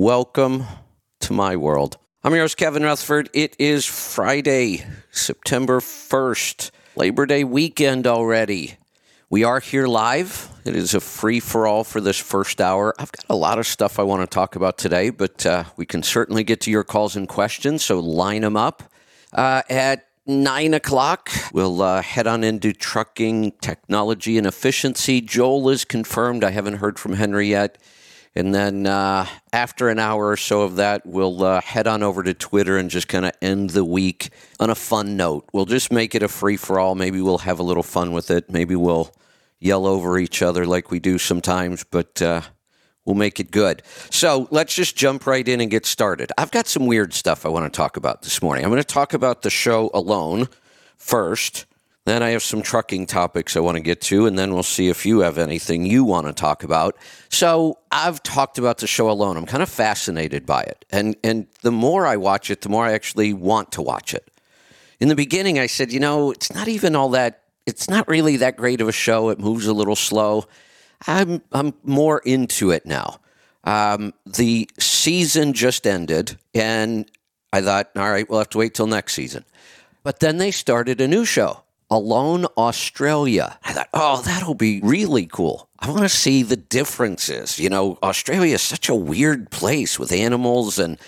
Welcome to my world. I'm yours, Kevin Rutherford. It is Friday, September 1st, Labor Day weekend already. We are here live. It is a free for all for this first hour. I've got a lot of stuff I want to talk about today, but uh, we can certainly get to your calls and questions, so line them up. Uh, at nine o'clock, we'll uh, head on into trucking technology and efficiency. Joel is confirmed. I haven't heard from Henry yet. And then uh, after an hour or so of that, we'll uh, head on over to Twitter and just kind of end the week on a fun note. We'll just make it a free for all. Maybe we'll have a little fun with it. Maybe we'll yell over each other like we do sometimes, but uh, we'll make it good. So let's just jump right in and get started. I've got some weird stuff I want to talk about this morning. I'm going to talk about the show alone first. Then I have some trucking topics I want to get to, and then we'll see if you have anything you want to talk about. So I've talked about the show alone. I'm kind of fascinated by it, and and the more I watch it, the more I actually want to watch it. In the beginning, I said, you know, it's not even all that. It's not really that great of a show. It moves a little slow. I'm I'm more into it now. Um, the season just ended, and I thought, all right, we'll have to wait till next season. But then they started a new show Alone Australia. I thought, oh, that'll be really cool. I want to see the differences. You know, Australia is such a weird place with animals and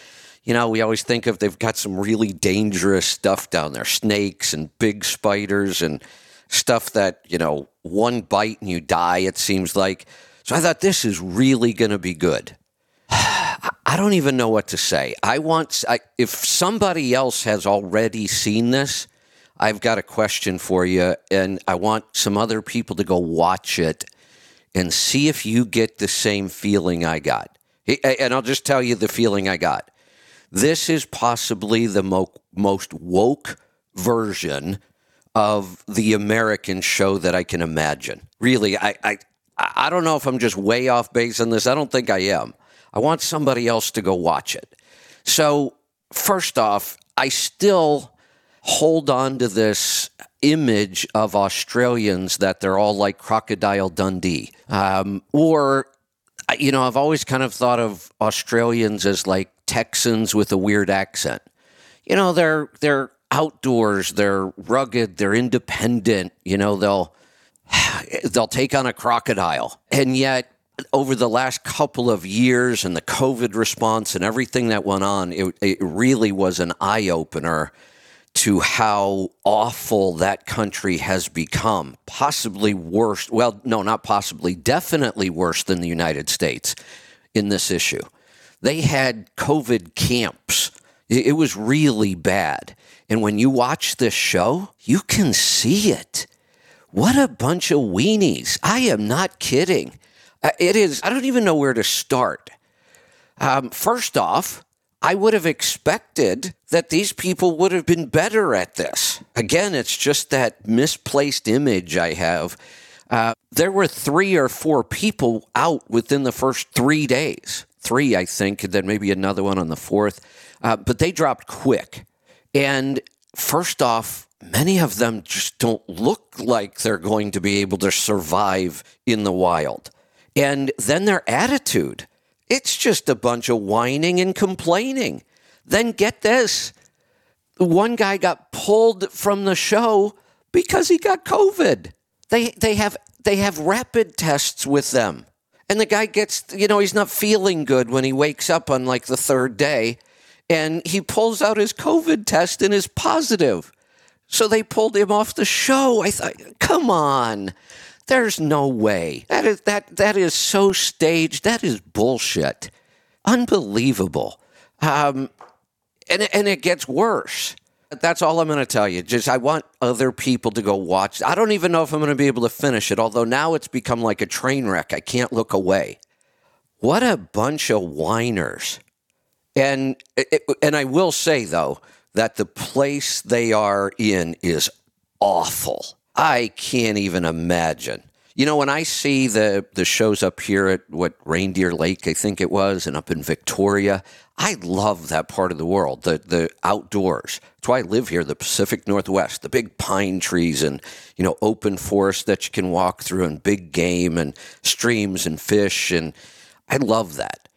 you know, we always think of they've got some really dangerous stuff down there, snakes and big spiders and stuff that, you know, one bite and you die, it seems like. So I thought this is really going to be good. I don't even know what to say. I want, I, if somebody else has already seen this, I've got a question for you, and I want some other people to go watch it and see if you get the same feeling I got. And I'll just tell you the feeling I got. This is possibly the mo- most woke version of the American show that I can imagine. Really, I, I, I don't know if I'm just way off base on this. I don't think I am. I want somebody else to go watch it. So, first off, I still hold on to this image of Australians that they're all like Crocodile Dundee. Um, or, you know, I've always kind of thought of Australians as like Texans with a weird accent. You know, they're they're outdoors, they're rugged, they're independent. You know, they'll they'll take on a crocodile, and yet over the last couple of years and the COVID response and everything that went on, it, it really was an eye opener to how awful that country has become. Possibly worse. Well, no, not possibly. Definitely worse than the United States in this issue. They had COVID camps. It was really bad. And when you watch this show, you can see it. What a bunch of weenies. I am not kidding. Uh, it is, I don't even know where to start. Um, first off, I would have expected that these people would have been better at this. Again, it's just that misplaced image I have. Uh, there were three or four people out within the first three days. Three, I think, and then maybe another one on the fourth. Uh, but they dropped quick. And first off, many of them just don't look like they're going to be able to survive in the wild. And then their attitude it's just a bunch of whining and complaining. Then get this one guy got pulled from the show because he got COVID. They, they, have, they have rapid tests with them. And the guy gets, you know, he's not feeling good when he wakes up on like the third day and he pulls out his COVID test and is positive. So they pulled him off the show. I thought, come on. There's no way. That is that that is so staged. That is bullshit. Unbelievable. Um, and and it gets worse. That's all I'm going to tell you. Just I want other people to go watch. I don't even know if I'm going to be able to finish it. Although now it's become like a train wreck. I can't look away. What a bunch of whiners. And it, and I will say though that the place they are in is awful. I can't even imagine. You know, when I see the the shows up here at what Reindeer Lake, I think it was, and up in Victoria, I love that part of the world, the the outdoors. That's why I live here, the Pacific Northwest, the big pine trees and you know open forest that you can walk through, and big game and streams and fish, and I love that.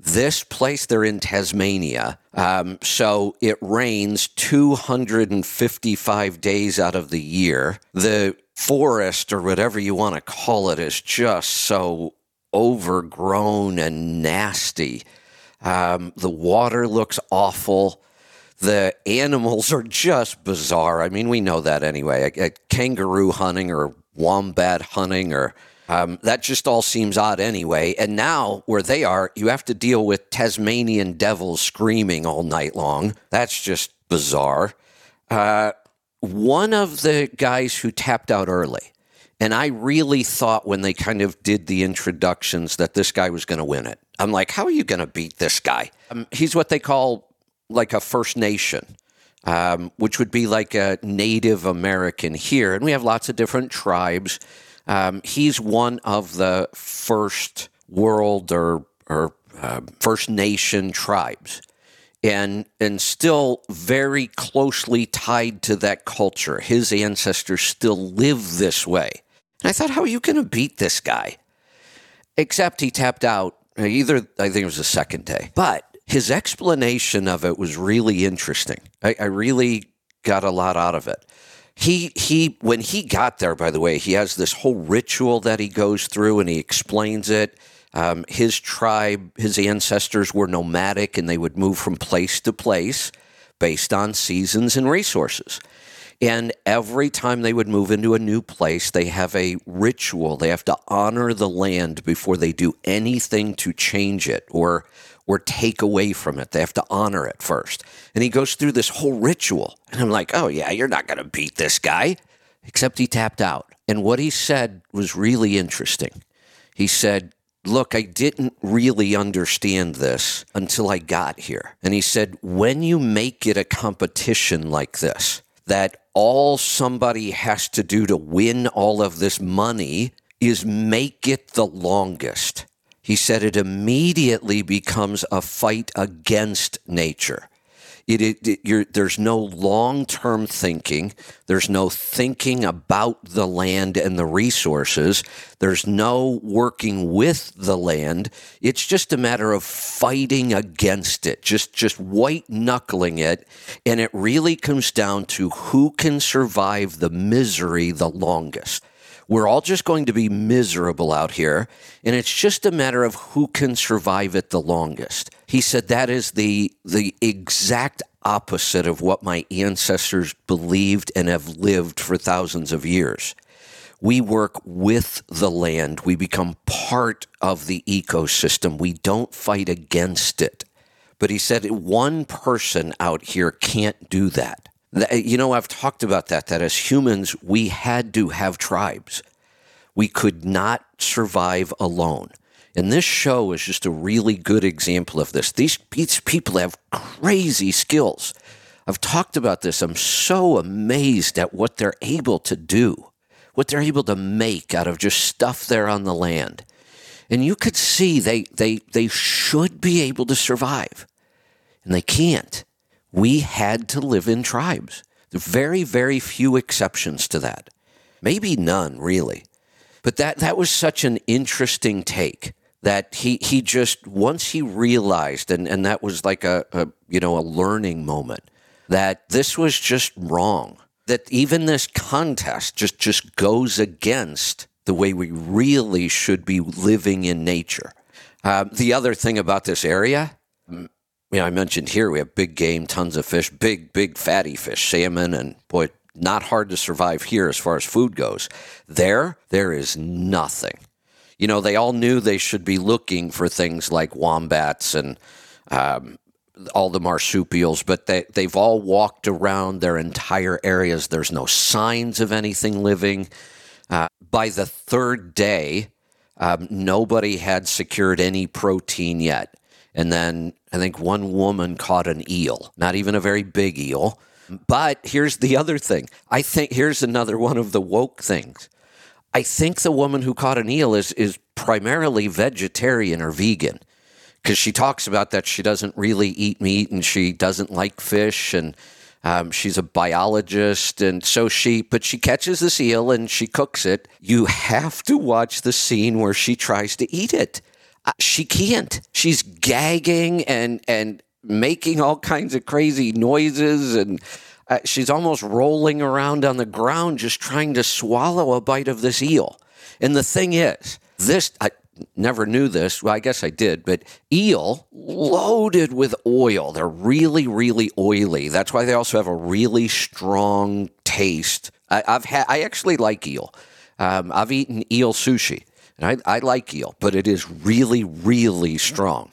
This place, they're in Tasmania. Um, so it rains 255 days out of the year. The forest, or whatever you want to call it, is just so overgrown and nasty. Um, the water looks awful. The animals are just bizarre. I mean, we know that anyway. Kangaroo hunting or wombat hunting or um, that just all seems odd anyway. And now, where they are, you have to deal with Tasmanian devils screaming all night long. That's just bizarre. Uh, one of the guys who tapped out early, and I really thought when they kind of did the introductions that this guy was going to win it. I'm like, how are you going to beat this guy? Um, he's what they call like a First Nation. Um, which would be like a Native American here. And we have lots of different tribes. Um, he's one of the first world or, or uh, First Nation tribes. And, and still very closely tied to that culture. His ancestors still live this way. And I thought, how are you going to beat this guy? Except he tapped out either, I think it was the second day. But his explanation of it was really interesting. I, I really got a lot out of it. He he when he got there, by the way, he has this whole ritual that he goes through and he explains it. Um, his tribe, his ancestors were nomadic and they would move from place to place based on seasons and resources. And every time they would move into a new place, they have a ritual. They have to honor the land before they do anything to change it or or take away from it. They have to honor it first. And he goes through this whole ritual. And I'm like, oh, yeah, you're not going to beat this guy. Except he tapped out. And what he said was really interesting. He said, Look, I didn't really understand this until I got here. And he said, When you make it a competition like this, that all somebody has to do to win all of this money is make it the longest. He said it immediately becomes a fight against nature. It, it, it there's no long term thinking. There's no thinking about the land and the resources. There's no working with the land. It's just a matter of fighting against it, just, just white knuckling it. And it really comes down to who can survive the misery the longest. We're all just going to be miserable out here, and it's just a matter of who can survive it the longest. He said that is the the exact opposite of what my ancestors believed and have lived for thousands of years. We work with the land. We become part of the ecosystem. We don't fight against it. But he said one person out here can't do that. Uh, you know, I've talked about that, that as humans, we had to have tribes. We could not survive alone. And this show is just a really good example of this. These, these people have crazy skills. I've talked about this. I'm so amazed at what they're able to do, what they're able to make out of just stuff there on the land. And you could see they, they, they should be able to survive, and they can't. We had to live in tribes. Very, very few exceptions to that. Maybe none, really. But that, that was such an interesting take that he he just once he realized and and that was like a, a, you know a learning moment that this was just wrong that even this contest just just goes against the way we really should be living in nature uh, the other thing about this area I mentioned here we have big game, tons of fish, big, big fatty fish, salmon, and boy, not hard to survive here as far as food goes. There, there is nothing you know, they all knew they should be looking for things like wombats and um, all the marsupials, but they, they've all walked around their entire areas. There's no signs of anything living. Uh, by the third day, um, nobody had secured any protein yet. And then I think one woman caught an eel, not even a very big eel. But here's the other thing. I think here's another one of the woke things. I think the woman who caught an eel is is primarily vegetarian or vegan because she talks about that she doesn't really eat meat and she doesn't like fish and um, she's a biologist and so she but she catches this eel and she cooks it you have to watch the scene where she tries to eat it she can't. She's gagging and and making all kinds of crazy noises and uh, she's almost rolling around on the ground just trying to swallow a bite of this eel. And the thing is, this I never knew this. Well, I guess I did, but eel loaded with oil. They're really, really oily. That's why they also have a really strong taste. I, have had. I actually like eel. Um, I've eaten eel sushi, and I, I like eel, but it is really, really strong.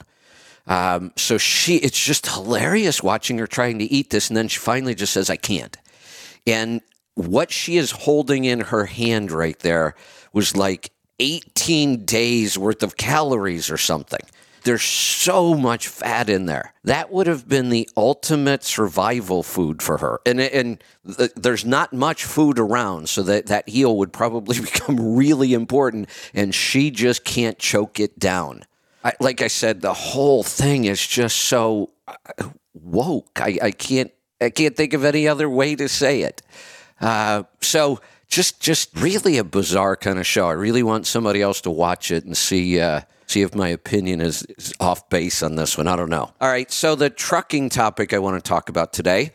Um, so she, it's just hilarious watching her trying to eat this, and then she finally just says, "I can't." And what she is holding in her hand right there was like 18 days worth of calories or something. There's so much fat in there. That would have been the ultimate survival food for her. And, and there's not much food around, so that, that eel would probably become really important, and she just can't choke it down. I, like I said, the whole thing is just so uh, woke. I, I can't I can't think of any other way to say it. Uh, so just just really a bizarre kind of show. I really want somebody else to watch it and see uh, see if my opinion is, is off base on this one. I don't know. All right, so the trucking topic I want to talk about today.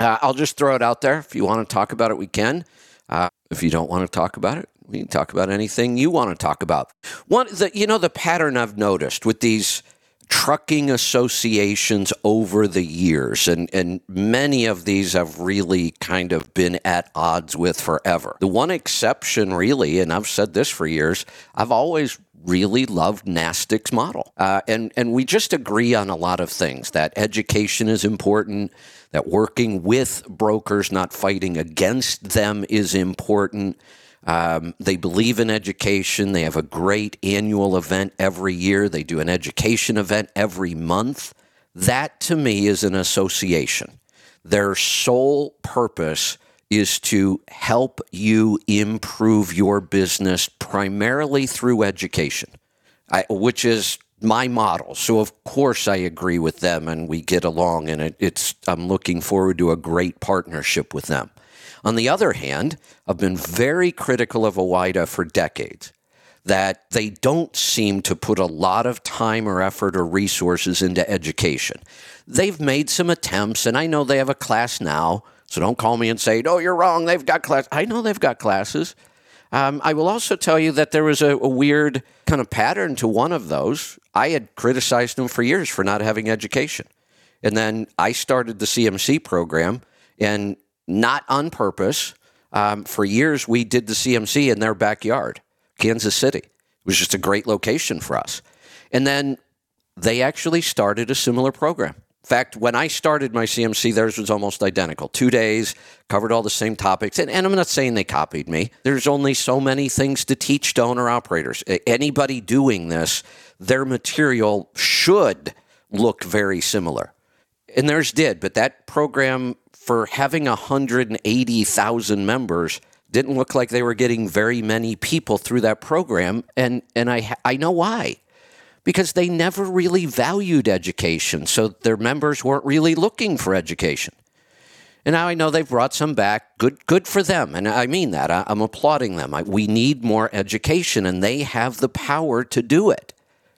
Uh, I'll just throw it out there. If you want to talk about it, we can. Uh, if you don't want to talk about it, we can talk about anything you want to talk about. One, the, you know, the pattern I've noticed with these trucking associations over the years, and, and many of these have really kind of been at odds with forever. The one exception, really, and I've said this for years, I've always really loved NASTC's model. Uh, and, and we just agree on a lot of things that education is important, that working with brokers, not fighting against them, is important. Um, they believe in education. They have a great annual event every year. They do an education event every month. That to me is an association. Their sole purpose is to help you improve your business primarily through education, I, which is my model. So of course I agree with them and we get along and it, it's I'm looking forward to a great partnership with them. On the other hand, I've been very critical of OOIDA for decades that they don't seem to put a lot of time or effort or resources into education. They've made some attempts, and I know they have a class now, so don't call me and say, no, you're wrong, they've got class. I know they've got classes. Um, I will also tell you that there was a, a weird kind of pattern to one of those. I had criticized them for years for not having education. And then I started the CMC program, and not on purpose. Um, for years, we did the CMC in their backyard, Kansas City. It was just a great location for us. And then they actually started a similar program. In fact, when I started my CMC, theirs was almost identical. Two days, covered all the same topics. And, and, I'm not saying they copied me. There's only so many things to teach to owner operators. Anybody doing this, their material should look very similar. And theirs did, but that program for having 180,000 members didn't look like they were getting very many people through that program and and I I know why because they never really valued education so their members weren't really looking for education. And now I know they've brought some back. Good good for them. And I mean that. I, am applauding them. I, we need more education and they have the power to do it.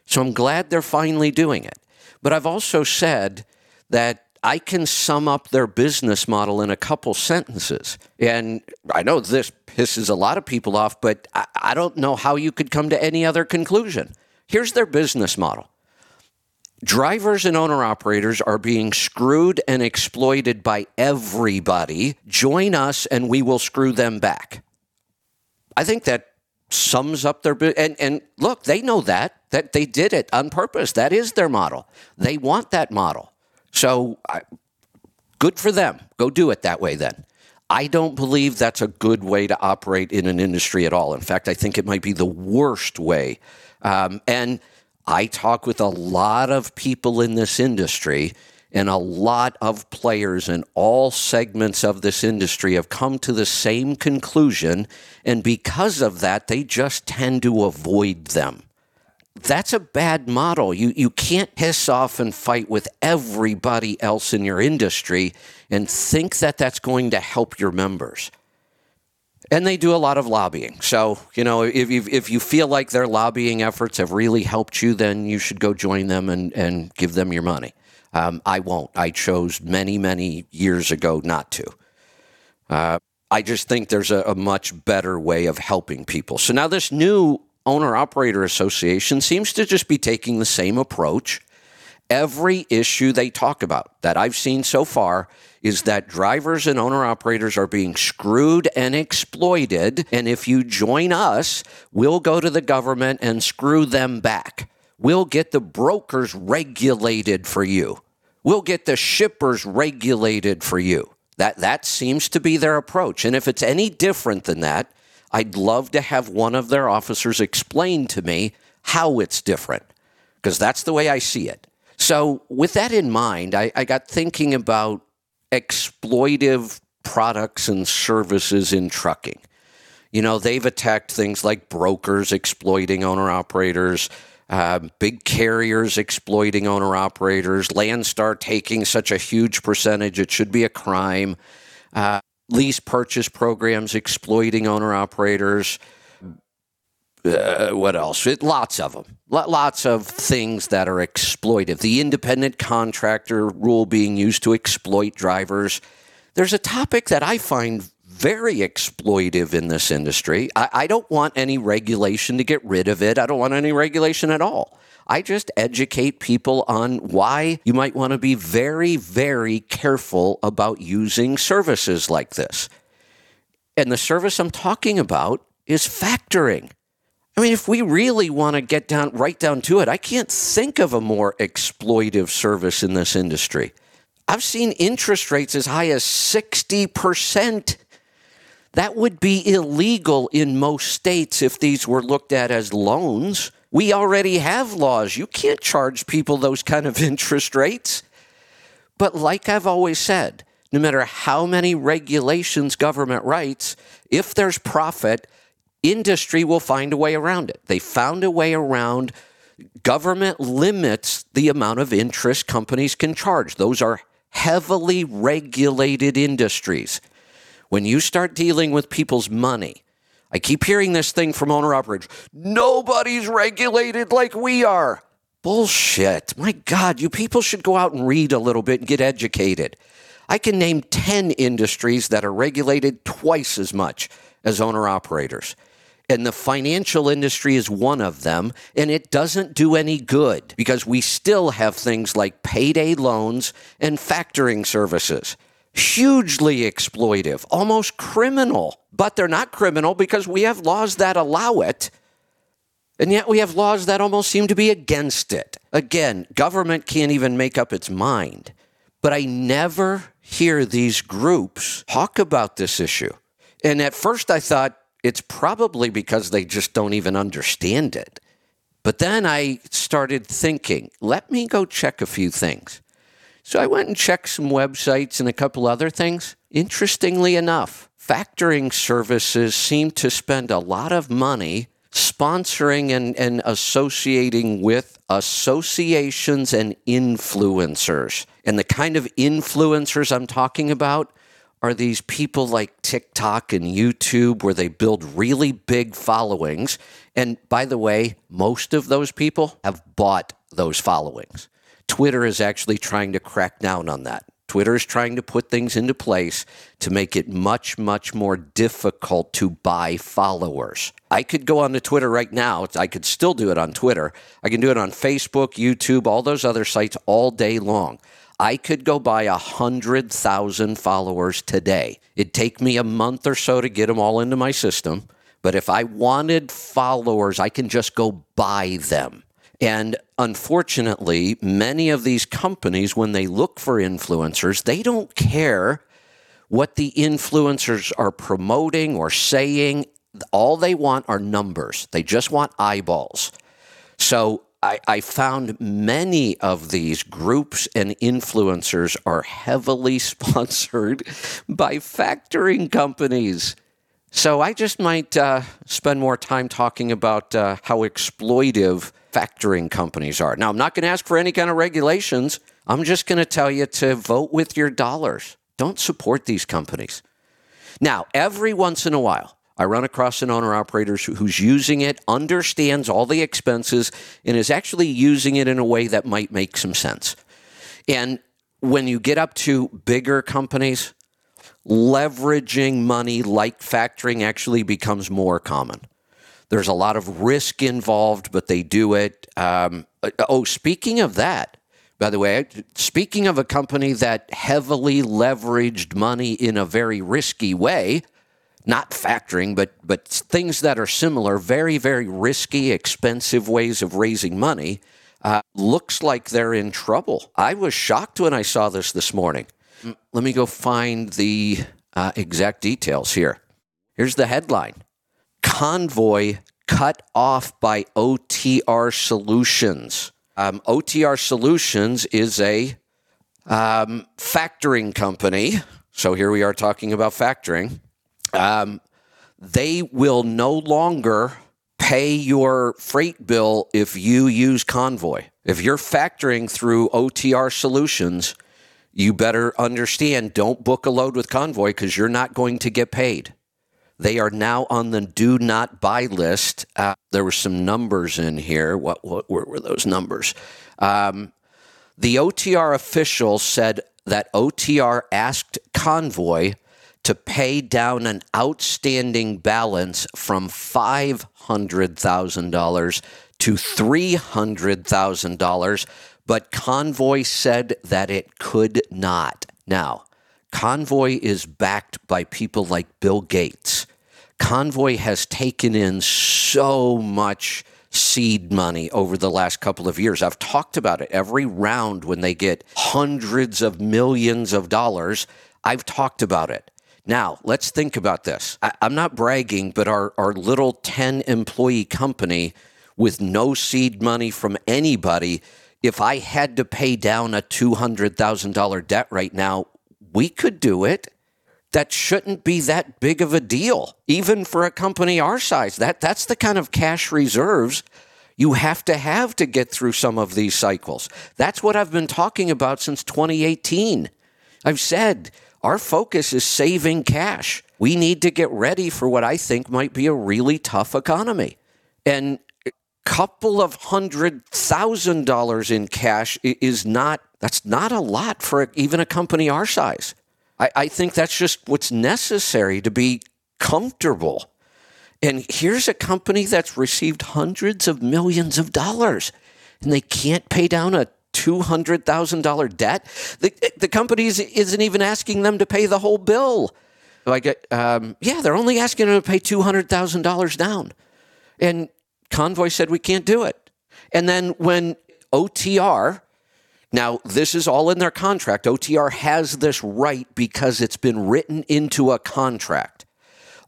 So I'm glad they're finally doing it. But I've also said that I can sum up their business model in a couple sentences. And I know this pisses a lot of people off, but I, I, don't know how you could come to any other conclusion. Here's their business model drivers and owner operators are being screwed and exploited by everybody. Join us and we will screw them back. I think that sums up their and and look, they know that that they did it on purpose. That is their model. They want that model. So I, good for them. Go do it that way then. I don't believe that's a good way to operate in an industry at all. In fact, I think it might be the worst way. Um, and I talk with a lot of people in this industry, and a lot of players in all segments of this industry have come to the same conclusion. And because of that, they just tend to avoid them that's a bad model. You you can't piss off and fight with everybody else in your industry and think that that's going to help your members. And they do a lot of lobbying. So, you know, if you, if you feel like their lobbying efforts have really helped you, then you should go join them and, and give them your money. Um, I won't. I chose many, many years ago not to. Uh, I just think there's a, a much better way of helping people. So now this new owner operator association seems to just be taking the same approach. Every issue they talk about that I've seen so far is that drivers and owner operators are being screwed and exploited. And if you join us, we'll go to the government and screw them back. We'll get the brokers regulated for you. We'll get the shippers regulated for you. That, that seems to be their approach. And if it's any different than that, I'd love to have one of their officers explain to me how it's different, because that's the way I see it. So, with that in mind, I, I got thinking about exploitive products and services in trucking. You know, they've attacked things like brokers exploiting owner operators, uh, big carriers exploiting owner operators, Landstar taking such a huge percentage, it should be a crime, uh, lease purchase programs exploiting owner operators. Uh, what else? It, lots of them. lots of things that are exploitive. The independent contractor rule being used to exploit drivers. There's a topic that I find very exploitive in this industry. I, I, don't want any regulation to get rid of it. I don't want any regulation at all. I just educate people on why you might want to be very, very careful about using services like this. And the service I'm talking about is factoring. I mean, if we really want to get down right down to it, I can't think of a more exploitive service in this industry. I've seen interest rates as high as 60%. That would be illegal in most states if these were looked at as loans. We already have laws. You can't charge people those kind of interest rates. But like I've always said, no matter how many regulations government writes, if there's profit, industry will find a way around it. They found a way around government limits the amount of interest companies can charge. Those are heavily regulated industries. When you start dealing with people's money, I keep hearing this thing from owner operators nobody's regulated like we are. Bullshit. My God, you people should go out and read a little bit and get educated. I can name 10 industries that are regulated twice as much as owner operators. And the financial industry is one of them. And it doesn't do any good because we still have things like payday loans and factoring services hugely exploitive, almost criminal. But they're not criminal because we have laws that allow it. And yet we have laws that almost seem to be against it. Again, government can't even make up its mind. But I never hear these groups talk about this issue. And at first I thought it's probably because they just don't even understand it. But then I started thinking, let me go check a few things. So I went and checked some websites and a couple other things. Interestingly enough, factoring services seem to spend a lot of money sponsoring and, and associating with associations and influencers. And the kind of influencers I'm talking about are these people like TikTok and YouTube where they build really big followings. And by the way, most of those people have bought those followings. Twitter is actually trying to crack down on that. Twitter is trying to put things into place to make it much, much more difficult to buy followers. I could go onto Twitter right now. I could still do it on Twitter. I can do it on Facebook, YouTube, all those other sites all day long. I could go buy a hundred thousand followers today. It'd take me a month or so to get them all into my system. But if I wanted followers, I can just go buy them. And unfortunately, many of these companies, when they look for influencers, they don't care what the influencers are promoting or saying. All they want are numbers, they just want eyeballs. So I, I, found many of these groups and influencers are heavily sponsored by factoring companies. So I just might uh, spend more time talking about uh, how exploitive factoring companies are. Now, I'm not going to ask for any kind of regulations. I'm just going to tell you to vote with your dollars. Don't support these companies. Now, every once in a while, I run across an owner operator who's using it, understands all the expenses, and is actually using it in a way that might make some sense. And when you get up to bigger companies, leveraging money like factoring actually becomes more common. There's a lot of risk involved, but they do it. Um, oh, speaking of that, by the way, speaking of a company that heavily leveraged money in a very risky way, not factoring, but but things that are similar, very very risky, expensive ways of raising money, uh, looks like they're in trouble. I was shocked when I saw this this morning. Let me go find the uh, exact details here. Here's the headline: Convoy cut off by OTR Solutions. Um, OTR Solutions is a um, factoring company. So here we are talking about factoring. Um, they will no longer pay your freight bill if you use Convoy. If you're factoring through OTR Solutions, you better understand don't book a load with Convoy because you're not going to get paid. They are now on the do not buy list. Uh, there were some numbers in here. What, what were, those numbers? Um, the OTR official said that OTR asked Convoy to pay down an outstanding balance from $500,000 to $300,000, but Convoy said that it could not. Now, Convoy is backed by people like Bill Gates. Convoy has taken in so much seed money over the last couple of years. I've talked about it every round when they get hundreds of millions of dollars. I've talked about it. Now, let's think about this. I, am not bragging, but our, our little 10 employee company with no seed money from anybody, if I had to pay down a $200,000 debt right now, we could do it. That shouldn't be that big of a deal, even for a company our size. That that's the kind of cash reserves you have to have to get through some of these cycles. That's what I've been talking about since 2018. I've said our focus is saving cash. We need to get ready for what I think might be a really tough economy. And a couple of hundred thousand dollars in cash is not that's not a lot for even a company our size. I, I think that's just what's necessary to be comfortable. And here's a company that's received hundreds of millions of dollars and they can't pay down a $200,000 debt. The, the company isn't even asking them to pay the whole bill. Like, um, yeah, they're only asking them to pay $200,000 down. And Convoy said we can't do it. And then when OTR, now, this is all in their contract. OTR has this right because it's been written into a contract.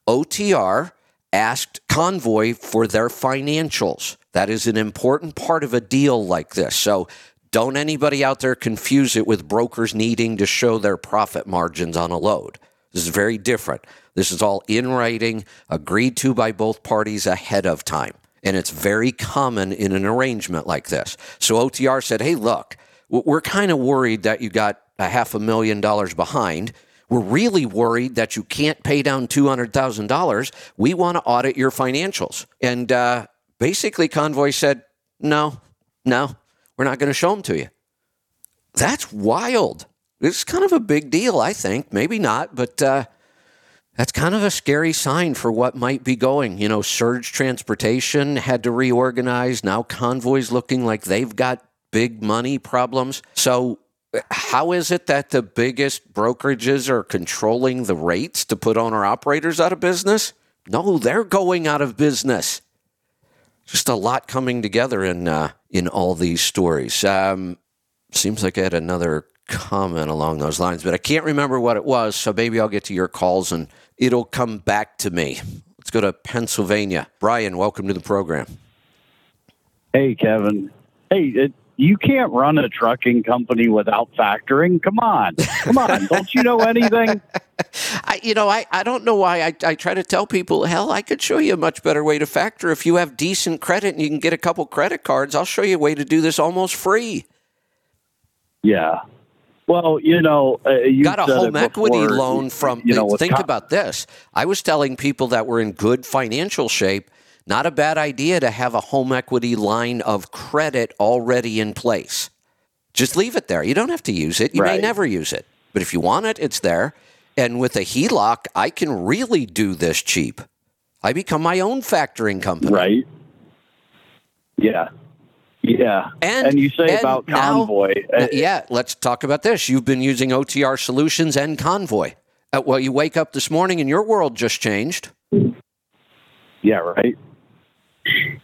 OTR asked Convoy for their financials. That is an important part of a deal like this. So don't anybody out there confuse it with brokers needing to show their profit margins on a load. This is very different. This is all in writing, agreed to by both parties ahead of time. And it's very common in an arrangement like this. So OTR said, hey, look, we're kind of worried that you got a half a million dollars behind. We're really worried that you can't pay down $200,000. We want to audit your financials. And uh, basically, Convoy said, no, no, we're not going to show them to you. That's wild. It's kind of a big deal, I think. Maybe not, but uh, that's kind of a scary sign for what might be going. You know, Surge Transportation had to reorganize. Now Convoy's looking like they've got big money problems. So, how is it that the biggest brokerages are controlling the rates to put owner operators out of business? No, they're going out of business. Just a lot coming together in uh, in all these stories. Um, seems like I had another comment along those lines, but I can't remember what it was. So maybe I'll get to your calls and it'll come back to me. Let's go to Pennsylvania. Brian, welcome to the program. Hey, Kevin. Hey, it, you can't run a trucking company without factoring. Come on. Come on. don't you know anything? I, you know, I, I don't know why I, I try to tell people, hell, I could show you a much better way to factor. If you have decent credit and you can get a couple credit cards, I'll show you a way to do this almost free. Yeah. Well, you know, uh, you got a home equity before, loan from. you know, think co- about this. I was telling people that were in good financial shape. Not a bad idea to have a home equity line of credit already in place. Just leave it there. You don't have to use it. You may never use it. But if you want it, it's there. And with a HELOC, I can really do this cheap. I become my own factoring company. right? Yeah, yeah. And- you say and about now- Convoy, uh, yeah, let's talk about this. You've been using OTR Solutions and Convoy. Uh, well, you wake up this morning and your world just changed. Yeah, right.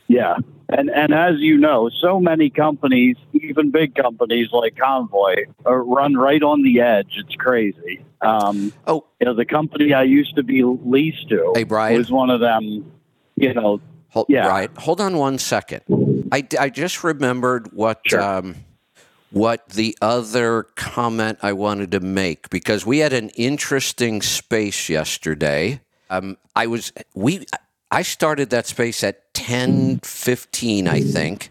Yeah, and and as you know, so many companies, even big companies like Convoy, are run right on the edge. It's crazy. Um, Oh, you know, the company I used to be leased to Hey, Brian. was one of them. You know, hold, Yeah. right. Hold on one second. I, I just remembered what Sure. um, what the other comment I wanted to make because we had an interesting space yesterday. Um, I was we I started that space at ten fifteen, I think.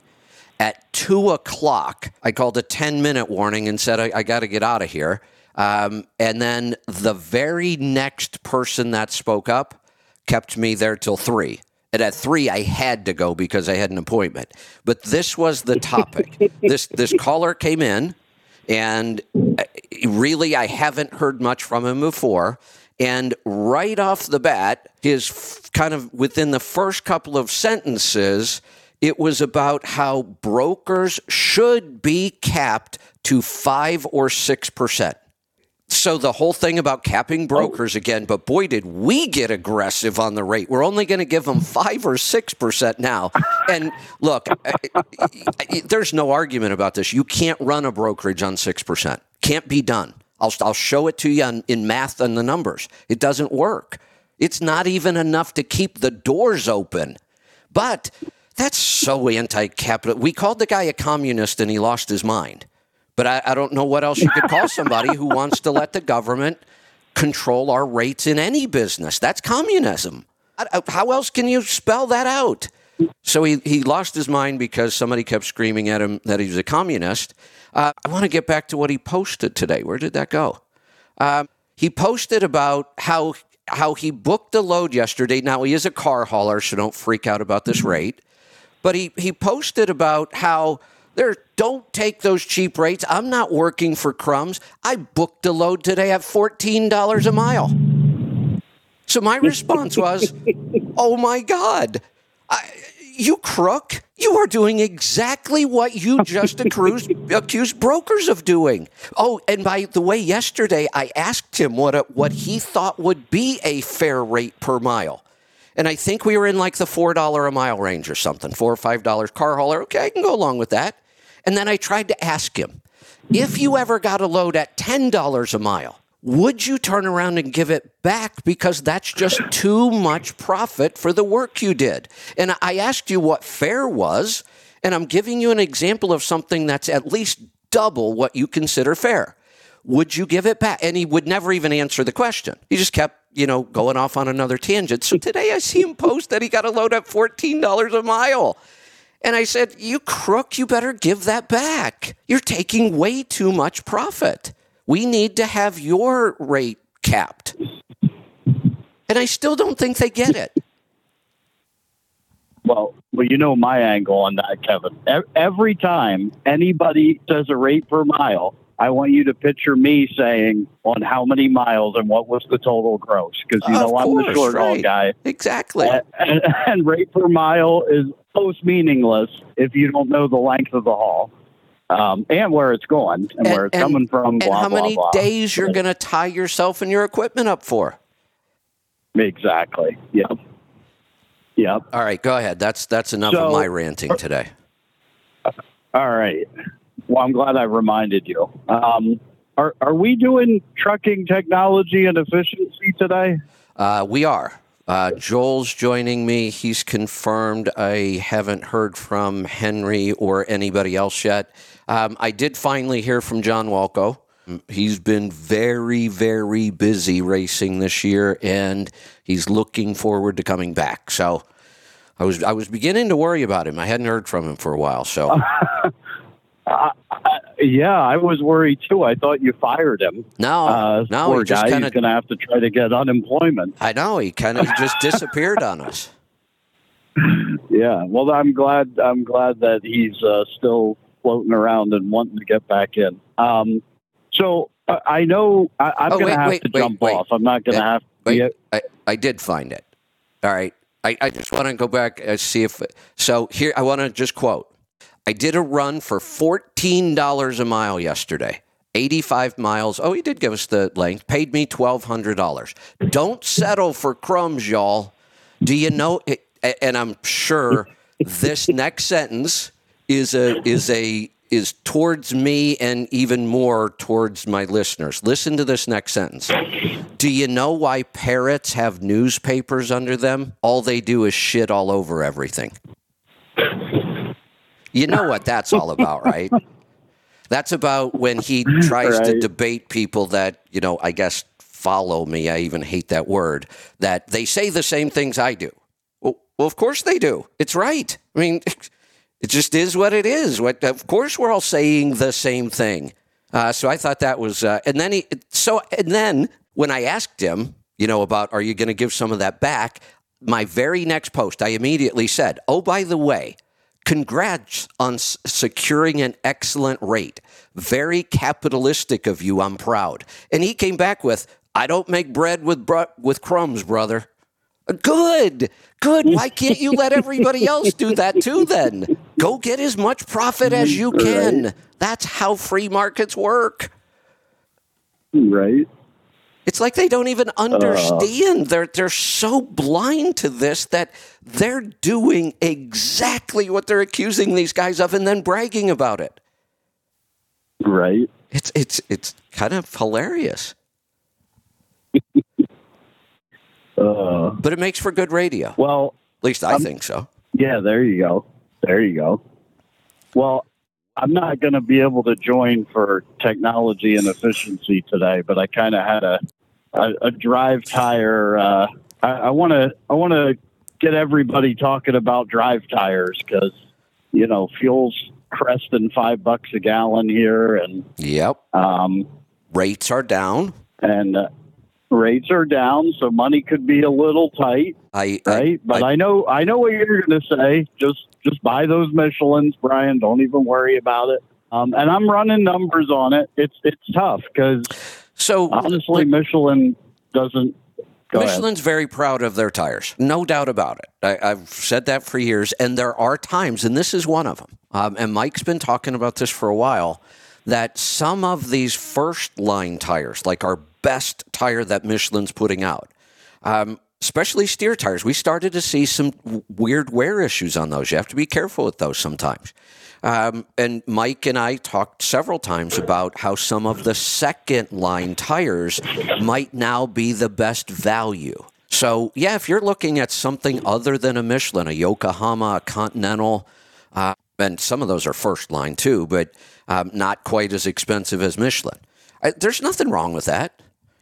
At two o'clock, I called a 10 minute warning and said, I, I got to get out of here. Um, and then the very next person that spoke up kept me there till three. And at three, I had to go because I had an appointment. But this was the topic. this this caller came in, and uh, really, I haven't heard much from him before. And right off the bat, his f- kind of within the first couple of sentences, it was about how brokers should be capped to five or six percent. So the whole thing about capping oh. brokers again, but boy, did we get aggressive on the rate. We're only going to give them five or six percent now. And look, I- I- eh, eh, eh, there's no argument about this. You can't run a brokerage on six percent. Can't be done. I'll I'll show it to you on, in math and the numbers. It doesn't work. It's not even enough to keep the doors open. But that's so anti-capital. We called the guy a communist, and he lost his mind. But I, I don't know what else you could call somebody who wants to let the government control our rates in any business. That's communism. How else can you spell that out? So he, he lost his mind because somebody kept screaming at him that he was a communist. Uh, I want to get back to what he posted today. Where did that go? Um, he posted about how how he booked a load yesterday. Now he is a car hauler, so don't freak out about this rate. But he he posted about how there don't take those cheap rates. I'm not working for crumbs. I booked a load today at fourteen dollars a mile. So my response was, "Oh my God, I, you crook! You are doing exactly what you just accused, accused brokers of doing." Oh, and by the way, yesterday I asked him what a, what he thought would be a fair rate per mile. And I think we were in like the four dollar a mile range or something, four or five dollars car hauler. Okay, I can go along with that. And then I tried to ask him, if you ever got a load at ten dollars a mile, would you turn around and give it back because that's just too much profit for the work you did? And I asked you what fair was, and I'm giving you an example of something that's at least double what you consider fair. Would you give it back? And he would never even answer the question. He just kept, you know, going off on another tangent. So today I see him post that he got a load at $14 a mile. And I said, You crook, you better give that back. You're taking way too much profit. We need to have your rate capped. And I still don't think they get it. Well, well, you know my angle on that, Kevin. Every time anybody says a rate per mile, I want you to picture me saying on how many miles and what was the total gross, because you know I'm the course, short haul right. guy, Exactly. and, and, and rate per mile is most meaningless if you don't know the length of the haul. Um, and where it's going and, where it's coming from. and Blah how blah many blah. days you're going to tie yourself and your equipment up for. Exactly. Yep. Yep. All right, go ahead. That's that's enough of my ranting today. All right. Well, I'm glad I reminded you. Um, are are we doing trucking technology and efficiency today? Uh, we are. Uh, Joel's joining me. He's confirmed. I haven't heard from Henry or anybody else yet. Um, I did finally hear from John Walco. He's been very, very busy racing this year, and he's looking forward to coming back. So, I was I was beginning to worry about him. I hadn't heard from him for a while. So, Yeah, I was worried too. I thought you fired him. No, Uh, no, poor he just guy. kind He's going to have to try to get unemployment. I know he kind of just disappeared on us. Yeah. Well, I'm glad. I'm glad that he's uh, still floating around and wanting to get back in. Um, so uh, I know I, I'm Oh, going to have wait, to wait, jump wait. off. I'm not going to have. Yeah. I, I did find it. All right. I, I just want to go back and see if. So here, I want to just quote. I did a run for $14 a mile yesterday. 85 miles. Oh, he did give us the length. Paid me $1,200. Don't settle for crumbs, y'all. Do you know? It, and I'm sure this next sentence is a is a is towards me and even more towards my listeners. Listen to this next sentence. Do you know why parrots have newspapers under them? All they do is shit all over everything. You know what that's all about, right? That's about when he tries to debate people that, you know, I guess follow me. I even hate that word. That they say the same things I do. Well, well of course they do. It's right. I mean, it just is what it is. What, of course, we're all saying the same thing. Uh, so I thought that was, uh, and then he, so, and then when I asked him, you know, about are you going to give some of that back? My very next post, I immediately said, oh, by the way, congrats on s- securing an excellent rate. Very capitalistic of you. I'm proud. And he came back with, I don't make bread with, br- with crumbs, brother. Good, good. Why can't you let everybody else do that too then? Go get as much profit as you can. That's how free markets work. Right. It's like they don't even understand. they're they're so blind to this that they're doing exactly what they're accusing these guys of and then bragging about it. Right. It's it's it's kind of hilarious. Uh, But it makes for good radio. Well, at least I Um, think so. yeah. There you go. There you go. Well, I'm not going to be able to join for technology and efficiency today, but I kind of had a, a a drive tire. Uh, I want to I want to get everybody talking about drive tires because you know fuel's cresting five bucks a gallon here, and Yep. um, Rates are down. and uh, rates are down, so money could be a little tight, I, I right? but I, know I know what you're going to say. Just just buy those Michelin's, Brian. Don't even worry about it. Um, and I'm running numbers on it. It's it's tough because so honestly, Michelin doesn't. Go ahead. Michelin's very proud of their tires, no doubt about it. I, I've said that for years, and there are times, and this is one of them. Um, and Mike's been talking about this for a while. That some of these first line tires, like our best tire that Michelin's putting out, um, especially steer tires, we started to see some weird wear issues on those. You have to be careful with those sometimes. Um, and Mike and I talked several times about how some of the second line tires might now be the best value. So, yeah, if you're looking at something other than a Michelin, a Yokohama, a Continental, uh, and some of those are first line too, but um, not quite as expensive as Michelin. I, there's nothing wrong with that.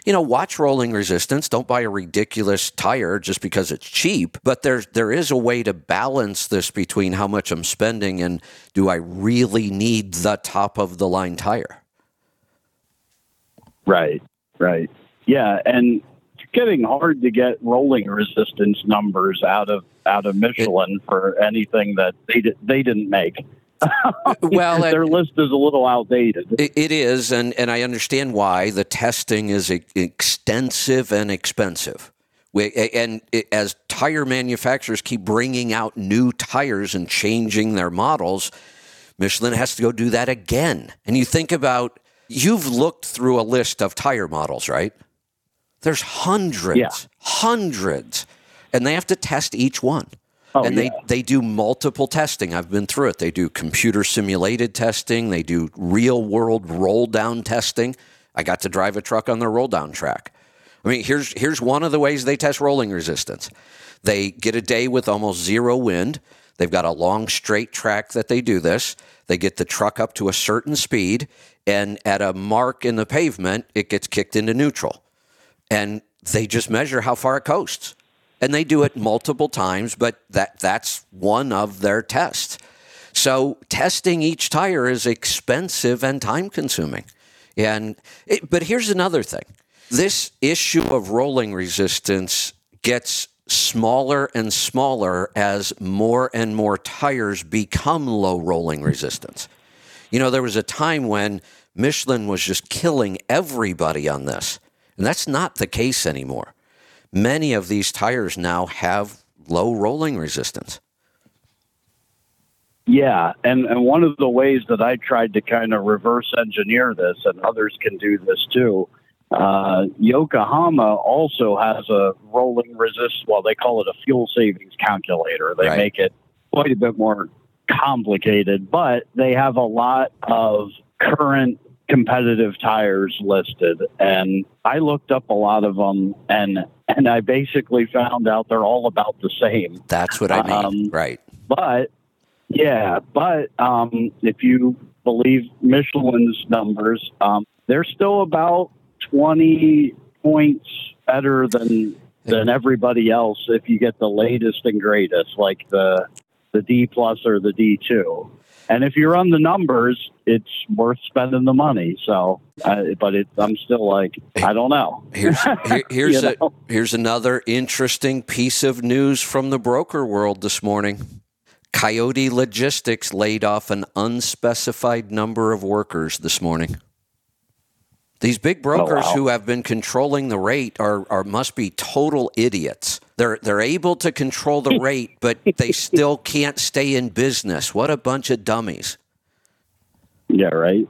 You know, watch rolling resistance. Don't buy a ridiculous tire just because it's cheap. But there's there is a way to balance this between how much I'm spending and do I really need the top of the line tire? Right, right. Yeah, and it's getting hard to get rolling resistance numbers out of out of Michelin for anything that they they didn't make. Well, Their list is a little outdated. It, is, and, and I understand why. The testing is extensive and expensive. We, and as tire manufacturers keep bringing out new tires and changing their models, Michelin has to go do that again. And you think about, you've looked through a list of tire models, right? There's hundreds, Yeah. hundreds, and they have to test each one. Oh, and they, yeah. they do multiple testing. I've been through it. They do computer simulated testing. They do real world roll down testing. I got to drive a truck on their roll down track. I mean, here's here's one of the ways they test rolling resistance. They get a day with almost zero wind. They've got a long straight track that they do this. They get the truck up to a certain speed, and at a mark in the pavement, it gets kicked into neutral and they just measure how far it coasts. And they do it multiple times, but that that's one of their tests. So testing each tire is expensive and time consuming. And it, but here's another thing. This issue of rolling resistance gets smaller and smaller as more and more tires become low rolling resistance. You know, there was a time when Michelin was just killing everybody on this, and that's not the case anymore. Many of these tires now have low rolling resistance. Yeah, and, and one of the ways that I tried to kind of reverse engineer this, and others can do this too, uh, Yokohama also has a rolling resist. Well, they call it a fuel savings calculator. They Right. make it quite a bit more complicated, but they have a lot of current competitive tires listed. And I looked up a lot of them, and and I basically found out they're all about the same. That's what I mean. Um, right. But yeah, but um, if you believe Michelin's numbers, um, they're still about twenty points better than than everybody else if you get the latest and greatest, like the the D plus or the D two. And if you run the numbers, it's worth spending the money. So, uh, but it, I'm still like, I don't know. Here's here, here's a, know? here's another interesting piece of news from the broker world this morning. Coyote Logistics laid off an unspecified number of workers this morning. These big brokers wow. who have been controlling the rate are, are must be total idiots. They're they're able to control the rate, but they still can't stay in business. What a bunch of dummies. Yeah, right.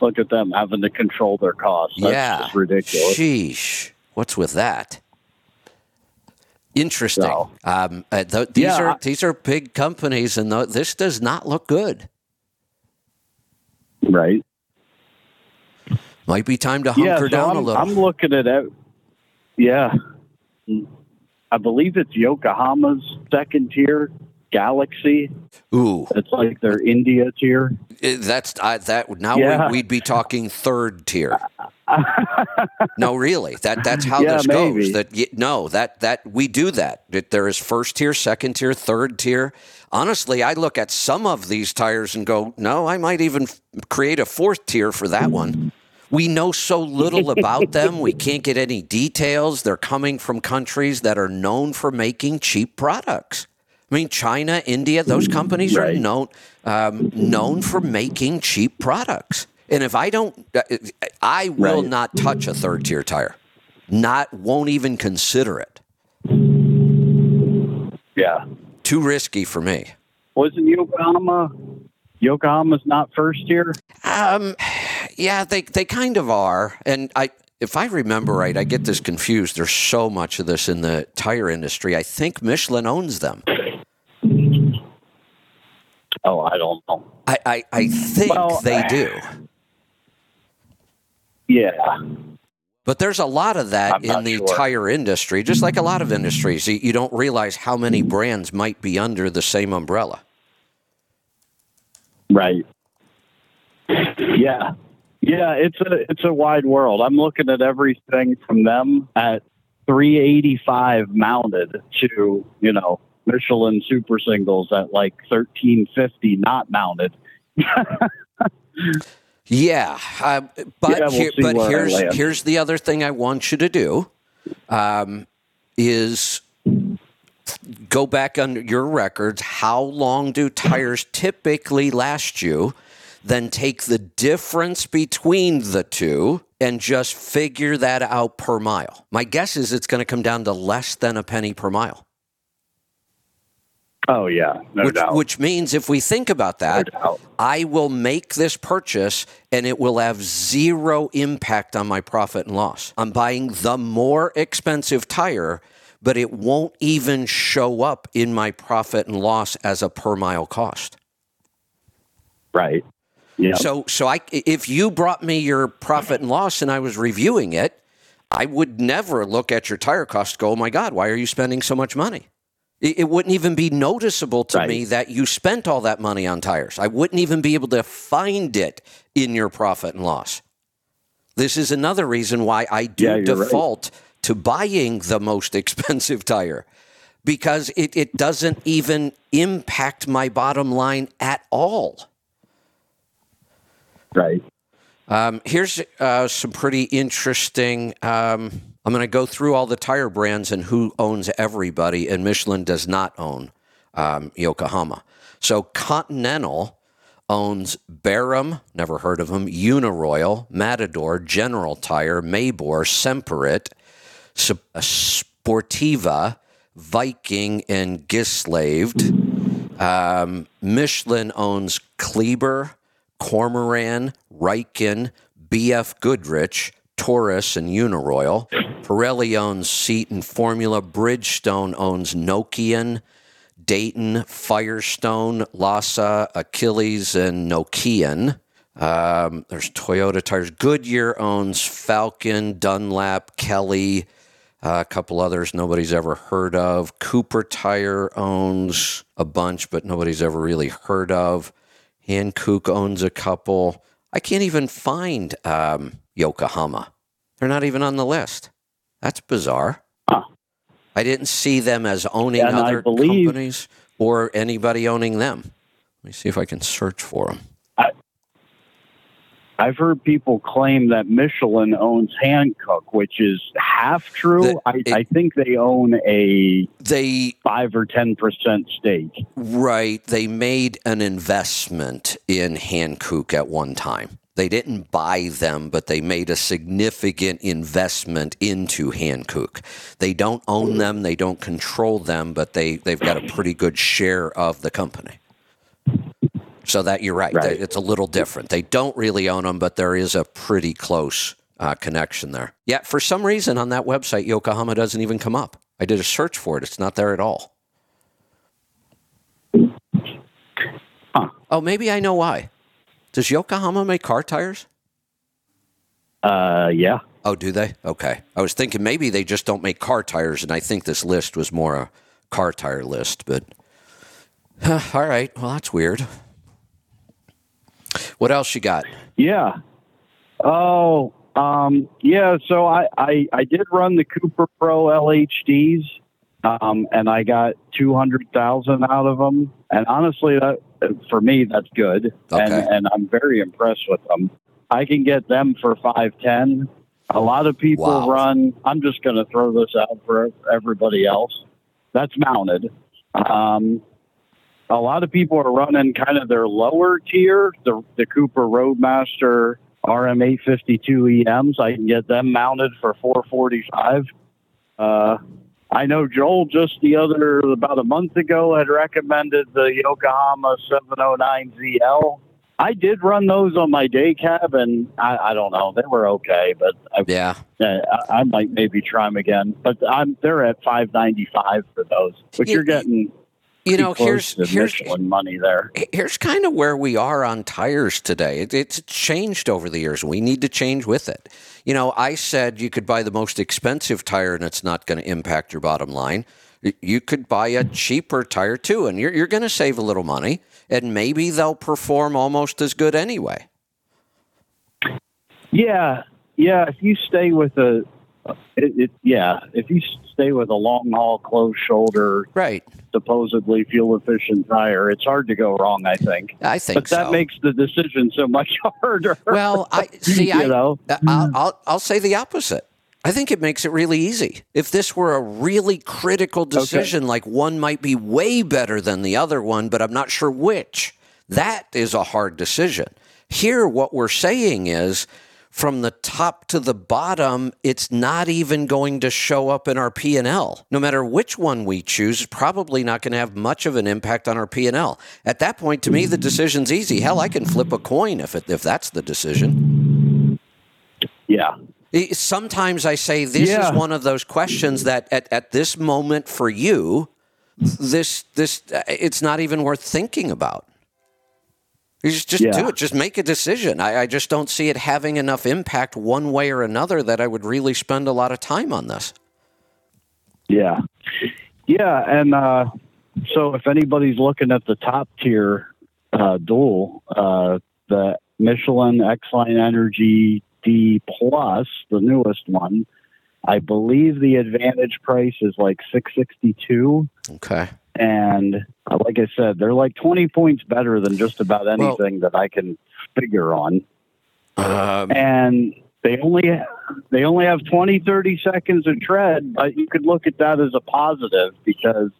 Look at them having to control their costs. That's yeah. ridiculous. Sheesh. What's with that? Interesting. So- Um, uh, th- these Yeah, are these are big companies, and th- this does not look good. Right. Might be time to yeah, hunker so down I'm, a little. I'm looking at it. Yeah. I believe it's Yokohama's second tier, Galaxy. Ooh, It's like their India tier. that's I, that. Now Yeah. we, we'd be talking third tier. no, really. That that's how Yeah, this maybe. goes. That no, that that we do that. That there is first tier, second tier, third tier. Honestly, I look at some of these tires and go, no, I might even create a fourth tier for that one. We know so little about them. We can't get any details. They're coming from countries that are known for making cheap products. I mean, China, India, those companies are known um, known for making cheap products. And if I don't, uh, I will Right. not touch a third tier tire. Not won't even consider it. Yeah. Too risky for me. Wasn't Yokohama? Yokohama's not first tier? Um, yeah, they they kind of are. And I, if I remember right, I get this confused. There's so much of this in the tire industry. I think Michelin owns them. Oh, I don't know. I I, I think Well, they do. Yeah. But there's a lot of that I'm in the sure. tire industry, just like a lot of industries. You, you don't realize how many brands might be under the same umbrella. Right. Yeah. Yeah, it's a it's a wide world. I'm looking at everything from them at 385 mounted to, you know, Michelin super singles at like 1350 not mounted. Yeah, uh, but Yeah, we'll here, but here's here's the other thing I want you to do, um, is go back on your records. How long do tires typically last you? Then take the difference between the two and just figure that out per mile. My guess is it's going to come down to less than a penny per mile. Oh yeah, no which, doubt. which means if we think about that, No. I will make this purchase and it will have zero impact on my profit and loss. I'm buying the more expensive tire, but it won't even show up in my profit and loss as a per mile cost. right. Yeah. So, so I, if you brought me your profit and loss and I was reviewing it, I would never look at your tire cost. Go, oh my God, why are you spending so much money? It, it wouldn't even be noticeable to Right. me that you spent all that money on tires. I wouldn't even be able to find it in your profit and loss. This is another reason why I do Yeah, you're right. default to buying the most expensive tire because it, it doesn't even impact my bottom line at all. Right. Um, here's uh, some pretty interesting. Um, I'm going to go through all the tire brands and who owns everybody, and Michelin does not own um, Yokohama. So Continental owns Barum, never heard of them, Uniroyal, Matador, General Tire, Mabor, Semperit, Sportiva, Viking, and Gislaved. Um, Michelin owns Kleber, Kormoran, Riken, BF Goodrich, Taurus, and Uniroyal. Pirelli owns Seaton Formula. Bridgestone owns Nokian, Dayton, Firestone, Lassa, Achilles, and Nokian. Um, there's Toyota tires. Goodyear owns Falcon, Dunlop, Kelly, uh, a couple others nobody's ever heard of. Cooper Tire owns a bunch, but nobody's ever really heard of. Hankook owns a couple. I can't even find um, Yokohama. They're not even on the list. That's bizarre. Huh. I didn't see them as owning I other believe- companies or anybody owning them. Let me see if I can search for them. I've heard people claim that Michelin owns Hankook, which is half true. The- I, it- I think they own a They five or ten percent stake. Right. They made an investment in Hankook at one time. They didn't buy them, but they made a significant investment into Hankook. They don't own hmm. them, they don't control them, but they, they've got a pretty good share of the company. So that you're right. Right. It's a little different. They don't really own them, but there is a pretty close uh, connection there. Yet for some reason on that website, Yokohama doesn't even come up. I did a search for it. It's not there at all. Huh. Oh, maybe I know why. Does Yokohama make car tires? Uh, yeah. Oh, do they? Okay. I was thinking maybe they just don't make car tires, and I think this list was more a car tire list, but Huh, all right. Well, that's weird. What else you got? Yeah. Oh, um, yeah. So I, I, I did run the Cooper Pro LHDs, um, and I got two hundred thousand out of them. And honestly, that for me, that's good. And, and I'm very impressed with them. I can get them for five ten. A lot of people Wow. run. I'm just going to throw this out for everybody else. That's mounted. Um, a lot of people are running kind of their lower tier, the, the Cooper Roadmaster RM852 EMs. I can get them mounted for 445. Uh, I know Joel just the other about a month ago had recommended the Yokohama 709ZL. I did run those on my day cab, and I, I don't know, they were okay, but I, Yeah. I, I might maybe try them again. But I'm they're at 595 for those, but You- you're getting You know, here's here's Michelin money there. here's kind of where we are on tires today. It, it's changed over the years. We need to change with it. You know, I said you could buy the most expensive tire and it's not going to impact your bottom line. You could buy a cheaper tire too, and you're, you're going to save a little money, and maybe they'll perform almost as good anyway. Yeah, yeah. If you stay with a, Uh, it, it, yeah, if you stay with a long haul, closed shoulder, Right. supposedly fuel efficient tire, it's hard to go wrong. I think. I think But that so. makes the decision so much harder. well, I see. you I, know. Uh, I'll, I'll, I'll say the opposite. I think it makes it really easy. If this were a really critical decision, like one might be way better than the other one, but I'm not sure which, that is a hard decision. Here, what we're saying is from the top to the bottom, it's not even going to show up in our P&L. No matter which one we choose, it's probably not going to have much of an impact on our P&L. At that point, to me, the decision's easy. Hell, I can flip a coin if, it, if that's the decision. yeah. Sometimes I say this Yeah. is one of those questions that at, at this moment for you, this this uh, it's not even worth thinking about. Just, just do it. Just make a decision. I, I just don't see it having enough impact one way or another that I would really spend a lot of time on this. Yeah. Yeah. And uh, so if anybody's looking at the top tier uh, dual, uh, the Michelin X Line Energy D Plus, the newest one, I believe the Advantage price is like 662 Okay. And like I said, they're like 20 points better than just about Well- anything that I can figure on. Um, And they only they only have 20 30 seconds of tread, but you could look at that as a positive because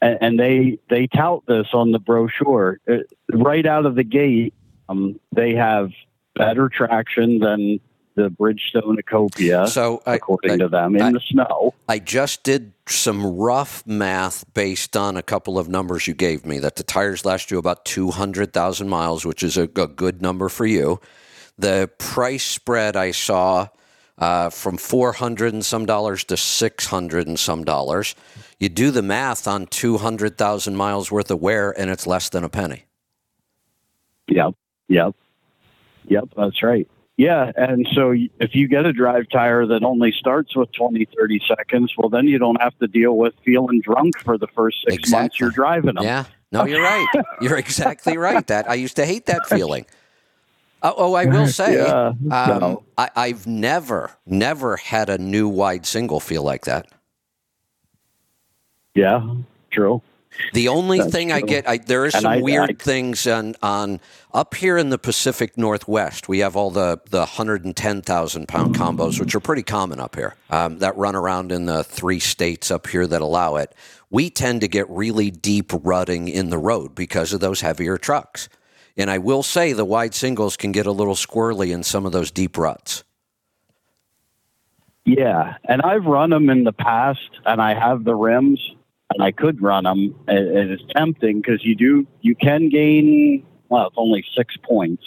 and, and they they tout this on the brochure Uh, right out of the gate. Um, they have better traction than the Bridgestone Ecopia, so I, according I, to them, in I- the snow. I just did some rough math based on a couple of numbers you gave me that the tires last you about 200,000 miles, which is a, a good number for you. The price spread I saw uh, from 400 and some dollars to 600 and some dollars. You do the math on 200,000 miles worth of wear, and it's less than a penny. Yep, yep, yep. That's right. Yeah, and so if you get a drive tire that only starts with 20, 30 seconds, well, then you don't have to deal with feeling drunk for the first six months you're driving them. Yeah. No, you're right. You're exactly right. That I used to hate that feeling. Oh, oh I will say, Yeah, um, I, I've never, never had a new wide single feel like that. Yeah, true. The only That's thing I get, I, there are And some I- weird I- things on, on up here in the Pacific Northwest. We have all the the hundred and ten thousand pound combos, which are pretty common up here. Um, that run around in the three states up here that allow it. We tend to get really deep rutting in the road because of those heavier trucks. And I will say the wide singles can get a little squirrely in some of those deep ruts. Yeah, and I've run them in the past, and I have the rims, and I could run them. And it's tempting because you do you can gain. Well, it's only six points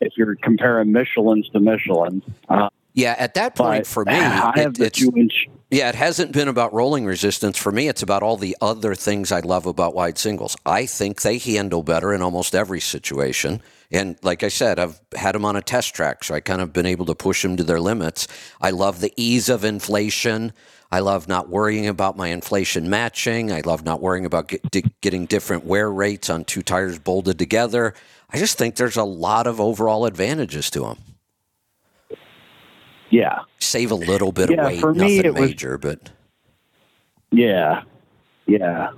if you're comparing Michelin's to Michelin. Uh, Yeah, at that point for me, I have it, the it's two inch. Yeah, it hasn't been about rolling resistance. For me, it's about all the other things I love about wide singles. I think they handle better in almost every situation. And like I said, I've had them on a test track, so I kind of been able to push them to their limits. I love the ease of inflation. I love not worrying about my inflation matching. I love not worrying about get, getting different wear rates on two tires bolted together. I just think there's a lot of overall advantages to them. Yeah, Save a little bit Yeah, of weight, for me, nothing it was- major, but yeah, yeah.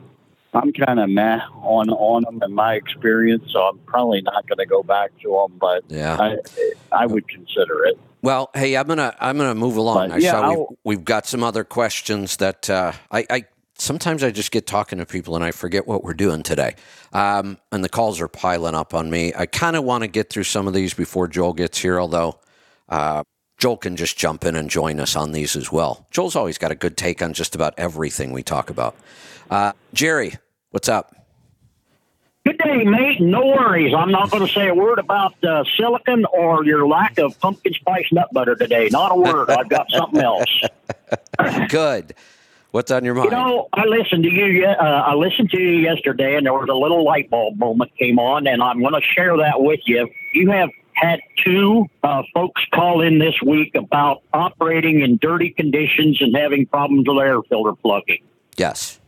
I'm kind of meh on on them in my experience, so I'm probably not going to go back to them. But yeah. I I would consider it. Well, hey, I'm gonna I'm gonna move along. But, I yeah, saw we've, we've got some other questions that uh, I, I sometimes I just get talking to people and I forget what we're doing today, um, and the calls are piling up on me. I kind of want to get through some of these before Joel gets here, although uh, Joel can just jump in and join us on these as well. Joel's always got a good take on just about everything we talk about. Uh, Jerry, what's up? Good day, mate. No worries. I'm not going to say a word about uh, silicon or your lack of pumpkin spice nut butter today. Not a word. I've got something else. Good. What's on your mind? You know, I listened to you. Uh, I listened to you yesterday, and there was a little light bulb moment came on, and I'm going to share that with you. You have had two uh, folks call in this week about operating in dirty conditions and having problems with air filter plugging. yes.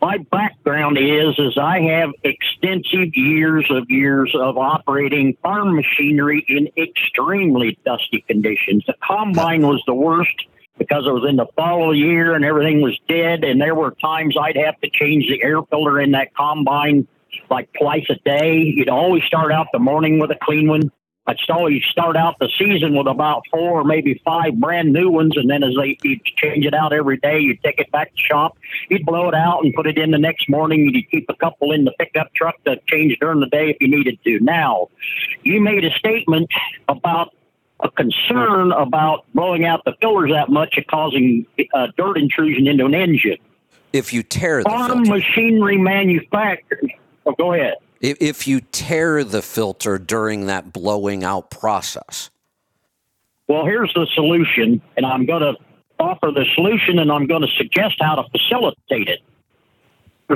My background is is I have extensive years of years of operating farm machinery in extremely dusty conditions. The combine was the worst because it was in the fall of the year and everything was dead and there were times I'd have to change the air filter in that combine like twice a day. You'd always start out the morning with a clean one. I'd always start out the season with about four or maybe five brand new ones, and then as they you'd change it out every day, you'd take it back to shop, you'd blow it out and put it in the next morning. You'd keep a couple in the pickup truck to change during the day if you needed to. Now, you made a statement about a concern about blowing out the fillers that much and causing uh, dirt intrusion into an engine. If you tear the Farm machinery manufacturers. Oh, go ahead. If, you tear the filter during that blowing out process, Well, here's the solution, and I'm going to offer the solution, and I'm going to suggest how to facilitate it.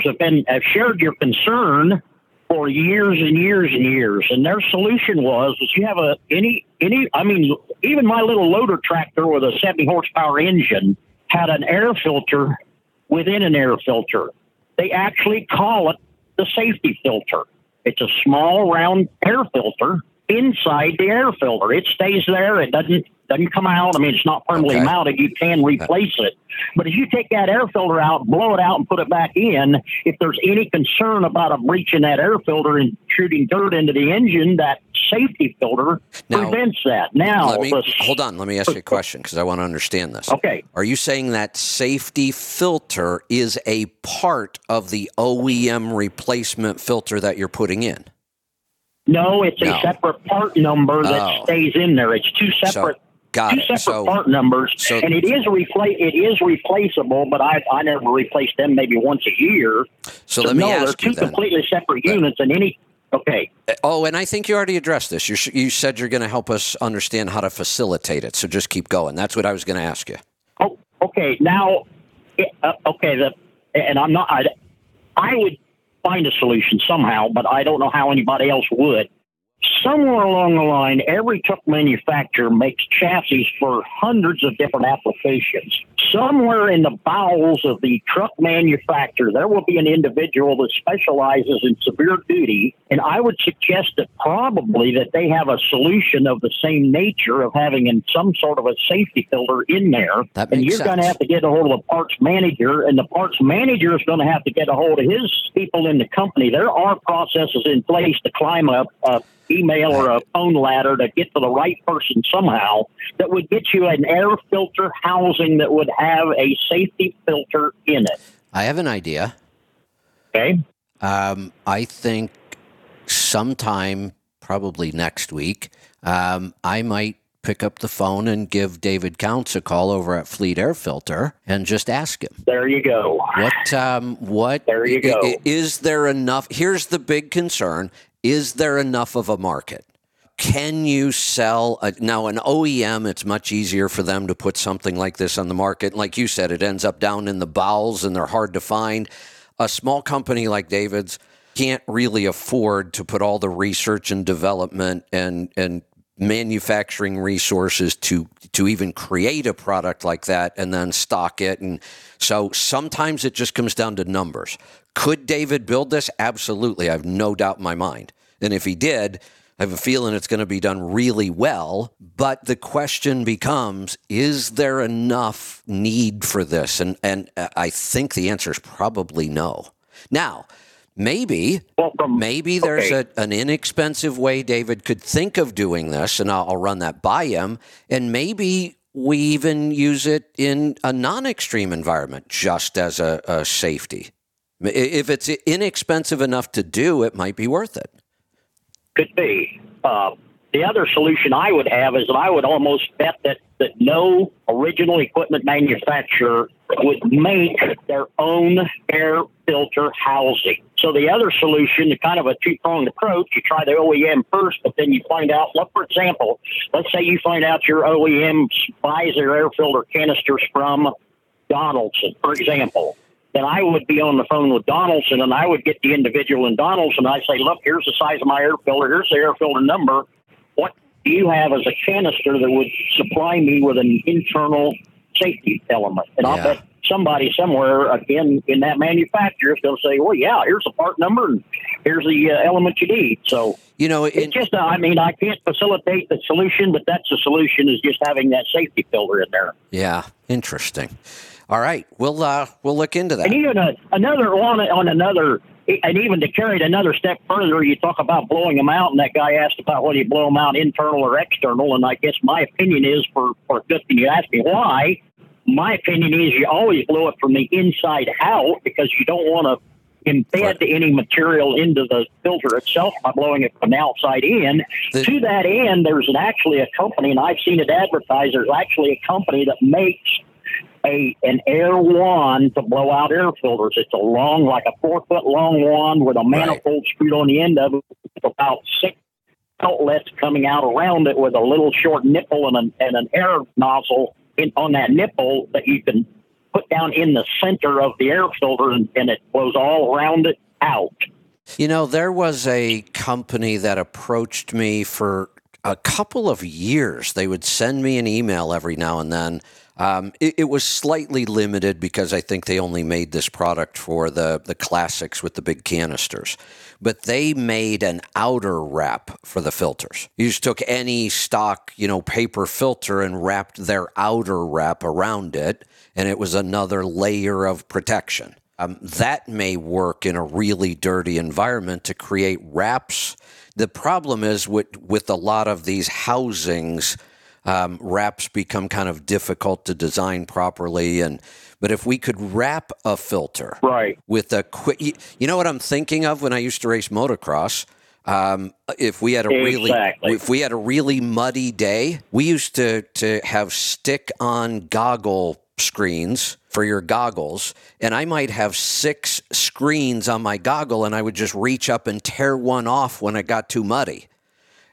Have been have shared your concern for years and years and years, and their solution was is you have a any any I mean even my little loader tractor with a 70 horsepower engine had an air filter within an air filter. They actually call it the safety filter. It's a small round air filter inside the air filter. It stays there. It doesn't doesn't come out. I mean, it's not permanently Okay. mounted. You can replace it. But if you take that air filter out, blow it out, and put it back in, if there's any concern about a breach in that air filter and shooting dirt into the engine, that safety filter Now- prevents that. Now, Let me the- hold on. Let me ask you a question because I want to understand this. Okay. Are you saying that safety filter is a part of the OEM replacement filter that you're putting in? No, it's No. a separate part number that Oh. stays in there. It's two separate Got two it. separate So, part numbers, so- and it is repla- It is replaceable, but I I never replace them. Maybe once a year. so let me no, they're two you then. completely separate units, and any okay. Oh, and I think you already addressed this. You, sh- you said you're going to help us understand how to facilitate it. So just keep going. That's what I was going to ask you. Oh, okay. Now, uh, okay. The and I'm not. I, I would find a solution somehow, but I don't know how anybody else would. Somewhere along the line, every truck manufacturer makes chassis for hundreds of different applications. Somewhere in the bowels of the truck manufacturer, there will be an individual that specializes in severe duty, and I would suggest that probably that they have a solution of the same nature of having in some sort of a safety filter in there. That and you're going to have to get a hold of the parts manager, and the parts manager is going to have to get a hold of his people in the company. There are processes in place to climb up a email or a phone ladder to get to the right person somehow that would get you an air filter housing that would have a safety filter in it. I have an idea. Okay. Um, I think sometime, probably next week, um, I might pick up the phone and give David Counts a call over at Fleet Air Filter and just ask him There you go. what um, what There you go. is there enough? Here's the big concern: is there enough of a market? Can you sell a, now an OEM? It's much easier for them to put something like this on the market. Like you said, it ends up down in the bowels and they're hard to find. A small company like David's can't really afford to put all the research and development and and manufacturing resources to to even create a product like that and then stock it and so sometimes it just comes down to numbers could david build this absolutely i have no doubt in my mind and if he did i have a feeling it's going to be done really well but the question becomes is there enough need for this and and uh, i think the answer is probably no now maybe Well, from, Maybe there's okay. a, an inexpensive way David could think of doing this, and I'll, I'll run that by him. And maybe we even use it in a non extreme environment just as a, a safety. If it's inexpensive enough to do, it might be worth it. Could be. Uh, the other solution I would have is that I would almost bet that, that no original equipment manufacturer would make their own air filter housing. So the other solution, kind of a two pronged approach, you try the OEM first, but then you find out, look, for example, let's say you find out your OEM buys their air filter canisters from Donaldson, for example then I would be on the phone with Donaldson and I would get the individual in Donaldson. I'd say, look, here's the size of my air filter. Here's the air filter number. What do you have as a canister that would supply me with an internal safety element? And I'll Yeah. bet somebody somewhere, again, in that manufacturer is going to say, well, yeah, here's the part number and here's the uh, element you need. So You know, it's just, uh, I mean, I can't facilitate the solution, but that's the solution is just having that safety filter in there. yeah, interesting. All right, we'll uh, we'll look into that. And even a, another on on another, and even to carry it another step further, you talk about blowing them out, and that guy asked about whether you blow them out internal or external. And I guess my opinion is for for just when you ask me why. My opinion is you always blow it from the inside out because you don't want to embed any material into the filter itself by blowing it from the outside in. The- to that end, there's an, actually a company, and I've seen it advertised. There's actually a company that makes a an air wand to blow out air filters. It's a long, like a four foot long wand with a manifold screwed on the end of it, with about six outlets coming out around it with a little short nipple and an, and an air nozzle in, on that nipple that you can put down in the center of the air filter and, and it blows all around it out. You know, there was a company that approached me for a couple of years. They would send me an email every now and then Um, it, it, was slightly limited because I think they only made this product for the, the classics with the big canisters. But they made an outer wrap for the filters. You just took any stock, you know, paper filter and wrapped their outer wrap around it, and it was another layer of protection. Um, that may work in a really dirty environment to create wraps. The problem is with with a lot of these housings um, wraps become kind of difficult to design properly. And but if we could wrap a filter right with a quick, you know what I'm thinking of when I used to race motocross. Um, if we had a really if we had a really muddy day, we used to to have stick on goggle screens for your goggles, and I might have six screens on my goggle, and I would just reach up and tear one off when it got too muddy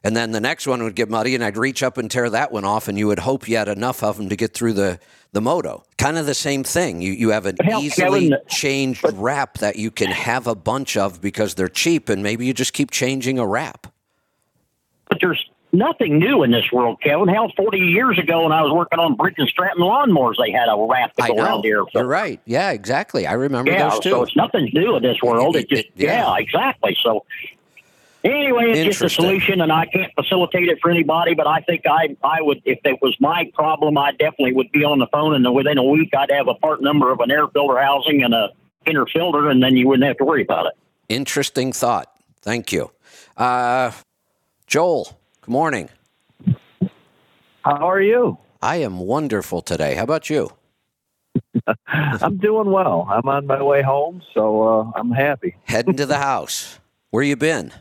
and then the next one would get muddy, and I'd reach up and tear that one off, and you would hope you had enough of them to get through the the moto. Kind of the same thing. You you have an Hell, easily Kevin, uh, changed but, wrap that you can have a bunch of because they're cheap, and maybe you just keep changing a wrap. But there's nothing new in this world, Kevin. Hell, 40 years ago when I was working on Briggs and Stratton lawnmowers, they had a wrap to go around here. You're right. Yeah, exactly. I remember yeah, those too. so it's nothing new in this world. It, It- just it- yeah. yeah. exactly. So anyway, it's just a solution, and I can't facilitate it for anybody. But I think I I would if it was my problem, I definitely would be on the phone, and within a week I'd have a part number of an air filter housing and a inner filter, and then you wouldn't have to worry about it. Interesting thought. Thank you, uh, Joel. Good morning. How are you? I am wonderful today. How about you? I'm doing well. I'm on my way home, so uh, I'm happy. Heading to the house. Where you been?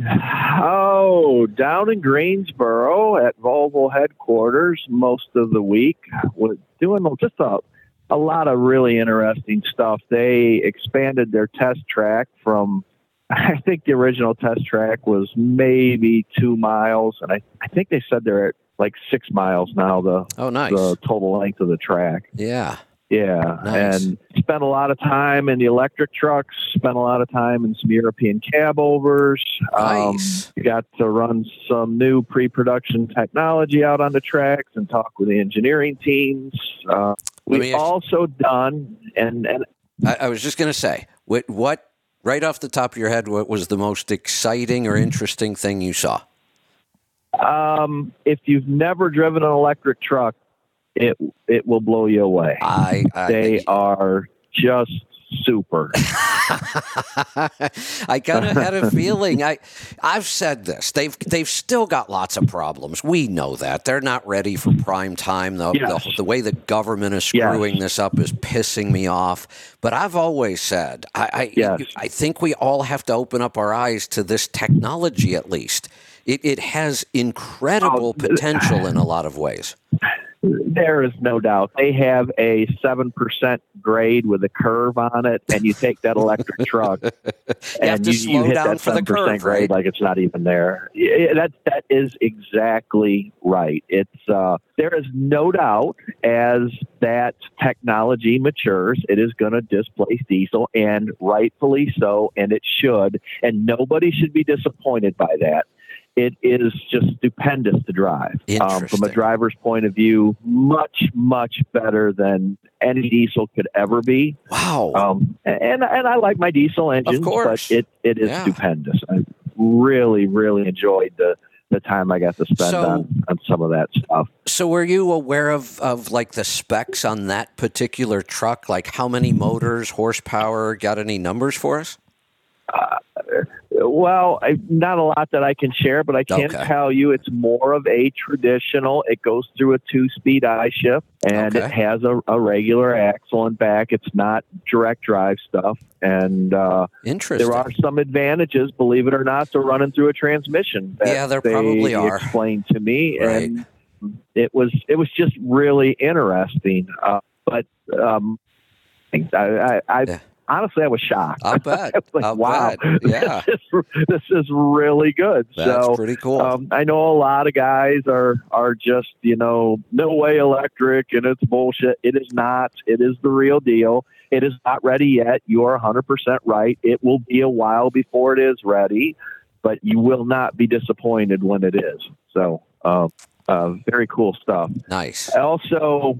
Oh, down in Greensboro at Volvo headquarters most of the week. We're doing just a, a lot of really interesting stuff. They expanded their test track from, I think the original test track was maybe two miles, and I, I think they said they're at like six miles now, the, Oh, nice. the total length of the track. Yeah. Yeah, Nice. and spent a lot of time in the electric trucks. Spent a lot of time in some European cab overs. Nice. Um, got to run some new pre-production technology out on the tracks and talk with the engineering teams. Uh, we've also done, and and I, I was just going to say, what, what, right off the top of your head, what was the most exciting or interesting thing you saw? um, if you've never driven an electric truck, it it will blow you away. I, I They are just super. I kind of had a feeling. I, I've said this. They've they've still got lots of problems. We know that they're not ready for prime time. The, Yes. the, the way the government is Yes. screwing this up is pissing me off. But I've always said, I, I, Yes. I think we all have to open up our eyes to this technology. At least it, it has incredible Oh, potential in a lot of ways. There is no doubt. They have a 7% grade with a curve on it, and you take that electric truck and have you, you hit down that for 7% curve, grade right? like it's not even there. Yeah, that, that is exactly right. It's uh, There is no doubt as that technology matures, it is going to displace diesel, and rightfully so, and it should. And nobody should be disappointed by that. It is just stupendous to drive. Um, from a driver's point of view, much, much better than any diesel could ever be. Wow. Um, and and I like my diesel engines, course. but it, it is Yeah. stupendous. I really, really enjoyed the, the time I got to spend So- on, on some of that stuff. So were you aware of, of like the specs on that particular truck? Like how many motors, horsepower, got any numbers for us? Well, I, not a lot that I can share, but I can Okay. tell you it's more of a traditional. It goes through a two-speed I shift, and Okay. it has a, a regular axle and back. It's not direct drive stuff, and uh, Interesting. there are some advantages, believe it or not, to running through a transmission. Yeah, there they probably are. Explained to me, Right. and it was it was just really interesting. Uh, but um, I, I, I Yeah. Honestly I was shocked. I'll bet. I like, I'll wow, bet. Yeah. this, is, this is really good. That's so pretty cool. um, I know a lot of guys are are just you know no way electric and it's bullshit. It is not. It is the real deal. It is not ready yet. You are 100 percent right. It will be a while before it is ready, but you will not be disappointed when it is. So. Um, uh, very cool stuff. Nice. I also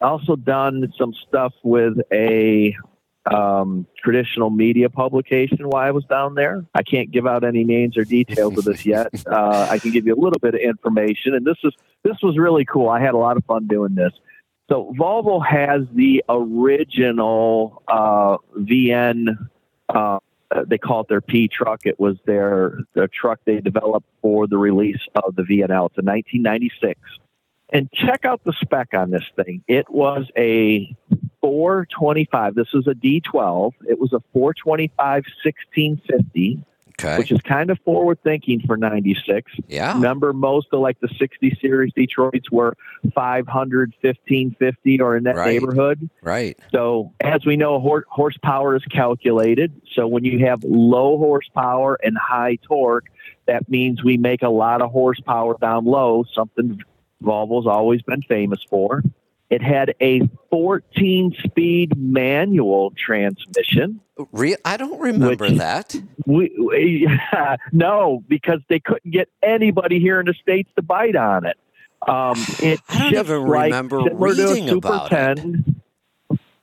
also done some stuff with a um, traditional media publication while I was down there. I can't give out any names or details of this yet. Uh, I can give you a little bit of information, and this is this was really cool. I had a lot of fun doing this. So Volvo has the original uh, VN. Uh, they call it their P truck. It was their the truck they developed for the release of the VNL. It's a 1996. And check out the spec on this thing. It was a 425. This was a D12. It was a 425 1650 Okay. which is kind of forward thinking for 96. yeah. Remember, most of like the 60 series Detroits were 500, 1550 or in that Right. neighborhood. Right. So, as we know, hor- horsepower is calculated. So, when you have low horsepower and high torque, that means we make a lot of horsepower down low, something Volvo's always been famous for. It had a 14 speed manual transmission. Re- I don't remember that. We, we no, because they couldn't get anybody here in the states to bite on it. Um, it's I don't even like remember similar to a reading about it. 10,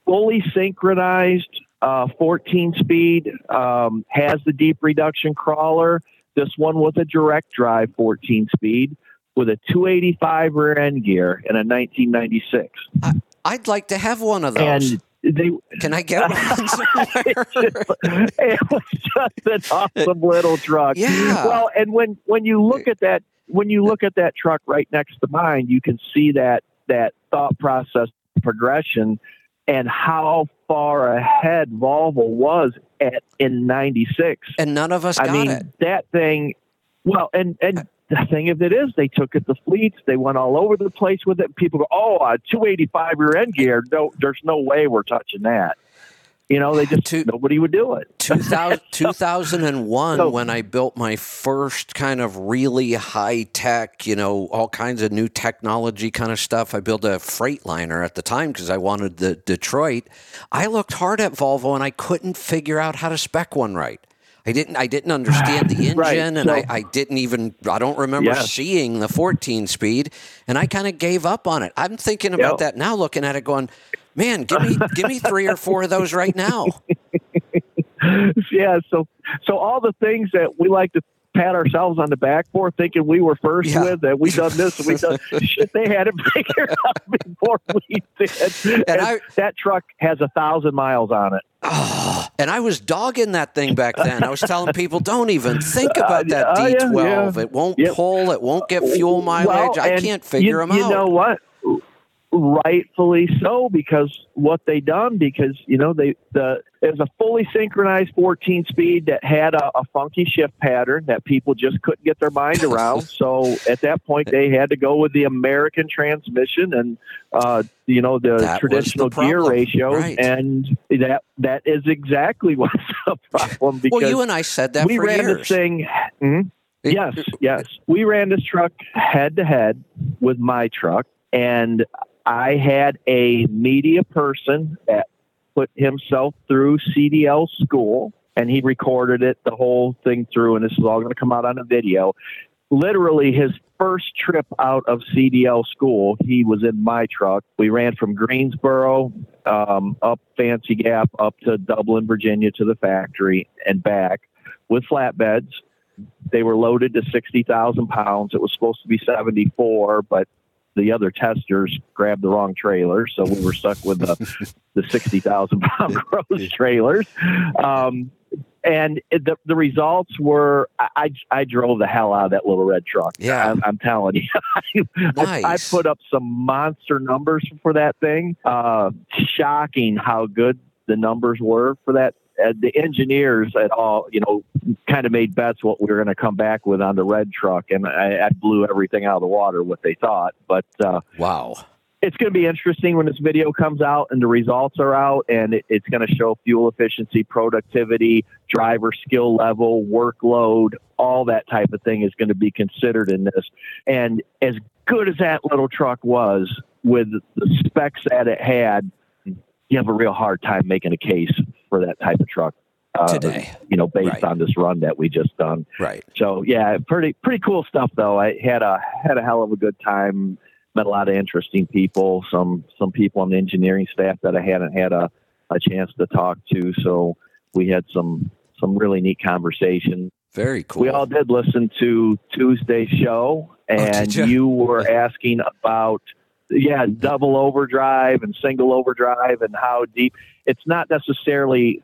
fully synchronized, uh, 14 speed, um, has the deep reduction crawler. This one was a direct drive 14 speed with a 285 rear end gear in a 1996. I'd like to have one of those. And they Can I get one somewhere? it was just an awesome little truck. Yeah. Well, and when when you look at that when you look at that truck right next to mine, you can see that that thought process progression and how far ahead Volvo was at in '96. and none of us I got mean, it. that thing. Well, and and uh, the thing of it is, they took it to fleets. They went all over the place with it. People go, "Oh, a 285 rear end gear. No, there's no way we're touching that." You know, they just Two- nobody would do it. 2000, 2001 So- when I built my first kind of really high tech, you know, all kinds of new technology kind of stuff. I built a Freightliner at the time because I wanted the Detroit. I looked hard at Volvo and I couldn't figure out how to spec one right. I didn't. I didn't understand the engine, Right, and so- I, I didn't even. I don't remember Yes. seeing the 14 speed, and I kind of gave up on it. I'm thinking about Yep. that now, looking at it, going, "Man, give me, give me three or four of those right now." yeah. So so all the things that we like to pat ourselves on the back for, thinking we were first Yeah. with, that we done this, and we done shit. They had it figured out before we did. And I- that truck has a thousand miles on it. Oh, and I was dogging that thing back then. I was telling people, don't even think about that Uh, yeah, D12. yeah. It won't Yep. pull. It won't get fuel mileage. I can't figure you, them out you know what? Rightfully so, because what they done because you know they the it was a fully synchronized 14 speed that had a, a funky shift pattern that people just couldn't get their mind around. so at that point, they had to go with the American transmission and uh, you know the That was the traditional gear ratios, Right. and that that is exactly what's the problem. Because well, you and I said that we ran years. this thing. It- Yes, yes. We ran this truck head to head with my truck, and I had a media person that put himself through CDL school, and he recorded it, the whole thing through, and this is all going to come out on a video. Literally, his first trip out of CDL school, he was in my truck. We ran from Greensboro um, up Fancy Gap up to Dublin, Virginia to the factory and back with flatbeds. They were loaded to 60,000 pounds. It was supposed to be 74, but the other testers grabbed the wrong trailer. So we were stuck with the, the 60,000 pound gross trailers. Um, and it, the, the results were I, I, I drove the hell out of that little red truck. Yeah. I'm, I'm telling you. I, I Nice. put up some monster numbers for that thing. Uh, shocking how good the numbers were for that. Uh, the engineers at all, you know, kind of made bets what we were going to come back with on the red truck, and I, I blew everything out of the water what they thought. But uh, Wow. it's going to be interesting when this video comes out and the results are out, and it, it's going to show fuel efficiency, productivity, driver skill level, workload, all that type of thing is going to be considered in this. And as good as that little truck was with the specs that it had, you have a real hard time making a case for that type of truck. uh, Today. You know, based Right. on this run that we just done. Right. So yeah, pretty pretty cool stuff though. I had a had a hell of a good time. Met a lot of interesting people. Some some people on the engineering staff that I hadn't had a, a chance to talk to. So we had some some really neat conversations. Very cool. We all did listen to Tuesday's show, and did ya? you were asking about yeah double overdrive and single overdrive and how deep. It's not necessarily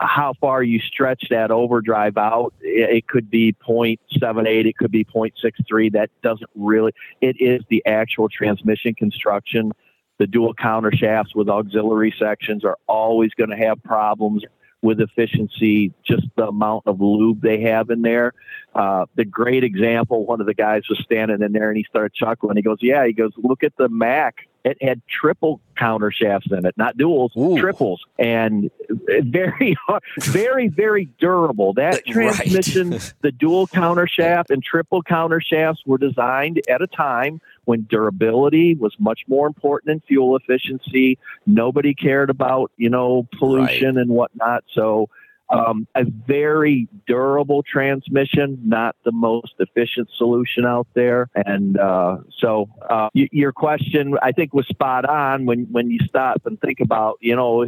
how far you stretch that overdrive out. It, could be 0.78, it could be 0.63. That doesn't really. It is the actual transmission construction. The dual counter shafts with auxiliary sections are always going to have problems with efficiency, just the amount of lube they have in there. Uh, the great example, one of the guys was standing in there and he started chuckling. He goes, Yeah, he goes, Look at the Mack. It had triple counter shafts in it, not duals, Ooh. triples, and very, hard, very, very durable. That Right. transmission, the dual counter shaft and triple counter shafts were designed at a time when durability was much more important than fuel efficiency. Nobody cared about, you know, pollution and whatnot. So, um, a very durable transmission, not the most efficient solution out there. And uh, so, uh, y- your question, I think, was spot on when when you stop and think about, you know,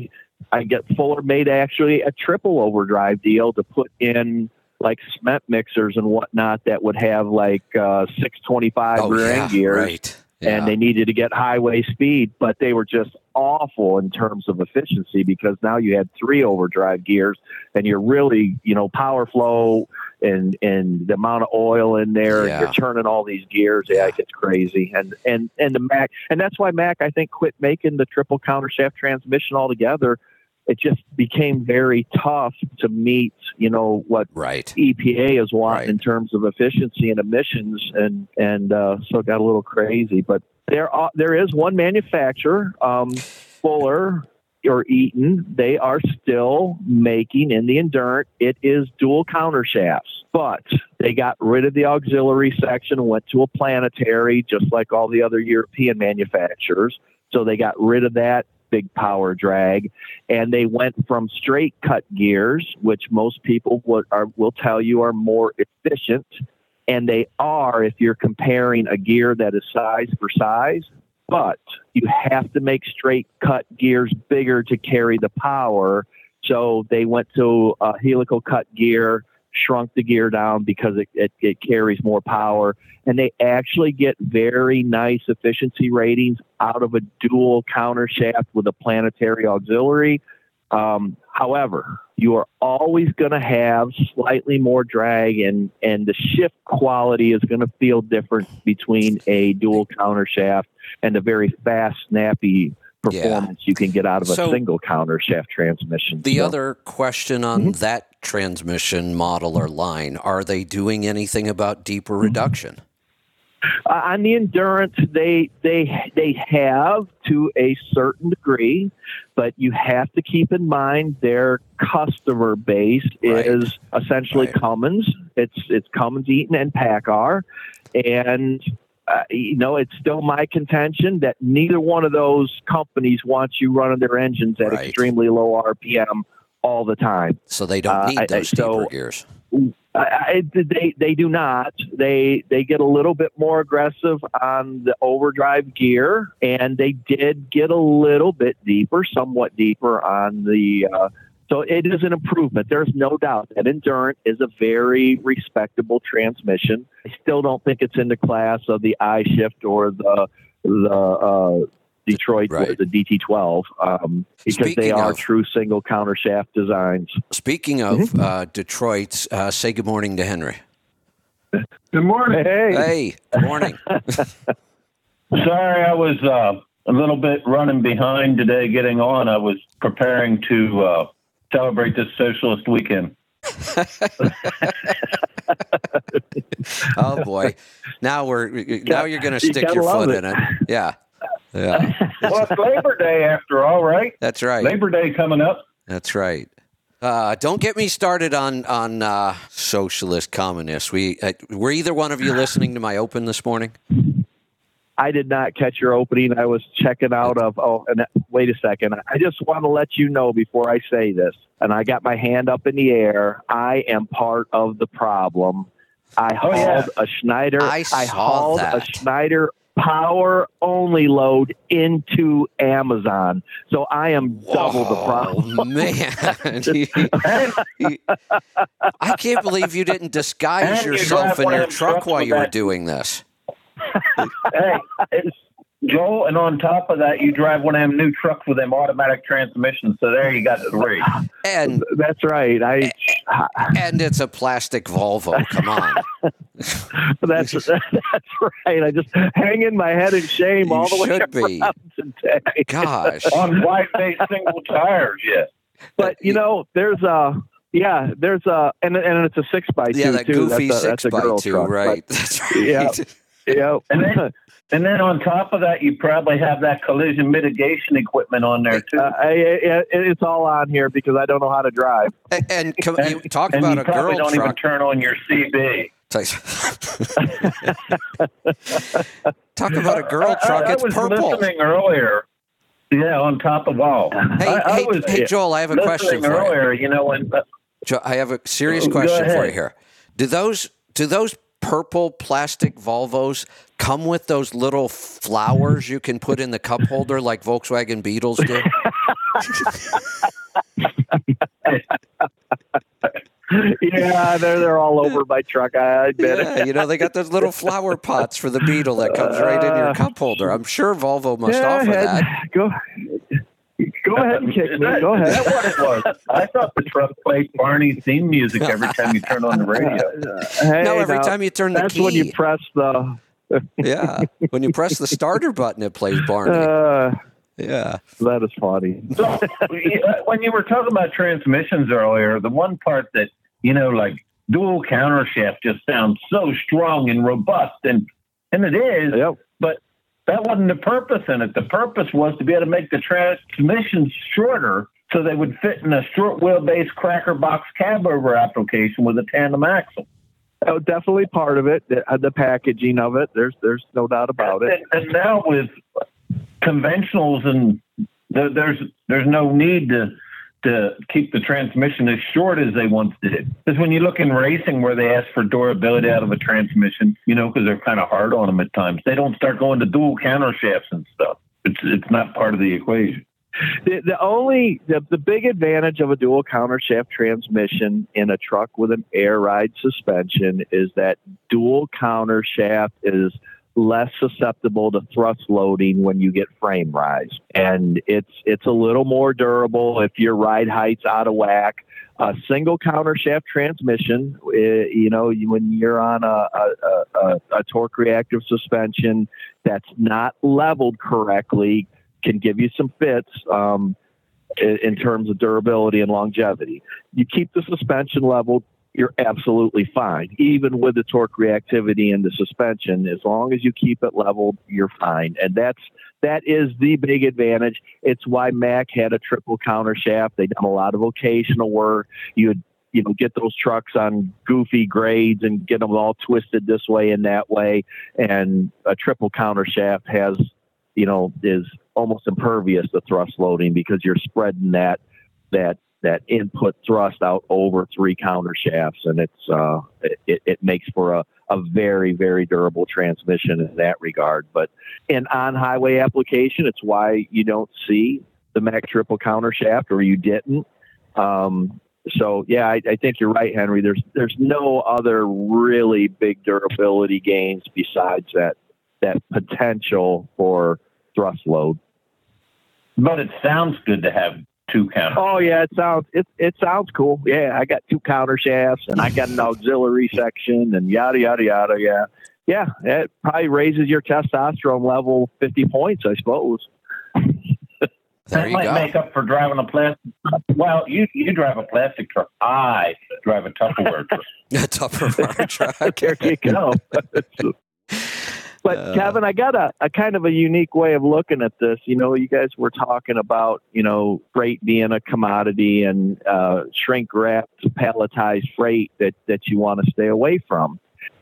I get Fuller made actually a triple overdrive deal to put in like cement mixers and whatnot that would have like uh, 625 oh, rear yeah, end gears Right. Yeah. and they needed to get highway speed, but they were just awful in terms of efficiency because now you had three overdrive gears and you're really, you know, power flow and and the amount of oil in there Yeah. and you're turning all these gears. Yeah, it gets crazy. And and and the Mack and that's why Mack I think quit making the triple counter shaft transmission altogether. It just became very tough to meet, you know, what right. EPA is wanting Right. in terms of efficiency and emissions, and and uh, so it got a little crazy. But there are there is one manufacturer, um, Fuller or Eaton. They are still making in the Endurant. It is dual counter shafts, but they got rid of the auxiliary section and went to a planetary, just like all the other European manufacturers. So they got rid of that big power drag and they went from straight cut gears, which most people would, are, will tell you are more efficient, and they are if you're comparing a gear that is size for size. But you have to make straight cut gears bigger to carry the power. So they went to a helical cut gear, shrunk the gear down because it, it, it carries more power. And they actually get very nice efficiency ratings out of a dual counter shaft with a planetary auxiliary. Um, however, you are always going to have slightly more drag, and and the shift quality is going to feel different between a dual counter shaft and a very fast, snappy performance you can get out of a So- single counter shaft transmission. The So- other question on Mm-hmm. that transmission model or line are they doing anything about deeper Mm-hmm. reduction? Uh, on the Endurant, they they they have to a certain degree, but you have to keep in mind their customer base Right. is essentially Right. Cummins. It's it's Cummins, Eaton, and PACCAR, and uh, you know it's still my contention that neither one of those companies wants you running their engines at Right. extremely low RPM all the time. So they don't Uh, need I- I- those so- deeper gears. I, I, they they do not. They they get a little bit more aggressive on the overdrive gear, and they did get a little bit deeper, somewhat deeper on the. Uh, so it is an improvement. There's no doubt that Endurant is a very respectable transmission. I still don't think it's in the class of the I shift or the the uh, Detroit Right. the DT12 um, because they are of- true single counter shaft designs. Speaking of Mm-hmm. uh, Detroit, uh, say good morning to Henry. Good morning. Hey. Hey, good morning. Sorry, I was uh, a little bit running behind today getting on. I was preparing to uh, celebrate this socialist weekend. oh boy, now we're now you're going to stick gotta your foot it. in it. Yeah, yeah, Well, it's Labor Day after all, right? that's right. Labor Day coming up. That's right. Uh, don't get me started on on uh, socialist communists. We uh, were either one of you listening to my open this morning? I, I did not catch your opening. I was checking out of. Oh, and uh, wait a second. I just want to let you know before I say this, and I got my hand up in the air. I am part of the problem. I Oh, hauled yeah. a Schneider. I saw hauled a. Schneider power only load into Amazon. So I am double the problem. Oh man, I can't believe you didn't disguise yourself in your truck while you were doing this. Hey, it's Joel, and on top of that, you drive one of them new trucks with them automatic transmissions. So there you got three. And That's right. I and it's a plastic Volvo. Come on. that's that's right. I just hang in my head in shame You all the way should around be. today. Gosh. on white base single tires, yes. But you know, there's a yeah, there's a and and it's a six by two Yeah, that too. goofy that's a, six that's a by two, truck, but- right? That's right. Yeah. Yeah. And then, and then on top of that, you probably have that collision mitigation equipment on there too. Uh, I, I, it's all on here because I don't know how to drive. And, and com- And- you talk and about you a probably girl don't even truck. turn on your CB. talk about a girl I- truck. I, It's was purple. listening earlier. Yeah, on top of all. Hey, I, I hey, was hey, Joel, I have a question listening for you. earlier. You know, when Jo- I have a serious question for you here. Do those do those purple plastic Volvos come with those little flowers you can put in the cup holder like Volkswagen Beetles do? yeah, they're they're all over my truck. I bet. yeah, you know they got those little flower pots for the Beetle that comes right in your uh, cup holder. I'm sure Volvo must Yeah, offer ahead. that. Go go ahead and kick Is me. that- Go is ahead. that what it was? I thought the truck played Barney's theme music every time you turn on the radio. Hey, No, every now, time you turn the that's key, when you press the. yeah, when you press the starter button, it plays Barney. Uh, Yeah, that is funny. So when you were talking about transmissions earlier, the one part that you know, like dual countershaft, just sounds so strong and robust, and and it is. Yep. That wasn't the purpose in it. The purpose was to be able to make the transmissions shorter, so they would fit in a short wheelbase cracker box cab over application with a tandem axle. Oh, definitely part of it. The, uh, the packaging of it. There's there's no doubt about it. And, and now with conventionals and there, there's there's no need to to keep the transmission as short as they once did. Because when you look in racing where they ask for durability out of a transmission, you know, because they're kind of hard on them at times, they don't start going to dual countershafts and stuff. It's it's not part of the equation. The, the only the, the big advantage of a dual countershaft transmission in a truck with an air ride suspension is that dual countershaft is less susceptible to thrust loading when you get frame rise and it's it's a little more durable if your ride height's out of whack a single countershaft transmission eh, you know when you're on a, a, a, a, torque reactive suspension that's not leveled correctly can give you some fits um, in, in terms of durability and longevity. You keep the suspension leveled, you're absolutely fine. Even with the torque reactivity and the suspension, as long as you keep it leveled, you're fine. And that's that is the big advantage. It's why Mack had a triple counter shaft. They done a lot of vocational work. You would you know get those trucks on goofy grades and get them all twisted this way and that way. And a triple counter shaft has you know is almost impervious to thrust loading because you're spreading that that that input thrust out over three counter shafts and it's uh it, it makes for a, a very very durable transmission in that regard. But in on highway application it's why you don't see the mack triple counter shaft or you didn't. Um so yeah I, I think you're right henry. There's there's no other really big durability gains besides that that potential for thrust load. But it sounds good to have two counters. Oh yeah, it sounds it it sounds cool. Yeah, I got two counter shafts and I got an auxiliary section and yada yada yada. Yeah, yeah. It probably raises your testosterone level fifty points, I suppose. that might go. make up for driving a plastic. Well, you you drive a plastic truck. I drive a Tupperware truck. a Tupperware truck. there you go. but Uh, Kevin, I got a, a kind of a unique way of looking at this. You know, you guys were talking about you know freight being a commodity and uh, shrink wrapped palletized freight that that you want to stay away from,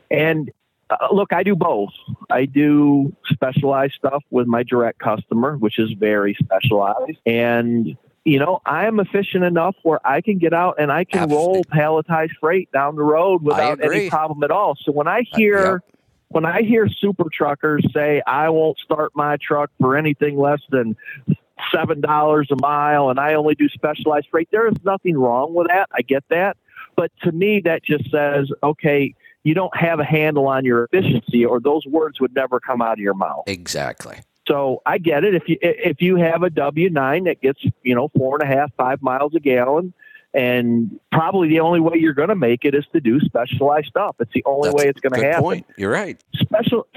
and Uh, look, I do both. I do specialized stuff with my direct customer, which is very specialized. And, you know, I am efficient enough where I can get out and I can Absolutely. roll palletized freight down the road without any problem at all. So when I hear, yep. When I hear super truckers say, I won't start my truck for anything less than seven dollars a mile and I only do specialized freight, there is nothing wrong with that. I get that. But to me, that just says, okay, you don't have a handle on your efficiency, or those words would never come out of your mouth. Exactly. So I get it. If you if you have a W nine that gets you know four and a half five miles a gallon, and probably the only way you're going to make it is to do specialized stuff. It's the only That's way it's going to happen. point. You're right. Special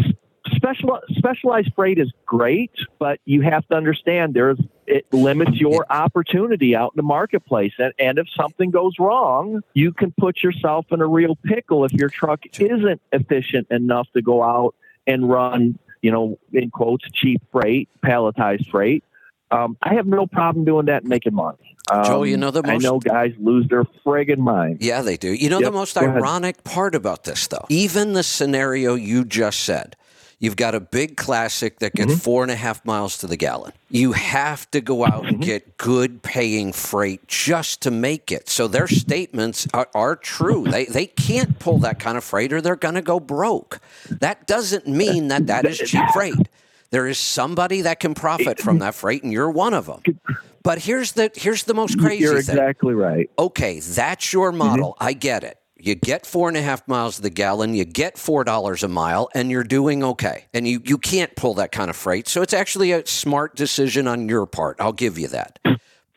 special specialized freight is great, but you have to understand there's it limits your opportunity out in the marketplace. And, and if something goes wrong, you can put yourself in a real pickle if your truck isn't efficient enough to go out and run, you know, in quotes, cheap freight, palletized freight. Um, I have no problem doing that and making money. Um, Joe, you know the most. I know guys lose their friggin' mind. Yeah, they do. You know the most go ahead. ironic part about this, though? Even the scenario you just said. You've got a big classic that Mm-hmm. gets four and a half miles to the gallon. You have to go out Mm-hmm. and get good paying freight just to make it. So their statements are, are true. They, they can't pull that kind of freight or they're going to go broke. That doesn't mean that that is cheap freight. There is somebody that can profit from that freight, and you're one of them. But here's the here's the most crazy You're thing exactly right. okay, that's your mm-hmm. model. I get it. You get four and a half miles to the gallon, you get four dollars a mile, and you're doing okay. And you, you can't pull that kind of freight. So it's actually a smart decision on your part. I'll give you that.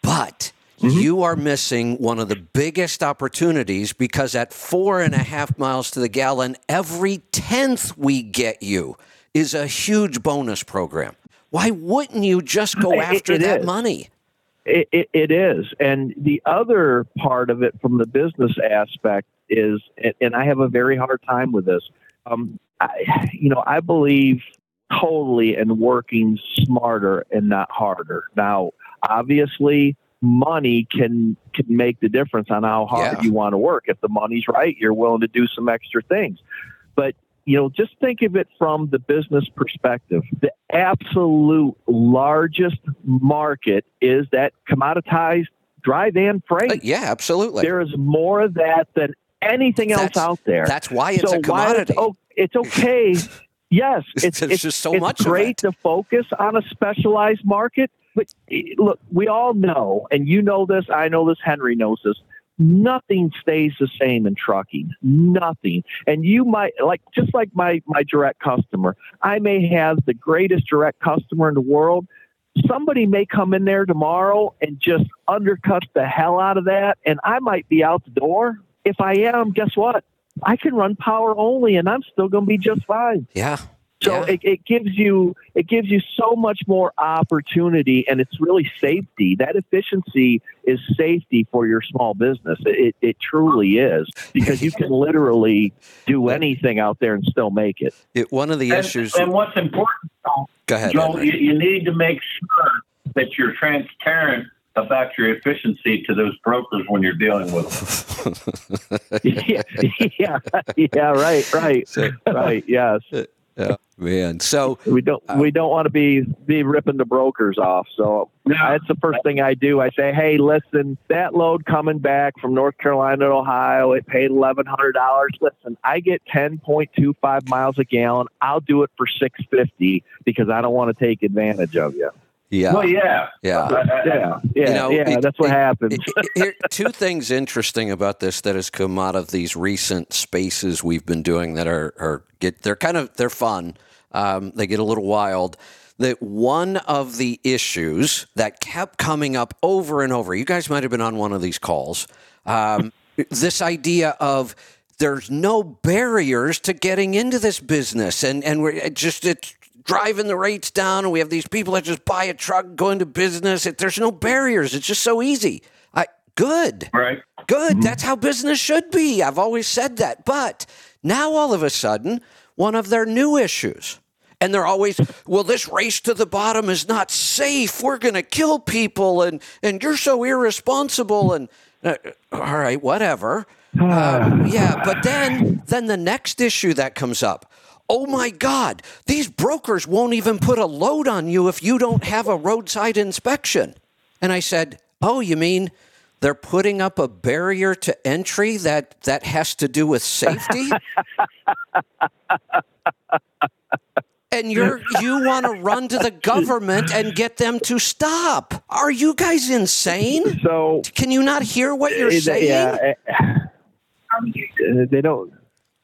But mm-hmm. you are missing one of the biggest opportunities because at four and a half miles to the gallon, every tenth we get you is a huge bonus program. Why wouldn't you just go after it that is. money? It, it, it is. And the other part of it from the business aspect is, and- and I have a very hard time with this. Um, I, you know, I believe totally in working smarter and not harder. Now, obviously, money can can make the difference on how hard Yeah. you want to work. If the money's right, you're willing to do some extra things. But you know, just think of it from the business perspective. The absolute largest market is that commoditized dry van freight. Uh, yeah, absolutely. There is more of that than anything else out there. That's why it's so a commodity. It's, oh, it's okay. yes, it's, it's just so it's much of great to focus on a specialized market. But eh, look, we all know, and you know this, I know this, Henry knows this. Nothing stays the same in trucking. Nothing. And you might like just like my my direct customer. I may have the greatest direct customer in the world. Somebody may come in there tomorrow and just undercut the hell out of that, and I might be out the door. If I am, guess what? I can run power only, and I'm still going to be just fine. yeah. So yeah. it, it gives you it gives you so much more opportunity, and it's really safety. That efficiency is safety for your small business. It, it truly is because you can literally do anything out there and still make it. It- one of the And, issues. and what's important, go ahead. Joel, you, you need to make sure that you're transparent about your efficiency to those brokers when you're dealing with them. yeah, yeah, yeah, right, right, So- right. Yes, yeah, man. So we don't we don't want to be be ripping the brokers off. So Now, That's the first thing I do. I say, hey, listen, that load coming back from North Carolina to Ohio, it paid eleven hundred dollars. Listen, I get ten point two five miles a gallon. I'll do it for six fifty because I don't want to take advantage of you. Yeah, well, yeah. yeah. I- I- Yeah, yeah, know, yeah. it- that's what it- happens. It- here, two things interesting about this that has come out of these recent spaces we've been doing that are, are get they're kind of they're fun. Um, they get a little wild. That one of the issues that kept coming up over and over. You guys might have been on one of these calls. Um, this idea of there's no barriers to getting into this business, and and we're it just it's driving the rates down, and we have these people that just buy a truck, go into business. It, there's no barriers. It's just so easy. I good, right. good. That's how business should be. I've always said that. But now all of a sudden, one of their new issues. And they're always, well, this race to the bottom is not safe. We're going to kill people, and and you're so irresponsible. And uh, all right, whatever. Um, yeah, but then then the next issue that comes up. Oh my God, these brokers won't even put a load on you if you don't have a roadside inspection. And I said, Oh, you mean they're putting up a barrier to entry that, that has to do with safety? and you're you want to run to the government and get them to stop. Are you guys insane? So Can you not hear what you're saying? yeah, eh, they don't.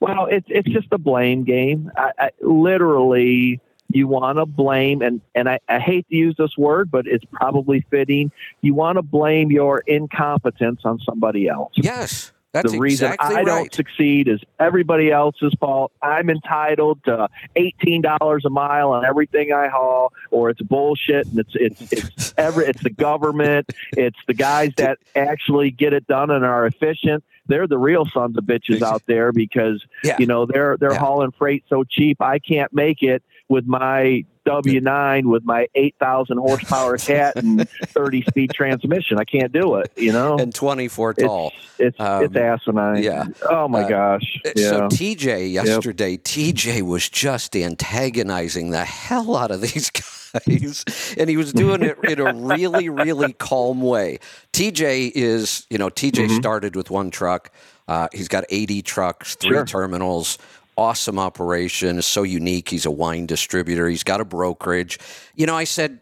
Well, it's it's just a blame game. I, I, literally, you want to blame, and and I, I hate to use this word, but it's probably fitting. You want to blame your incompetence on somebody else. Yes. That's the reason exactly I right. don't succeed is everybody else's fault. I'm entitled to eighteen dollars a mile on everything I haul, or it's bullshit and it's it's it's every it's the government, it's the guys that actually get it done and are efficient. They're the real sons of bitches out there because Yeah. you know they're they're Yeah. hauling freight so cheap. I can't make it with my W nine with my eight thousand horsepower cat and thirty speed transmission. I can't do it. You know, and 24 tall. it's Um, it's asinine. yeah. Oh my Uh, gosh. So TJ yesterday, TJ was just antagonizing the hell out of these guys, and he was doing it in a really, really calm way. TJ is, you know, TJ Mm-hmm. started with one truck. Uh, he's got 80 trucks, three Sure. terminals. Awesome operation. Is so unique. He's a wine distributor. He's got a brokerage. You know, I said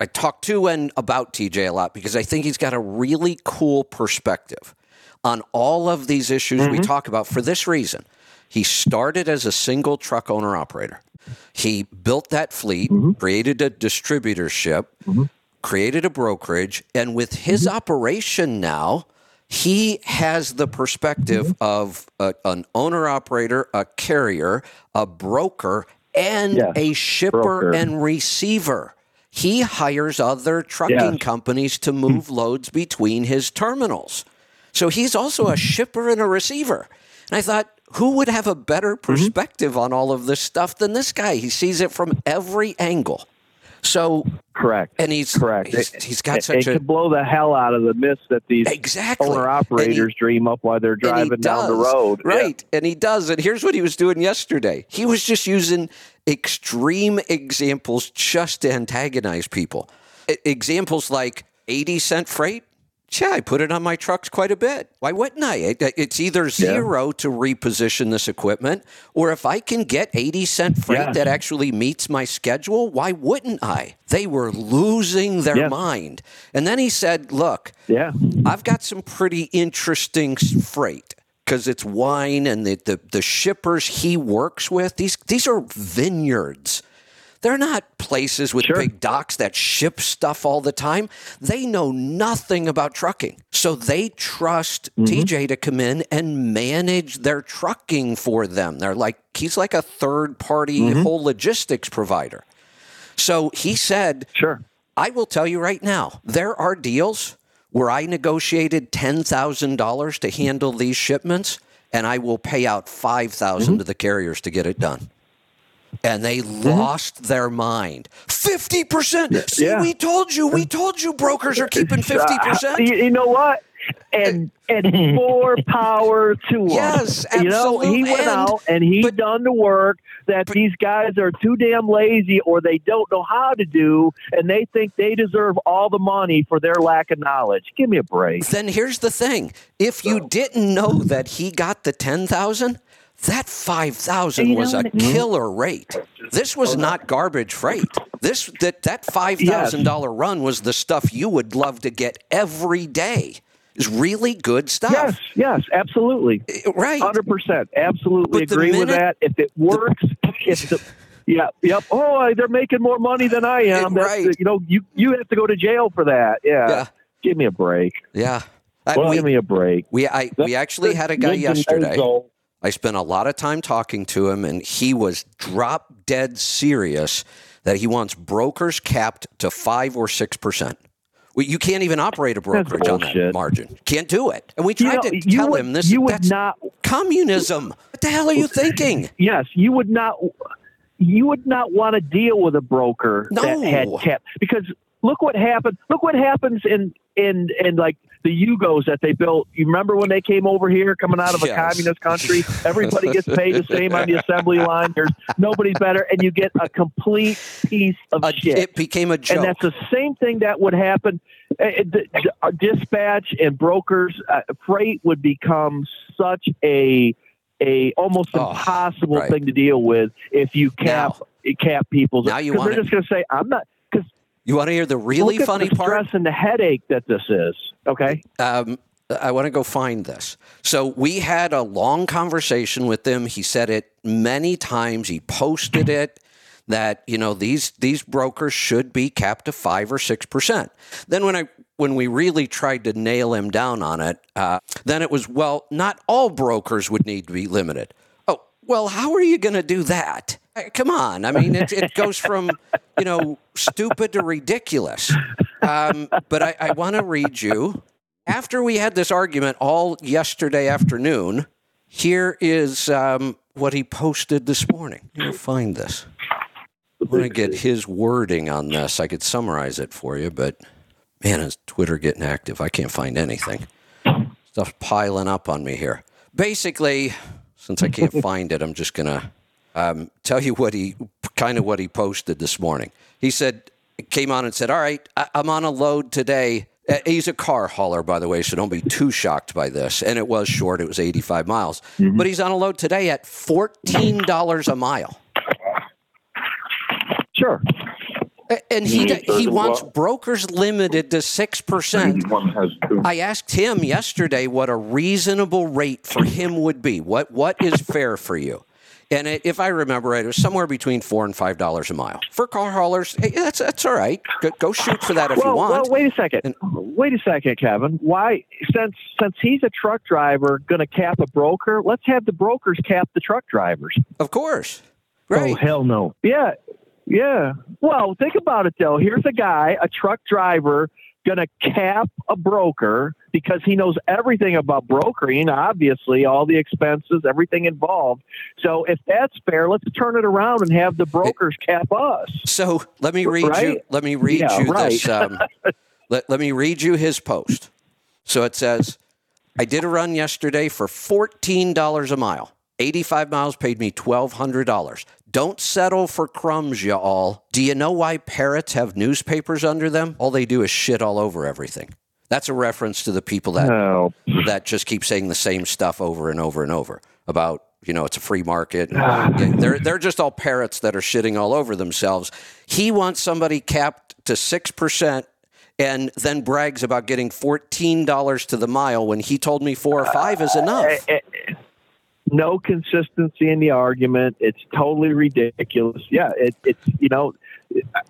I talked to and about TJ a lot because I think he's got a really cool perspective on all of these issues we mm-hmm. talk about for this reason. He started as a single truck owner operator. He built that fleet, mm-hmm. created a distributorship, mm-hmm. created a brokerage, and with his operation now, he has the perspective mm-hmm. of a, an owner operator, a carrier, a broker, and a shipper broker. and receiver. He hires other trucking companies to hmm. move loads between his terminals. So he's also a mm-hmm. shipper and a receiver. And I thought, who would have a better Mm-hmm. perspective on all of this stuff than this guy? He sees it from every angle. So, Correct. and he's Correct. He's, It- he's got it, such it a could blow the hell out of the mist that these exactly owner operators dream up while they're driving down the road. Yeah. Right. And he does. And here's what he was doing yesterday. He was just using extreme examples just to antagonize people. Examples like 80 cent freight. Yeah, I put it on my trucks quite a bit. Why wouldn't I? It- It's either zero to reposition this equipment, or if I can get 80 cent freight Yes. that actually meets my schedule, why wouldn't I? They were losing their Yes. mind. And then he said, Look, Yeah. I've got some pretty interesting freight because it's wine and the, the, the shippers he works with. These these are vineyards. They're not places with Sure. big docks that ship stuff all the time. They know nothing about trucking. So they trust mm-hmm. TJ to come in and manage their trucking for them. They're like, he's like a third party mm-hmm. whole logistics provider. So he said, Sure. I will tell you right now, there are deals where I negotiated $10,000 to handle these shipments, and I will pay out 5000 mm-hmm. to the carriers to get it done. And they lost their mind. 50%. See, Yeah. we told you, we told you brokers are keeping 50%. Uh, you, know what? And and more power to him. Yes, You know, he went and- out and he but- done the work that these guys are too damn lazy or they don't know how to do, and they think they deserve all the money for their lack of knowledge. Give me a break. Then here's the thing. If you didn't know that he got the 10,000, that 5,000 You was a killer rate. This was not garbage freight. This that that $5,000 run was the stuff you would love to get every day. Is really good stuff. Yes, yes, absolutely. Right. Hundred percent, absolutely But the agree with that. If it works, if the yeah, yep. Oh, they're making more money than I am. That's, Right. You know, you you have to go to jail for that. Yeah. Yeah. Give me a break. Yeah. Uh, Well, we, give me a break. we, I, we actually had a guy yesterday. I spent a lot of time talking to him, and he was drop dead serious that he wants brokers capped to five or six percent. Well, you can't even operate a brokerage on that margin. Can't do it. And we You tried know, to you tell would, him this. You would that's not. communism. What the hell are you thinking? Yes, you would not. You would not want to deal with a broker that had cap because look what happened. Look what happens in in in like the Yugos that they built. You remember when they came over here, coming out of a Yes. communist country? Everybody gets paid the same on the assembly line. There's nobody's better, and you get a complete piece of A- shit. it became a joke. And that's the same thing that would happen. The- the- uh, dispatch and brokers, uh, freight would become such a a almost Oh, impossible right. thing to deal with if you cap cap people's. now you wanna- they're just going to say, "I'm not." You want to hear the really look at funny the part? stress and the headache that this is. Okay. um, I want to go find this. So we had a long conversation with him. He said it many times. He posted it that you know these these brokers should be capped to five or six percent. Then when I when we really tried to nail him down on it, uh, then it was well, not all brokers would need to be limited. Oh well, how are you going to do that? Come on, I mean it, it goes from you know stupid to ridiculous. Um, but I, I want to read you after we had this argument all yesterday afternoon, here is um, what he posted this morning. You'll find this. I want to get his wording on this. I could summarize it for you, but man, is Twitter getting active? I can't find anything. Stuff's piling up on me here. Basically, since I can't find it, I'm just gonna um, tell you what he kind of what he posted this morning. He said, came on and said, "All right, I, I'm on a load today." Uh, He's a car hauler, by the way, so don't be too shocked by this. And it was short; it was 85 miles, but he's on a load today at fourteen dollars a mile. Sure. And he he wants brokers limited to six percent. One has two. I asked him yesterday what a reasonable rate for him would be. What what is fair for you? And it, if I remember right, it was somewhere between four and five dollars a mile for car haulers. Eh, hey, that's that's all right. Go, go shoot for that if well, you want. well, wait a second. And- wait a second, Kevin. Why? Since since he's a truck driver, going to cap a broker. Let's have the brokers cap the truck drivers. of course, Oh hell no. Yeah, yeah. Well, think about it though. Here's a guy, a truck driver, going to cap a broker because he knows everything about brokering. Obviously, all the expenses, everything involved. So if that's fair, let's turn it around and have the brokers cap us. So let me read you. Let me read Yeah, you right. this. Um, let, let me read you his post. So it says, I did a run yesterday for $14 a mile. 85 miles paid me $1,200. Don't settle for crumbs, you all. Do you know why parrots have newspapers under them? All they do is shit all over everything. That's a reference to the people that Oh, that just keep saying the same stuff over and over and over about you know it's a free market. Ah. They're they're just all parrots that are shitting all over themselves. He wants somebody capped to six percent. And then brags about getting fourteen dollars to the mile when he told me four or five is enough. Eh, eh, no consistency in the argument. It's totally ridiculous. Yeah, it, it's you know,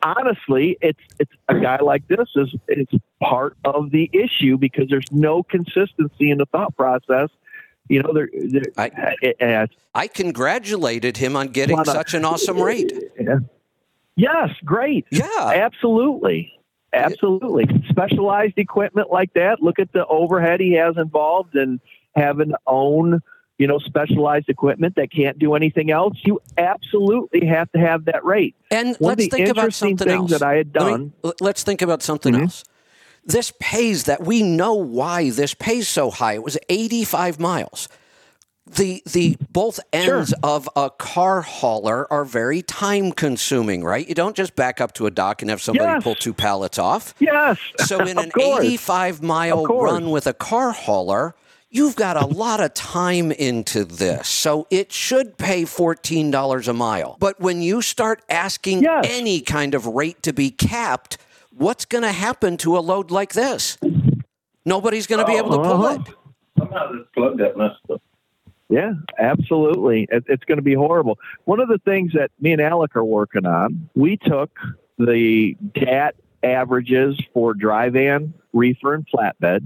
honestly, it's it's a guy like this is it's part of the issue because there's no consistency in the thought process. You know, there. there I- I congratulated him on getting Wanna- such an awesome rate. yeah. Yes, great. Yeah, Absolutely. Absolutely. Specialized equipment like that. Look at the overhead he has involved and having to own, you know, specialized equipment that can't do anything else. You absolutely have to have that rate. and One let's think about something else. that I had Let done. l- let's think about something Mhm. else. This pays that we know why this pays so high. It was 85 miles. The the both ends of a car hauler are very time consuming, right? You don't just back up to a dock and have somebody Yes. pull two pallets off. Yes. So in an course. 85 mile run with a car hauler, you've got a lot of time into this. So it should pay $14 a mile. But when you start asking Yes. any kind of rate to be capped, what's going to happen to a load like this? Nobody's going to be able to pull Uh-huh. it. Somehow this plug got messed up. Yeah, absolutely. It, it's going to be horrible. One of the things that me and Alec are working on, we took the DAT averages for dry van, reefer, and flatbed.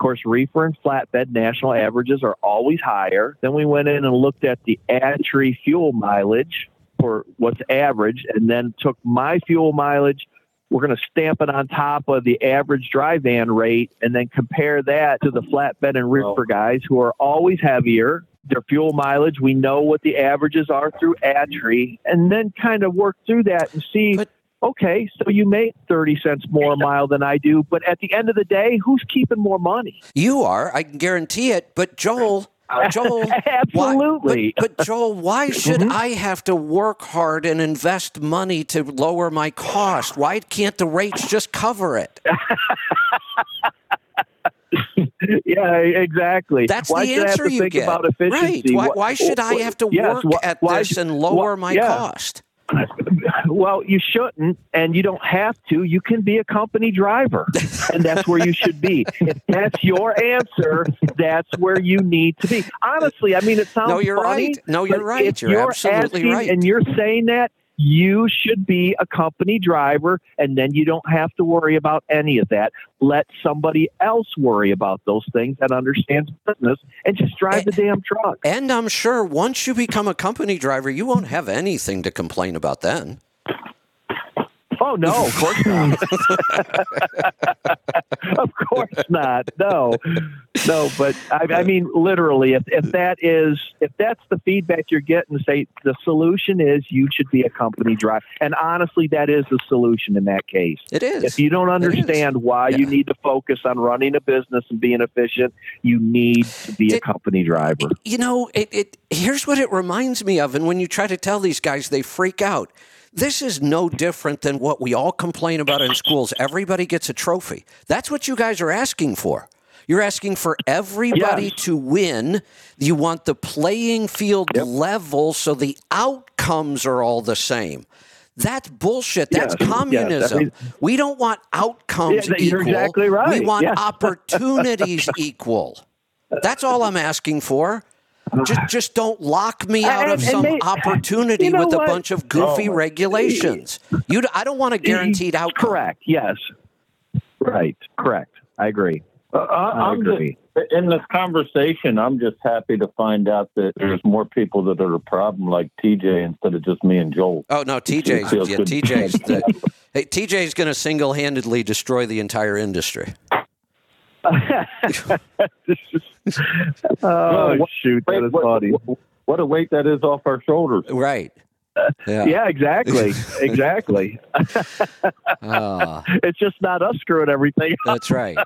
Of course, reefer and flatbed national averages are always higher. Then we went in and looked at the ATRI fuel mileage for what's average, and then took my fuel mileage. We're going to stamp it on top of the average dry van rate, and then compare that to the flatbed and reefer guys who are always heavier their fuel mileage. We know what the averages are through ATRI, and then kind of work through that and see But- Okay, so you make 30 cents more a mile than I do, but at the end of the day, who's keeping more money? You are, I can guarantee it. But Joel, Joel, why- Absolutely. but, but Joel, why should Mhm. I have to work hard and invest money to lower my cost? Why can't the rates just cover it? yeah, exactly. That's why the should I have answer you think get. about Right. Why, why should I have to yes, work at why this should- and lower my yeah. cost? Well, you shouldn't, and you don't have to. You can be a company driver, and that's where you should be. If that's your answer, that's where you need to be. Honestly, I mean, it sounds No, you're funny, right. No, you're right. if You're absolutely right. And you're saying that you should be a company driver, and then you don't have to worry about any of that. Let somebody else worry about those things and understands business, and just drive the damn truck. And I'm sure once you become a company driver, you won't have anything to complain about then. Oh no, of course not. of course not. No, no. But I, I mean, literally, if, if that is if that's the feedback you're getting, say the solution is you should be a company driver. And honestly, that is the solution in that case. It is. If you don't understand why you need to focus on running a business and being efficient, you need to be a company driver. you know, it, it here's what it reminds me of, and when you try to tell these guys, they freak out. This is no different than what we all complain about in schools. Everybody gets a trophy. That's what you guys are asking for. You're asking for everybody Yes. to win. You want the playing field level so the outcomes are all the same. That's bullshit. That's Yes, yes, I communism. we don't want outcomes Yeah, equal. exactly We want Yeah. opportunities equal. That's all I'm asking for. Just, just don't lock me out of And- and some may- opportunity you know with a bunch of goofy Oh. regulations. You, I don't want a guaranteed outcome. Correct. Yes. Right. Correct. I agree. Uh, I, I I'm agree. Just, in this conversation, I'm just happy to find out that there's more people that are a problem like TJ instead of just me and Joel. Oh no, TJ's feels yeah, good. TJ's the, hey, TJ's going to single-handedly destroy the entire industry. oh what- shoot, that is what, funny. what a weight that is off our shoulders. Right. Yeah. Yeah, exactly, exactly. Ah, It's just not us screwing everything. that's right.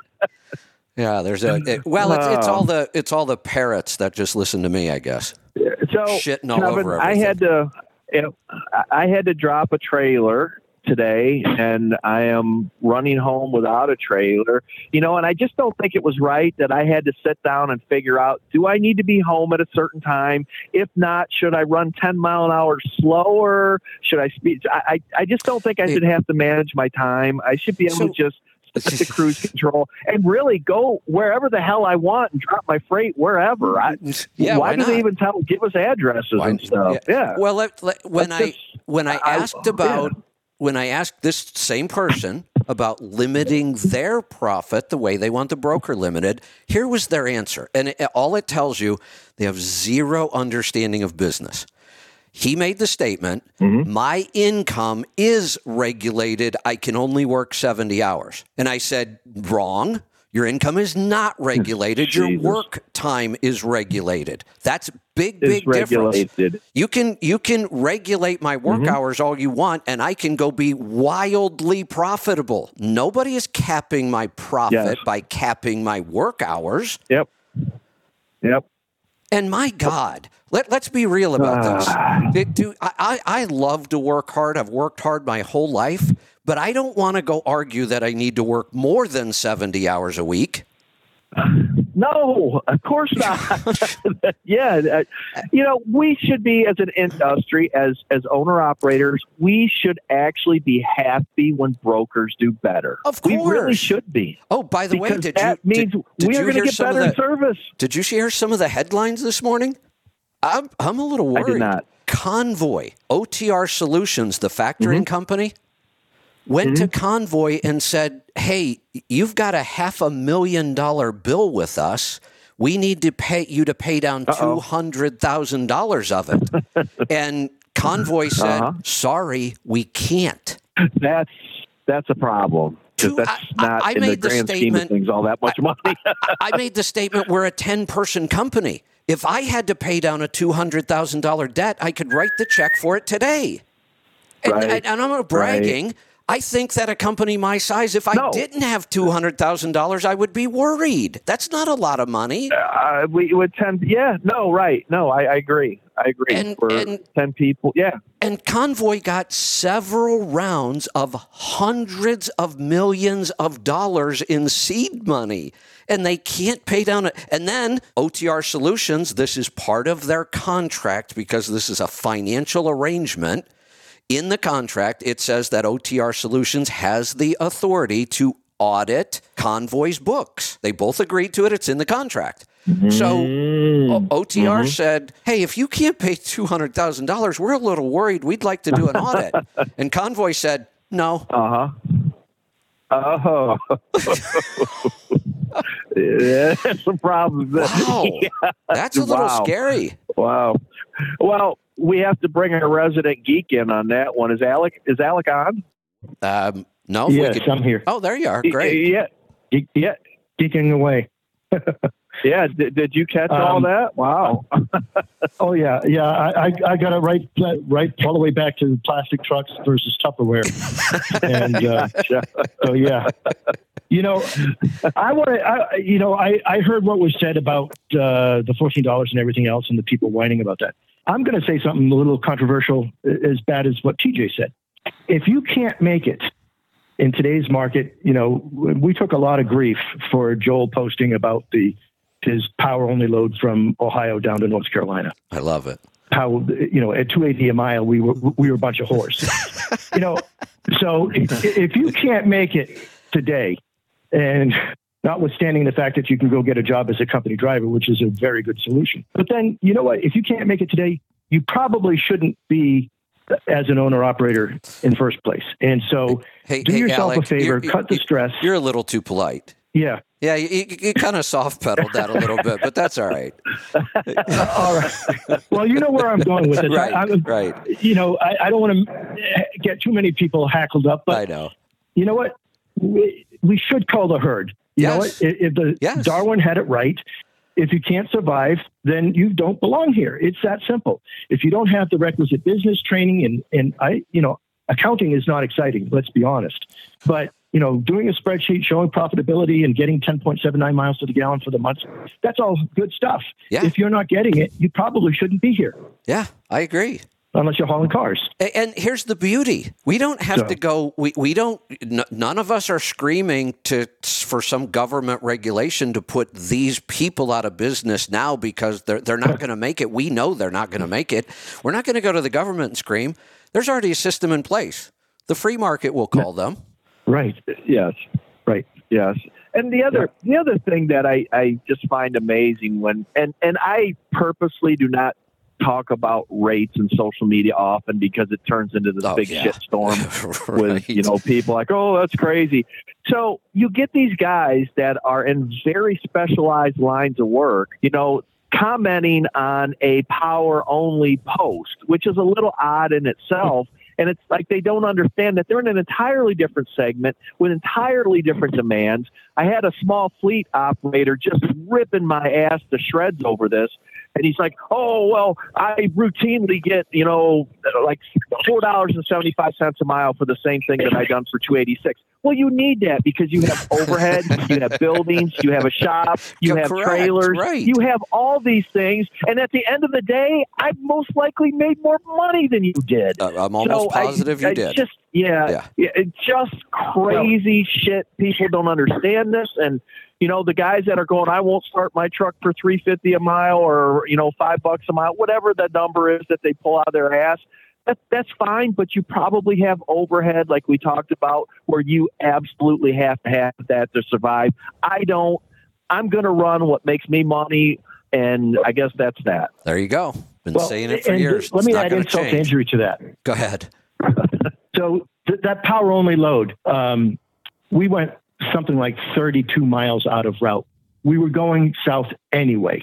Yeah, there's a it, well, it's, it's Oh. all the it's all the parrots that just listen to me, I guess. So Shitting all Kevin, over I had to, you know, I- I had to drop a trailer today, and I am running home without a trailer. You know, and I just don't think it was right that I had to sit down and figure out: do I need to be home at a certain time? If not, should I run ten mile an hour slower? Should I speed? I I, I just don't think I should have to manage my time. I should be able So- to just. Set the cruise control and really go wherever the hell I want and drop my freight wherever. I, yeah, why, why do they even tell give us addresses Why- and stuff? Yeah. Well, let, let- when That's I just- when I I- asked about when I asked this same person about limiting their profit the way they want the broker limited, here was their answer, and it, all it tells you they have zero understanding of business. He made the statement, Mm-hmm. "My income is regulated. I can only work 70 hours." And I said, "Wrong. Your income is not regulated. Your work time is regulated. That's big big difference. regulated. You can you can regulate my work Mm-hmm. hours all you want, and I can go be wildly profitable. Nobody is capping my profit Yes. by capping my work hours. Yep. Yep. And my God, let, let's be real about Ah. this. It- do, I, I, I love to work hard. I've worked hard my whole life, but I don't want to go argue that I need to work more than 70 hours a week. No, of course not. yeah, uh, you know, we should be as an industry, as as owner operators, we should actually be happy when brokers do better. Of course, we really should be. Oh, by the way, did that you, means did, did we are going to get better the, service. Did you hear some of the headlines this morning? I'm, I'm a little I worried. did not. Convoy, OTR Solutions, the factoring Mm-hmm. company, went to Convoy and said, Hey, you've got a half a million dollar bill with us. We need to pay you to pay down $200,000 of it. and Convoy said, Uh-huh. Sorry, we can't. That's that's a problem. Two- that's I- not I in the grand scheme of things all that much money. I made the statement we're a 10 person company. If I had to pay down a $200,000 debt, I could write the check for it today. And, Right. and, and I'm not bragging. I think that a company my size, if I No. didn't have two hundred thousand dollars, I would be worried. That's not a lot of money. Uh, we would tend, yeah, no, right, no, I, I agree, I agree. And- For and- ten people, yeah, And Convoy got several rounds of hundreds of millions of dollars in seed money. And they can't pay down it. And then OTR Solutions, this is part of their contract because this is a financial arrangement. In the contract, it says that OTR Solutions has the authority to audit Convoy's books. They both agreed to it. It's in the contract. So O- OTR said, "Hey, if you can't pay two hundred thousand dollars, we're a little worried. We'd like to do an audit." and Convoy said, "No." uh huh. Oh, yeah, that's a problem. Wow, that's a little Wow. scary. Wow. Well, we have to bring a resident geek in on that one. Is Alec? Is Alec on? Um, no, if Yes, could- I'm here. Oh, there you are. Great. Yeah. Ge- Yeah. Geeking away. Yeah. Did, did you catch all Um, that? Wow. Oh yeah, yeah. I, I, I got it right, right all the way back to plastic trucks versus Tupperware, and uh, so yeah. You know, I want to. I, you know, I, I heard what was said about uh, the fourteen dollars and everything else, and the people whining about that. I'm going to say something a little controversial, as bad as what TJ said. If you can't make it in today's market, you know, we took a lot of grief for Joel posting about the his power only load from Ohio down to North Carolina. I love it. How you know at 280 a mile we were we were a bunch of whores. you know, so if, if you can't make it today, and notwithstanding the fact that you can go get a job as a company driver, which is a very good solution, but then you know what? If you can't make it today, you probably shouldn't be as an owner operator in first place. And so Hey, do hey, yourself Alec, a favor, cut the stress. You're a little too polite. Yeah. Yeah, you, you, you kind of soft pedaled that a little bit, but that's all right. All right. Well, you know where I'm going with it. Right, I, right. You know, I, I don't want to get too many people hackled up, but I know. you know what? We, we should call the herd. You know what? If if the Yes. Darwin had it right, if you can't survive, then you don't belong here. It's that simple. If you don't have the requisite business training and and I, you know, accounting is not exciting. Let's be honest. But you know, doing a spreadsheet showing profitability and getting 10.79 miles to the gallon for the month, that's all good stuff. Yeah. If you're not getting it, you probably shouldn't be here Yeah, I agree. Unless you're hauling cars. And here's the beauty: we don't have So- to go. We, we don't. N- none of us are screaming to for some government regulation to put these people out of business now because they're they're not going to make it. We know they're not going to make it. We're not going to go to the government and scream. There's already a system in place. The free market will call them. Right. Yes. Right. Yes. And the other the other thing that I, I just find amazing when and, and I purposely do not talk about rates and social media often because it turns into this Oh, big yeah. shit storm with you know people like oh that's crazy. So you get these guys that are in very specialized lines of work you know commenting on a power only post which is a little odd in itself and it's like they don't understand that they're in an entirely different segment with entirely different demands. I had a small fleet operator just ripping my ass to shreds over this and he's like, "Oh well, I routinely get you know like four dollars and seventy five cents a mile for the same thing that I done for two eighty six. Well, you need that because you have overhead, you have buildings, you have a shop, you You're have correct, trailers, right. you have all these things, and at the end of the day, I've most likely made more money than you did. Uh, I'm almost So I- positive you I did. Just yeah, Yeah. yeah, it's just crazy shit. People don't understand this, and you know the guys that are going, I won't start my truck for three fifty a mile, or you know five bucks a mile, whatever the number is that they pull out of their ass. That, that's fine, but you probably have overhead, like we talked about, where you absolutely have to have that to survive. I don't. I'm going to run what makes me money, and I guess that's that. there you go. Been Well, saying it for years. Let It's me not add insult to injury to that. Go ahead. So th- that power only load, um, we went something like 32 miles out of route. We were going south anyway,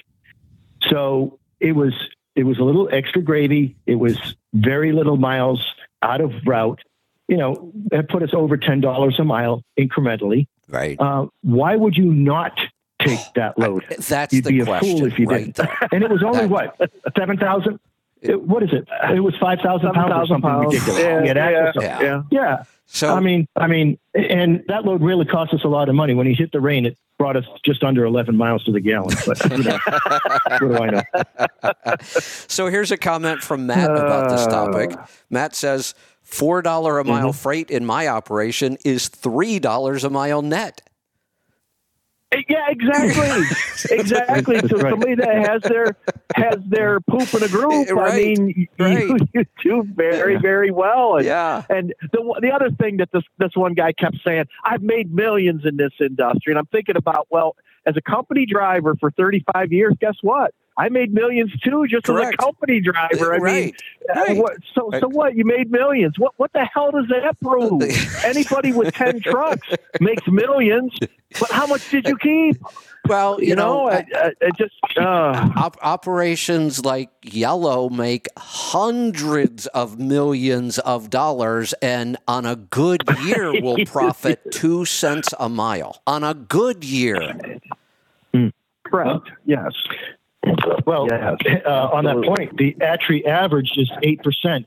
so it was it was a little extra gravy. It was very little miles out of route. You know, that put us over ten dollars a mile incrementally. Right. Uh, why would you not take that load? That's You'd the be a fool if you right didn't. And it was only That- what seven thousand. what is it? It was five thousand pounds or something pounds. ridiculous. Yeah, We had access to- Yeah. yeah. yeah. So I mean, I mean, and that load really cost us a lot of money. When he hit the rain, it brought us just under 11 miles to the gallon. But you know, what do I know? So here's a comment from Matt about this topic. Uh. Matt says four dollar a mile Mm-hmm. freight in my operation is three dollars a mile net. Yeah, exactly, exactly. So right. somebody that has their has their poop in a groove. I Right, mean, right. you, you do very, very well. And, Yeah. And the the other thing that this this one guy kept saying, I've made millions in this industry, and I'm thinking about, well, as a company driver for 35 years, guess what? I made millions too, just as a company driver. I mean, right. uh, right. what, so so what? You made millions. What what the hell does that prove? Anybody with 10 trucks makes millions, but how much did you keep? Well, you, You, know, know, I, I, I just uh, op- operations like Yellow make hundreds of millions of dollars, and on a good year will profit two cents a mile. On a good year, correct. Yes. Well, Yes. uh, on that point, the ATRI average is 8%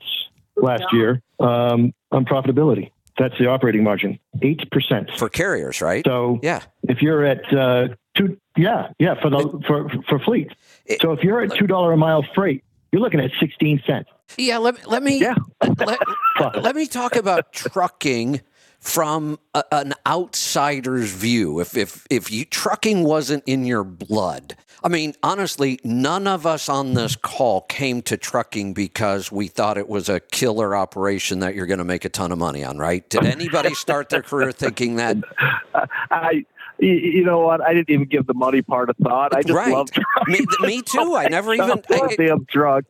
last year um, on profitability. That's the operating margin, 8%. for carriers, right? So Yeah. if you're at uh, two, yeah, yeah, for the for for fleet. It- So if you're at two dollar a mile freight, you're looking at 16 cents. Yeah, let, let me Yeah. let, let me talk about trucking from a, an outsider's view. If if if you trucking wasn't in your blood, I mean, honestly, none of us on this call came to trucking because we thought it was a killer operation that you're going to make a ton of money on, right? Did anybody start their career thinking that? I, you, know what? I didn't even give the money part a thought. I just Right. love Me, me too. I never even. I, damn.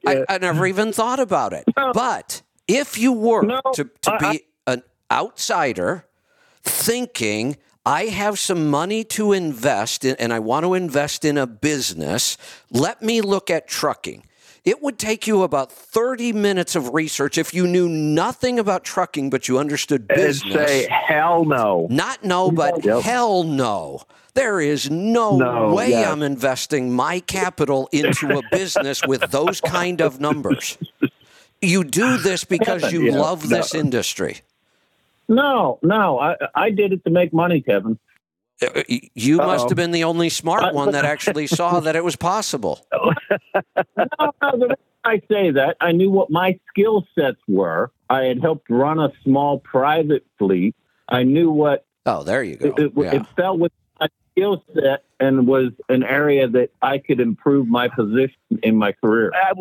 I, I never even thought about it. But if you were No, to, to I- be outsider thinking, I have some money to invest in and I want to invest in a business, let me look at trucking. It would take you about 30 minutes of research if you knew nothing about trucking, but you understood and business. say hell no. Not no, but Yep. hell no. There is no, No, way yes. I'm investing my capital into a business with those kind of numbers. You do this because you Yeah, love no. this industry. No, no, I I did it to make money, Kevin. Uh, You must Uh-oh. have been the only smart one that actually saw that it was possible. No, no, the reason I say that I knew what my skill sets were. I had helped run a small private fleet. I knew what Oh, there you go. it, it, Yeah. it fell with my skill set and was an area that I could improve my position in my career. I,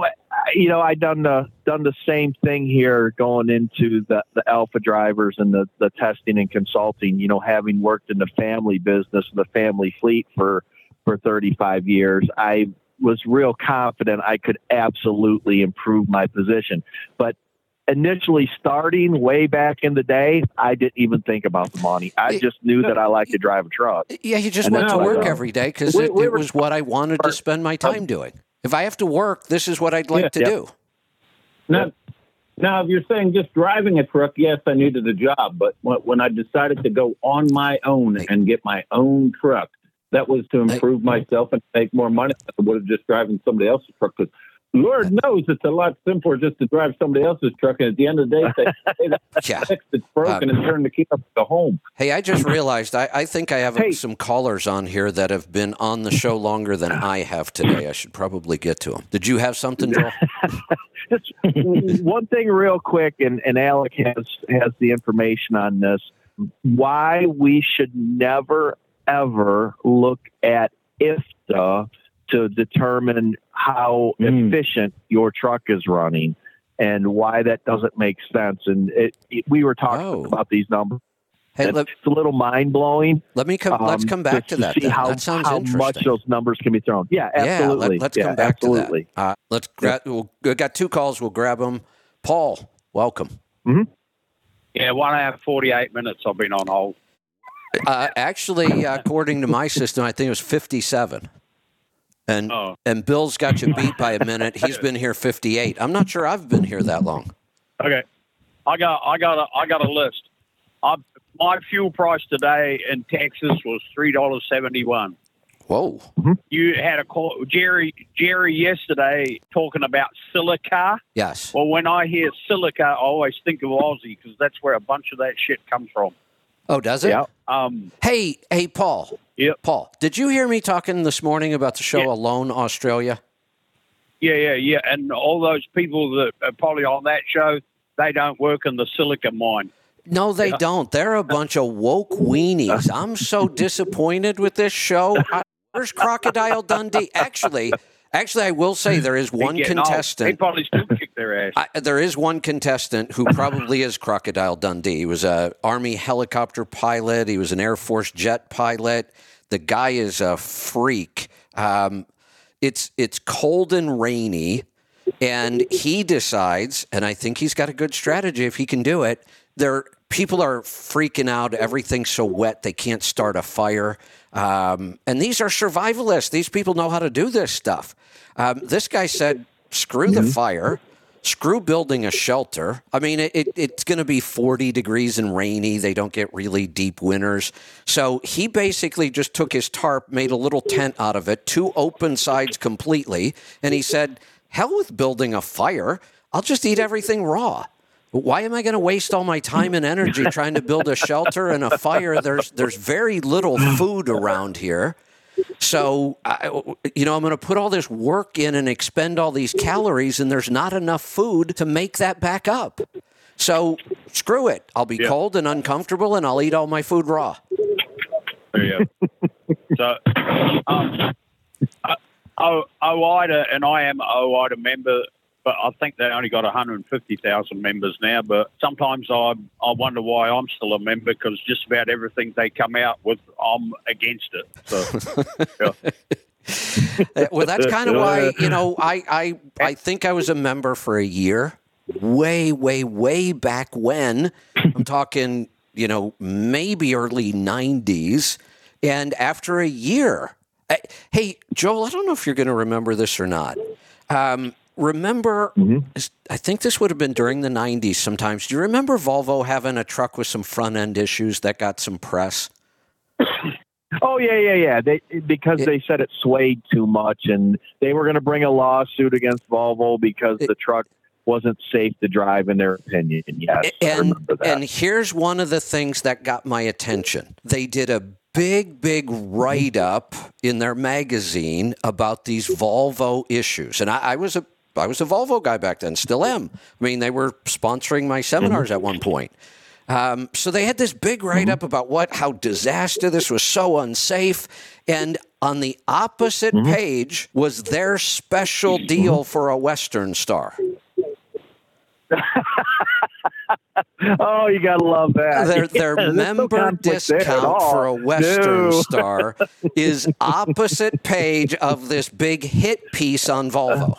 you know, I done the done the same thing here going into the, the alpha drivers and the, the testing and consulting. You know, having worked in the family business, the family fleet for for 35 years, I was real confident I could absolutely improve my position. But initially starting way back in the day, I didn't even think about the money. I just knew that I like to drive a truck. Yeah, you just And went to work every day because it, it was what I wanted to spend my time doing. If I have to work, this is what I'd like Yeah. to Yeah. do. Now, now, if you're saying just driving a truck, yes, I needed a job. But when I decided to go on my own and get my own truck, that was to improve myself and make more money than I would have just driving somebody else's truck. Because Lord knows it's a lot simpler just to drive somebody else's truck. And at the end of the day, say, hey, that's Yeah. fixed, it's broken, and uh, turn the key up to home. Hey, I just realized I, I think I have Hey. some callers on here that have been on the show longer than I have today. I should probably get to them. Did you have something, Joel? just one thing real quick and, and alec has has the information on this why we should never ever look at ifta to determine how Mm. efficient your truck is running and why that doesn't make sense and it, it- we were talking Oh. about these numbers Hey, let, it's a little mind-blowing let me come. let's um, come back to, that. see then. how, that sounds how much those numbers can be thrown yeah absolutely Yeah, let, us Yeah, come back absolutely to that. Uh, let's grab. We'll, we got two calls. We'll grab them. Paul, welcome. Yeah, one hour forty eight minutes I've been on hold. Uh, actually, uh, according to my system, I think it was fifty-seven. And Oh. and Bill's got you beat by a minute. He's been here fifty-eight. I'm not sure I've been here that long. Okay. I got I got a I got a list. I, my fuel price today in Texas was three dollars seventy one. Whoa. You had a call, Jerry Jerry yesterday talking about silica. Yes. Well, when I hear silica, I always think of Aussie because that's where a bunch of that shit comes from. Oh, does it? Yeah. Um, Hey, hey, Paul. Yep. Paul, did you hear me talking this morning about the show Yeah. Alone Australia? yeah, yeah, yeah, and all those people that are probably on that show, they don't work in the silica mine. No, they Yeah. don't. They're a bunch of woke weenies. I'm so disappointed with this show. I, where's Crocodile Dundee? Actually, actually, I will say there is one They're. They contestant. probably still kick their ass. I, there is one contestant who probably is Crocodile Dundee. He was a Army helicopter pilot. He was an Air Force jet pilot. The guy is a freak. Um, it's it's cold and rainy, and he decides, and I think he's got a good strategy if he can do it. There, people are freaking out. Everything's so wet they can't start a fire. Um, and these are survivalists. These people know how to do this stuff. Um, this guy said, "Screw the fire." screw building a shelter. I mean, it, it, it's going to be 40 degrees and rainy. They don't get really deep winters. So he basically just took his tarp, made a little tent out of it, two open sides completely. And he said, hell with building a fire. I'll just eat everything raw. Why am I going to waste all my time and energy trying to build a shelter and a fire? There's, there's very little food around here. So, I, you know, I'm going to put all this work in and expend all these calories, and there's not enough food to make that back up. So, screw it. I'll be Yeah. cold and uncomfortable, and I'll eat all my food raw. Yeah. so, um, I- O- OOIDA, and I am OOIDA member, but I think they only got 150,000 members now. But sometimes I I wonder why I'm still a member because just about everything they come out with, I'm against it. So, Uh, well, that's kind of why you know I, I I think I was a member for a year, way way way back when. I'm talking you know maybe early '90s, and after a year, I, hey Joel, I don't know if you're going to remember this or not. Um, remember, mm-hmm. I think this would have been during the '90s. Sometimes, do you remember Volvo having a truck with some front end issues that got some press? Oh yeah, yeah, yeah. They because It- they said it swayed too much, and they were going to bring a lawsuit against Volvo because It- the truck wasn't safe to drive, in their opinion. Yes, and and here's one of the things that got my attention. They did a big big mm-hmm. write up in their magazine about these Volvo issues, and I, I was a I was a Volvo guy back then, still am. I mean, they were sponsoring my seminars mm-hmm. at one point. Um, so they had this big write up mm-hmm. about what how disaster this was so unsafe, and on the opposite mm-hmm. page was their special deal for a Western Star. oh, you gotta love that. their their no member at discount for a Western No. Star is opposite page of this big hit piece on Volvo.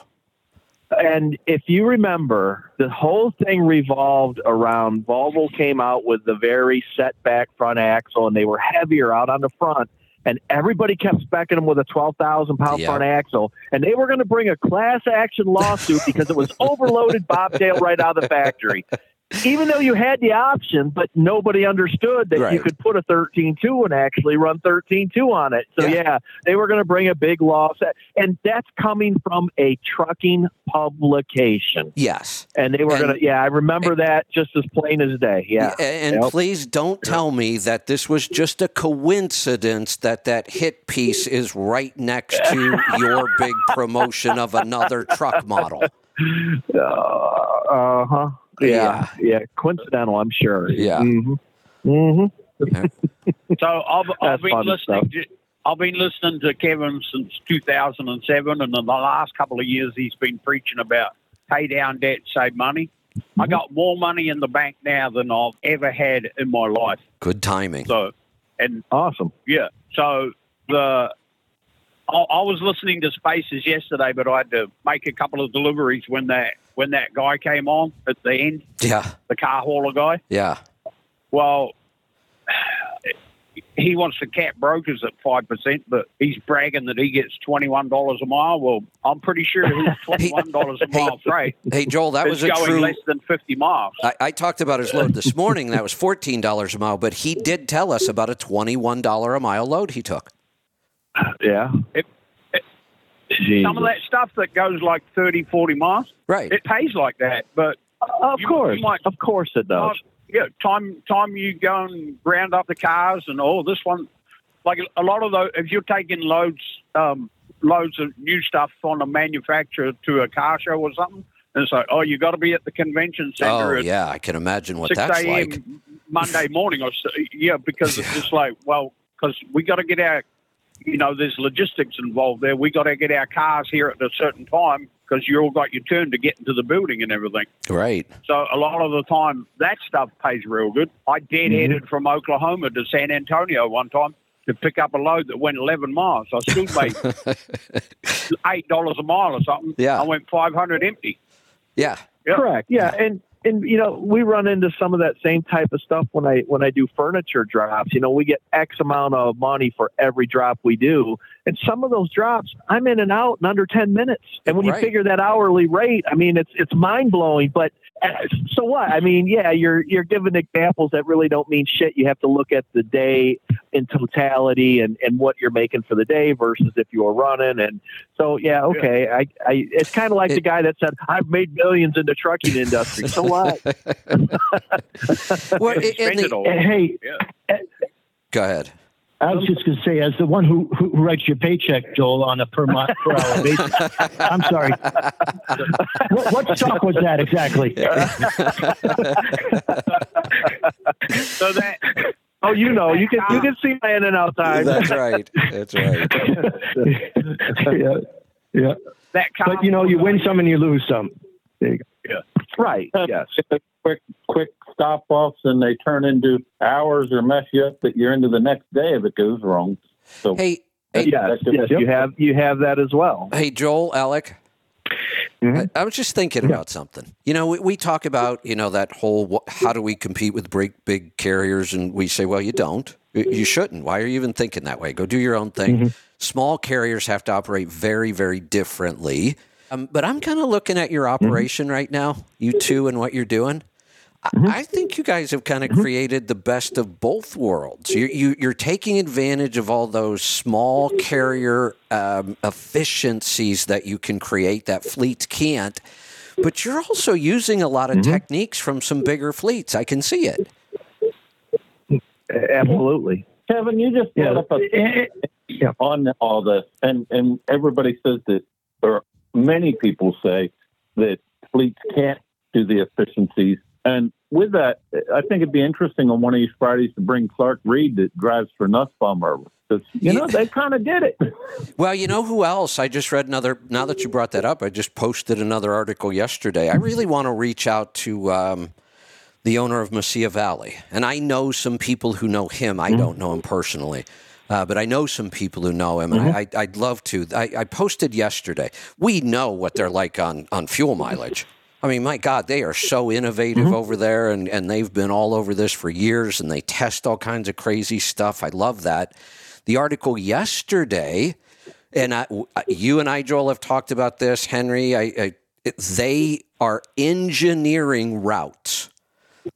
And if you remember, the whole thing revolved around Volvo came out with the very set back front axle, and they were heavier out on the front. And everybody kept specking them with a 12,000 pound front axle. And they were going to bring a class action lawsuit because it was overloaded bobtail right out of the factory. Even though you had the option, but nobody understood that Right. you could put a 13.2 and actually run 13.2 on it. So, Yeah. yeah, they were going to bring a big loss. And that's coming from a trucking publication. Yes. And they were going to, yeah, I remember that just as plain as day. Yeah. And Yep. please don't tell me that this was just a coincidence that that hit piece is right next to your big promotion of another truck model. Uh huh. Yeah. yeah. Coincidental, I'm sure. Yeah. hmm hmm so I've, I've been fun listening. To, I've been listening to Kevin since 2007, and in the last couple of years, he's been preaching about pay down debt, save money. Mm-hmm. I got more money in the bank now than I've ever had in my life. Good timing. So, and Awesome. Yeah. So the I, I was listening to Spaces yesterday, but I had to make a couple of deliveries when that when that guy came on at the end, Yeah. the car hauler guy. Yeah. Well, he wants to cap brokers at five percent, but he's bragging that he gets twenty one dollars a mile. Well, I'm pretty sure his twenty one dollars a mile freight Hey, Joel, that was a going true. less than fifty miles. I, I talked about his load this morning. That was fourteen dollars a mile, but he did tell us about a twenty-one dollar a mile load he took. Yeah. It- Jesus. Some of that stuff that goes like 30, 40 miles, Right. it pays like that. But Of you- course. you might- of course it does. time, yeah, time time you go and round up the cars and all this one, like a lot of those. If you're taking loads, um, loads of new stuff on a manufacturer to a car show or something, and it's like, oh, you got to be at the convention Oh center at yeah, I can imagine what that's like. Monday morning or so, yeah, because it's just like, well, because we got to get our, you know, there's logistics involved there. We got to get our cars here at a certain time because you all got your turn to get into the building and everything. Right. So a lot of the time, that stuff pays real good. I deadheaded mm-hmm. from Oklahoma to San Antonio one time to pick up a load that went 11 miles. I still made eight dollars a mile or something. Yeah. I went 500 empty. Yeah. Yeah. Correct. Yeah, and and you know we run into some of that same type of stuff when I when I do furniture drops. You know, we get X amount of money for every drop we do, and some of those drops I'm in and out in under ten minutes. And when Right. you figure that hourly rate, I mean it's it's mind blowing. But uh, so what? I mean, yeah, you're you're giving examples that really don't mean shit. You have to look at the day in totality and and what you're making for the day versus if you were running. And so yeah, okay, I I it's kind of like the guy that said I've made millions in the trucking industry. So what? Well, and the- it all. And hey, go ahead. I was just going to say, as the one who, who writes your paycheck, Joel, on a per, mi- per hour basis, I'm sorry. what, what stock was that exactly? So that Oh, you know, you can you can see my in and out time. That's right. That's right. yeah, yeah. that But you know, you win some and you lose some. There you go. Right. Yes. quick quick stop offs and they turn into hours or mess you up that you're into the next day if it goes wrong. So Hey, hey, Yes. Yes. You have you have that as well. hey, Joel, Alec. Mhm. I, I was just thinking about something. You know, we, we talk about you know that whole wh- how do we compete with big big carriers, and we say, well, you don't. You- You shouldn't. Why are you even thinking that way? Go do your own thing. Small carriers have to operate very, very differently. Um, but I'm kind of looking at your operation right now, you two, and what you're doing. I, I think you guys have kind of created the best of both worlds. You, you, you're taking advantage of all those small carrier um, efficiencies that you can create that fleets can't, but you're also using a lot of techniques from some bigger fleets. I can see it. Absolutely. Kevin, you just Yeah. brought up a Yeah. on all this, and and everybody says that, or many people say that fleets can't do the efficiencies. And with that, I think it'd be interesting on one of these Fridays to bring Clark Reed that drives for Nussbaum over because you know they kind of did it. Well, you know who else? I just read another. Now that you brought that up, I just posted another article yesterday. I really want to reach out to um, the owner of Mesilla Valley, and I know some people who know him. I don't know him personally. Uh, but I know some people who know him, and I, I, I'd love to. I, I posted yesterday. We know what they're like on, on fuel mileage. I mean, my God, they are so innovative over there, and, and they've been all over this for years, and they test all kinds of crazy stuff. I love that. The article yesterday, and I, you and I, Joel, have talked about this, Henry. I, I, they are engineering routes.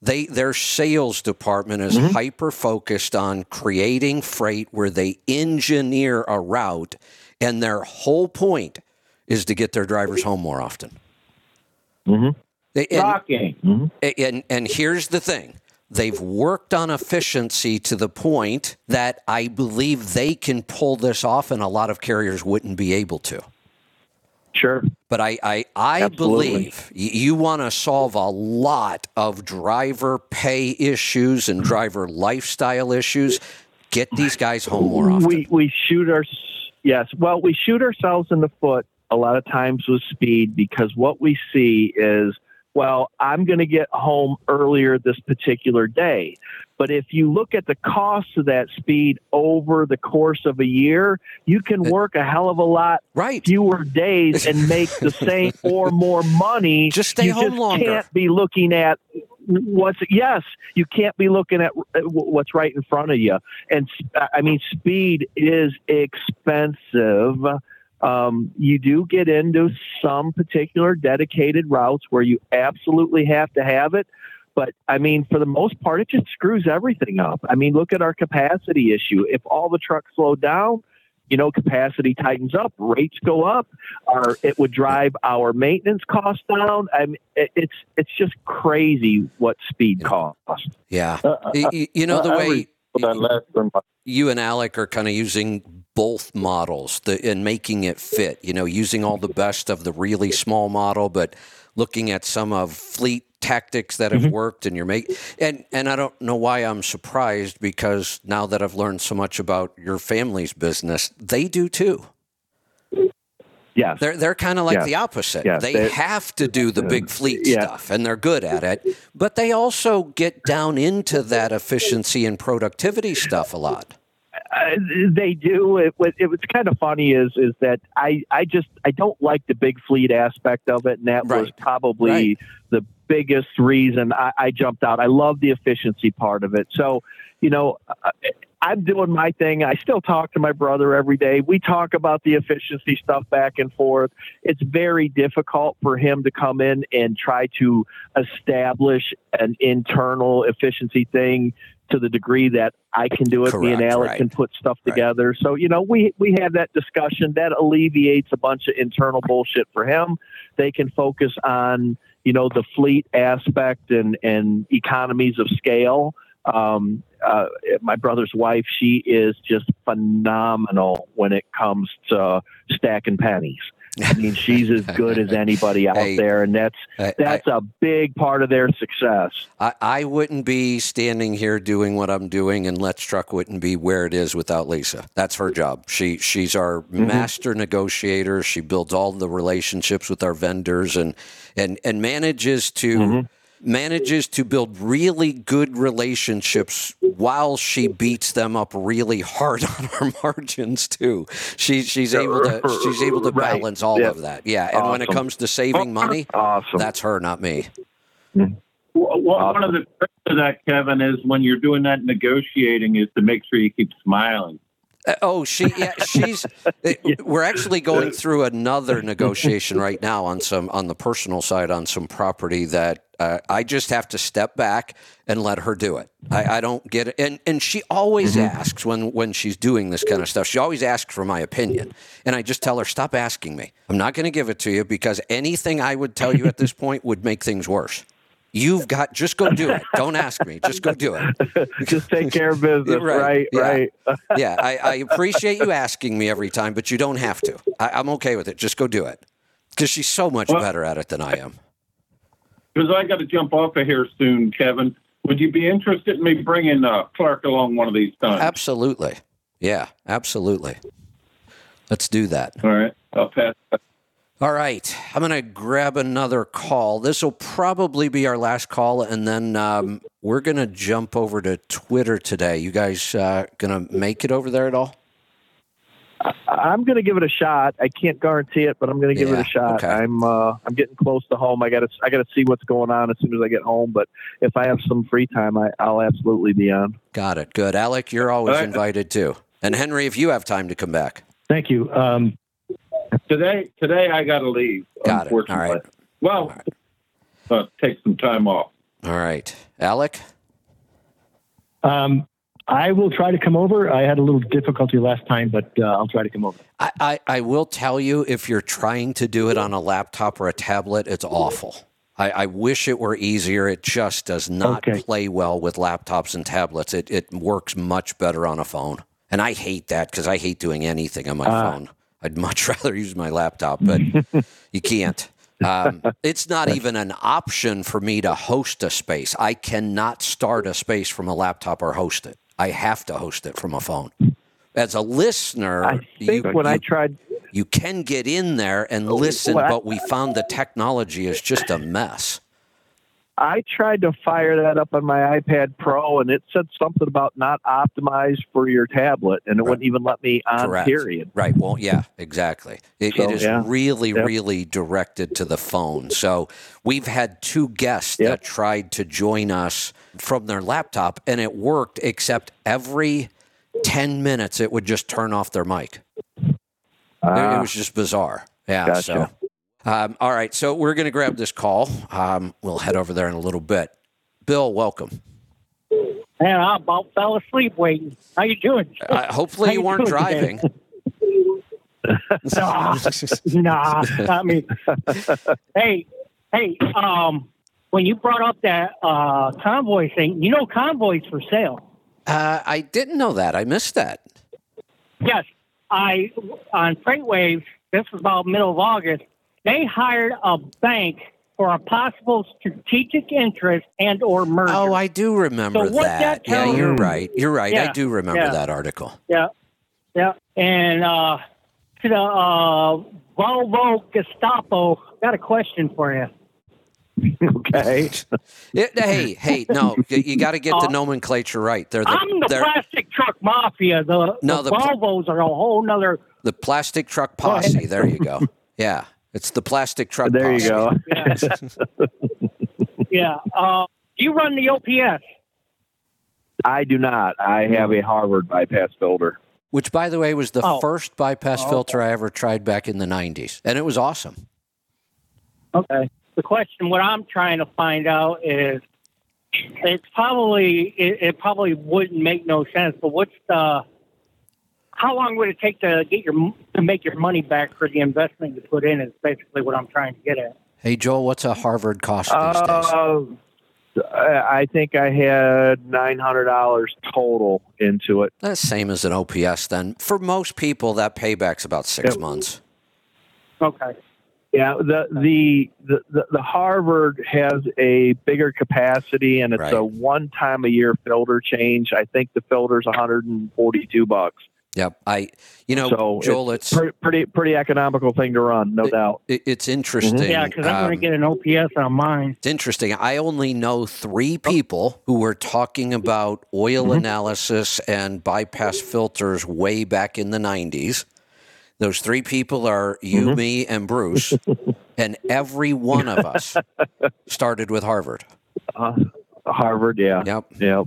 They their sales department is hyper focused on creating freight where they engineer a route, and their whole point is to get their drivers home more often. Mm-hmm. They- and- Shocking. and and here's the thing they've worked on efficiency to the point that i believe they can pull this off and a lot of carriers wouldn't be able to Sure. but i i, I Absolutely. believe you want to solve a lot of driver pay issues and driver lifestyle issues get these guys home more often We we shoot our yes. Well, we shoot ourselves in the foot a lot of times with speed because what we see is well, I'm going to get home earlier this particular day. But if you look at the cost of that speed over the course of a year, you can work a hell of a lot right fewer days and make the same or more money. Just stay you home just longer. can't be looking at what's yes you can't be looking at what's right in front of you and i mean speed is expensive um, you do get into some particular dedicated routes where you absolutely have to have it but i mean for the most part it just screws everything up i mean look at our capacity issue if all the trucks slow down you know, capacity tightens up, rates go up, or it would drive our maintenance costs down. I mean, it, it's it's just crazy what speed costs. Yeah. Uh, Y- y- you know, the way read that last one. you and Alec are kind of using both models the, and making it fit, you know, using all the best of the really small model, but looking at some of fleet tactics that have mm-hmm. worked and you're making and and I don't know why I'm surprised because now that I've learned so much about your family's business, they do too. Yeah. They're they're kind of like Yes. the opposite. Yes, they, they- have to do the big mm-hmm. fleet yeah. stuff, and they're good at it. But they also get down into that efficiency and productivity stuff a lot. Uh, they do. It, what- it, what's kind of funny is is that I I just I don't like the big fleet aspect of it, and that was probably Right. the biggest reason I, I jumped out. I love the efficiency part of it. So you know. I, I'm doing my thing. I still talk to my brother every day. We talk about the efficiency stuff back and forth. It's very difficult for him to come in and try to establish an internal efficiency thing to the degree that I can do it. Me and Correct, Alec right. can put stuff Right. together. So, you know, we, we have that discussion that alleviates a bunch of internal bullshit for him. They can focus on, you know, the fleet aspect and, and economies of scale. Um, uh, my brother's wife, she is just phenomenal when it comes to stacking pennies. I mean, she's as good as anybody out Hey, there, and that's I, that's a big part of their success. I, I wouldn't be standing here doing what I'm doing, and Let's Truck wouldn't be where it is without Lisa. That's her job. She she's our mm-hmm. master negotiator. She builds all the relationships with our vendors, and and and manages to. Mm-hmm. Manages to build really good relationships while she beats them up really hard on her margins too. She, she's able to she's able to balance all Yeah. of that. Yeah, and when it comes to saving money, Awesome. that's her, not me. Well, One of the tricks to that, Kevin, is when you're doing that negotiating, is to make sure you keep smiling. Uh, oh, she yeah, she's. uh, We're actually going through another negotiation right now on some on the personal side on some property that uh, I just have to step back and let her do it. I, I don't get it, and and she always asks when when she's doing this kind of stuff. She always asks for my opinion, and I just tell her stop asking me. I'm not going to give it to you because anything I would tell you at this point would make things worse. You've got just go do it. Don't ask me. Just go do it. Just take care of business, Right, right? yeah. Right. yeah, I, I appreciate you asking me every time, but you don't have to. I, I'm okay with it. Just go do it because she's so much Well- better at it than I am. Because I got to jump off of here soon, Kevin. Would you be interested in me bringing uh, Clark along one of these times? Absolutely. Yeah, absolutely. Let's do that. All right, I'll pass. All right. I'm going to grab another call. This will probably be our last call, and then um, we're going to jump over to Twitter today. You guys uh, going to make it over there at all? I'm going to give it a shot. I can't guarantee it, but I'm going to give it a shot. okay. I'm uh, I'm getting close to home. I got to I got to see what's going on as soon as I get home. But if I have some free time, I, I'll absolutely be on. Got it. Good. Alec, you're always All right. invited too. And Henry, if you have time to come back. Thank you. Um, Today, today I got to leave. Got it. All unfortunately. right. Well, uh, take some time off. All right. Alec? um, I will try to come over. I had a little difficulty last time, but uh, I'll try to come over. I, I, I will tell you if you're trying to do it on a laptop or a tablet, it's awful. I, I wish it were easier. It just does not Okay. play well with laptops and tablets. It, it works much better on a phone. And I hate that because I hate doing anything on my Ah. phone. I'd much rather use my laptop, but you can't. Um, it's not even an option for me to host a space. I cannot start a space from a laptop or host it. I have to host it from a phone. As a listener, I think you, when I tried, you can get in there and listen, well, I- but we found the technology is just a mess. I tried to fire that up on my iPad Pro, and it said something about not optimized for your tablet, and it Right. wouldn't even let me on. Correct. Period. Right. Well, yeah, exactly. It, So, it is yeah. really, Yep. really directed to the phone. So we've had two guests Yep. that tried to join us from their laptop, and it worked, except every 10 minutes it would just turn off their mic. It- it, Ah, was just bizarre. Yeah. Gotcha. So, um, all right. So we're going to grab this call. Um, we'll head over there in a little bit. Bill, welcome. Man, I about fell asleep waiting. How you doing? Uh, hopefully you you weren't driving. nah, nah, not me. hey, hey, um, when you brought up that uh, convoy thing, you know convoys for sale. Uh, I didn't know that. I missed that. Yes, I on FreightWaves. This was about middle of August. They hired a bank for a possible strategic interest and or merger. Oh, I do remember So what that. that yeah, you're right. You're right. I do remember yeah. that article. Yeah, yeah. And uh, to the uh, Volvo Gestapo, got a question for you. Okay. It- hey, hey, no, you got to get the Uh, nomenclature right. They're the, I'm the they're plastic truck mafia. The, No, the, the pl- Volvos are a whole nother. the plastic truck posse. There you go. Yeah, it's the plastic truck. There you go. Yeah. yeah. Uh, you run the OPS. I do not. I have a Harvard bypass filter. Which, by the way, was the Oh. first bypass Oh, filter I ever tried back in the '90s, and it was awesome. Okay. The question, what I'm trying to find out is, it's probably it, it probably wouldn't make no sense. But what's the? How long would it take to get your to make your money back for the investment you put in? Is basically what I'm trying to get at. Hey, Joel, what's a Harvard cost these? Uh, I I think I had nine hundred dollars total into it. That's same as an OPS. Then, for most people, that payback's about six Yep. months. Okay. Yeah, the the the, the, the Harvard has a bigger capacity, and it's Right. a one time a year filter change. I think the filter's one hundred and forty two bucks. Yep. I, you know, So Joel, it's Pretty, pretty pretty economical thing to run, no It- doubt. it, it's interesting. Yeah, because I'm going um, to get an OPS on mine. It's interesting. I only know three people who were talking about oil Mm-hmm. analysis and bypass filters way back in the 90s. Those three people are you, Mm-hmm. me, and Bruce. and every one of us started with Harvard. Uh, Harvard, yeah, Yep. yeah,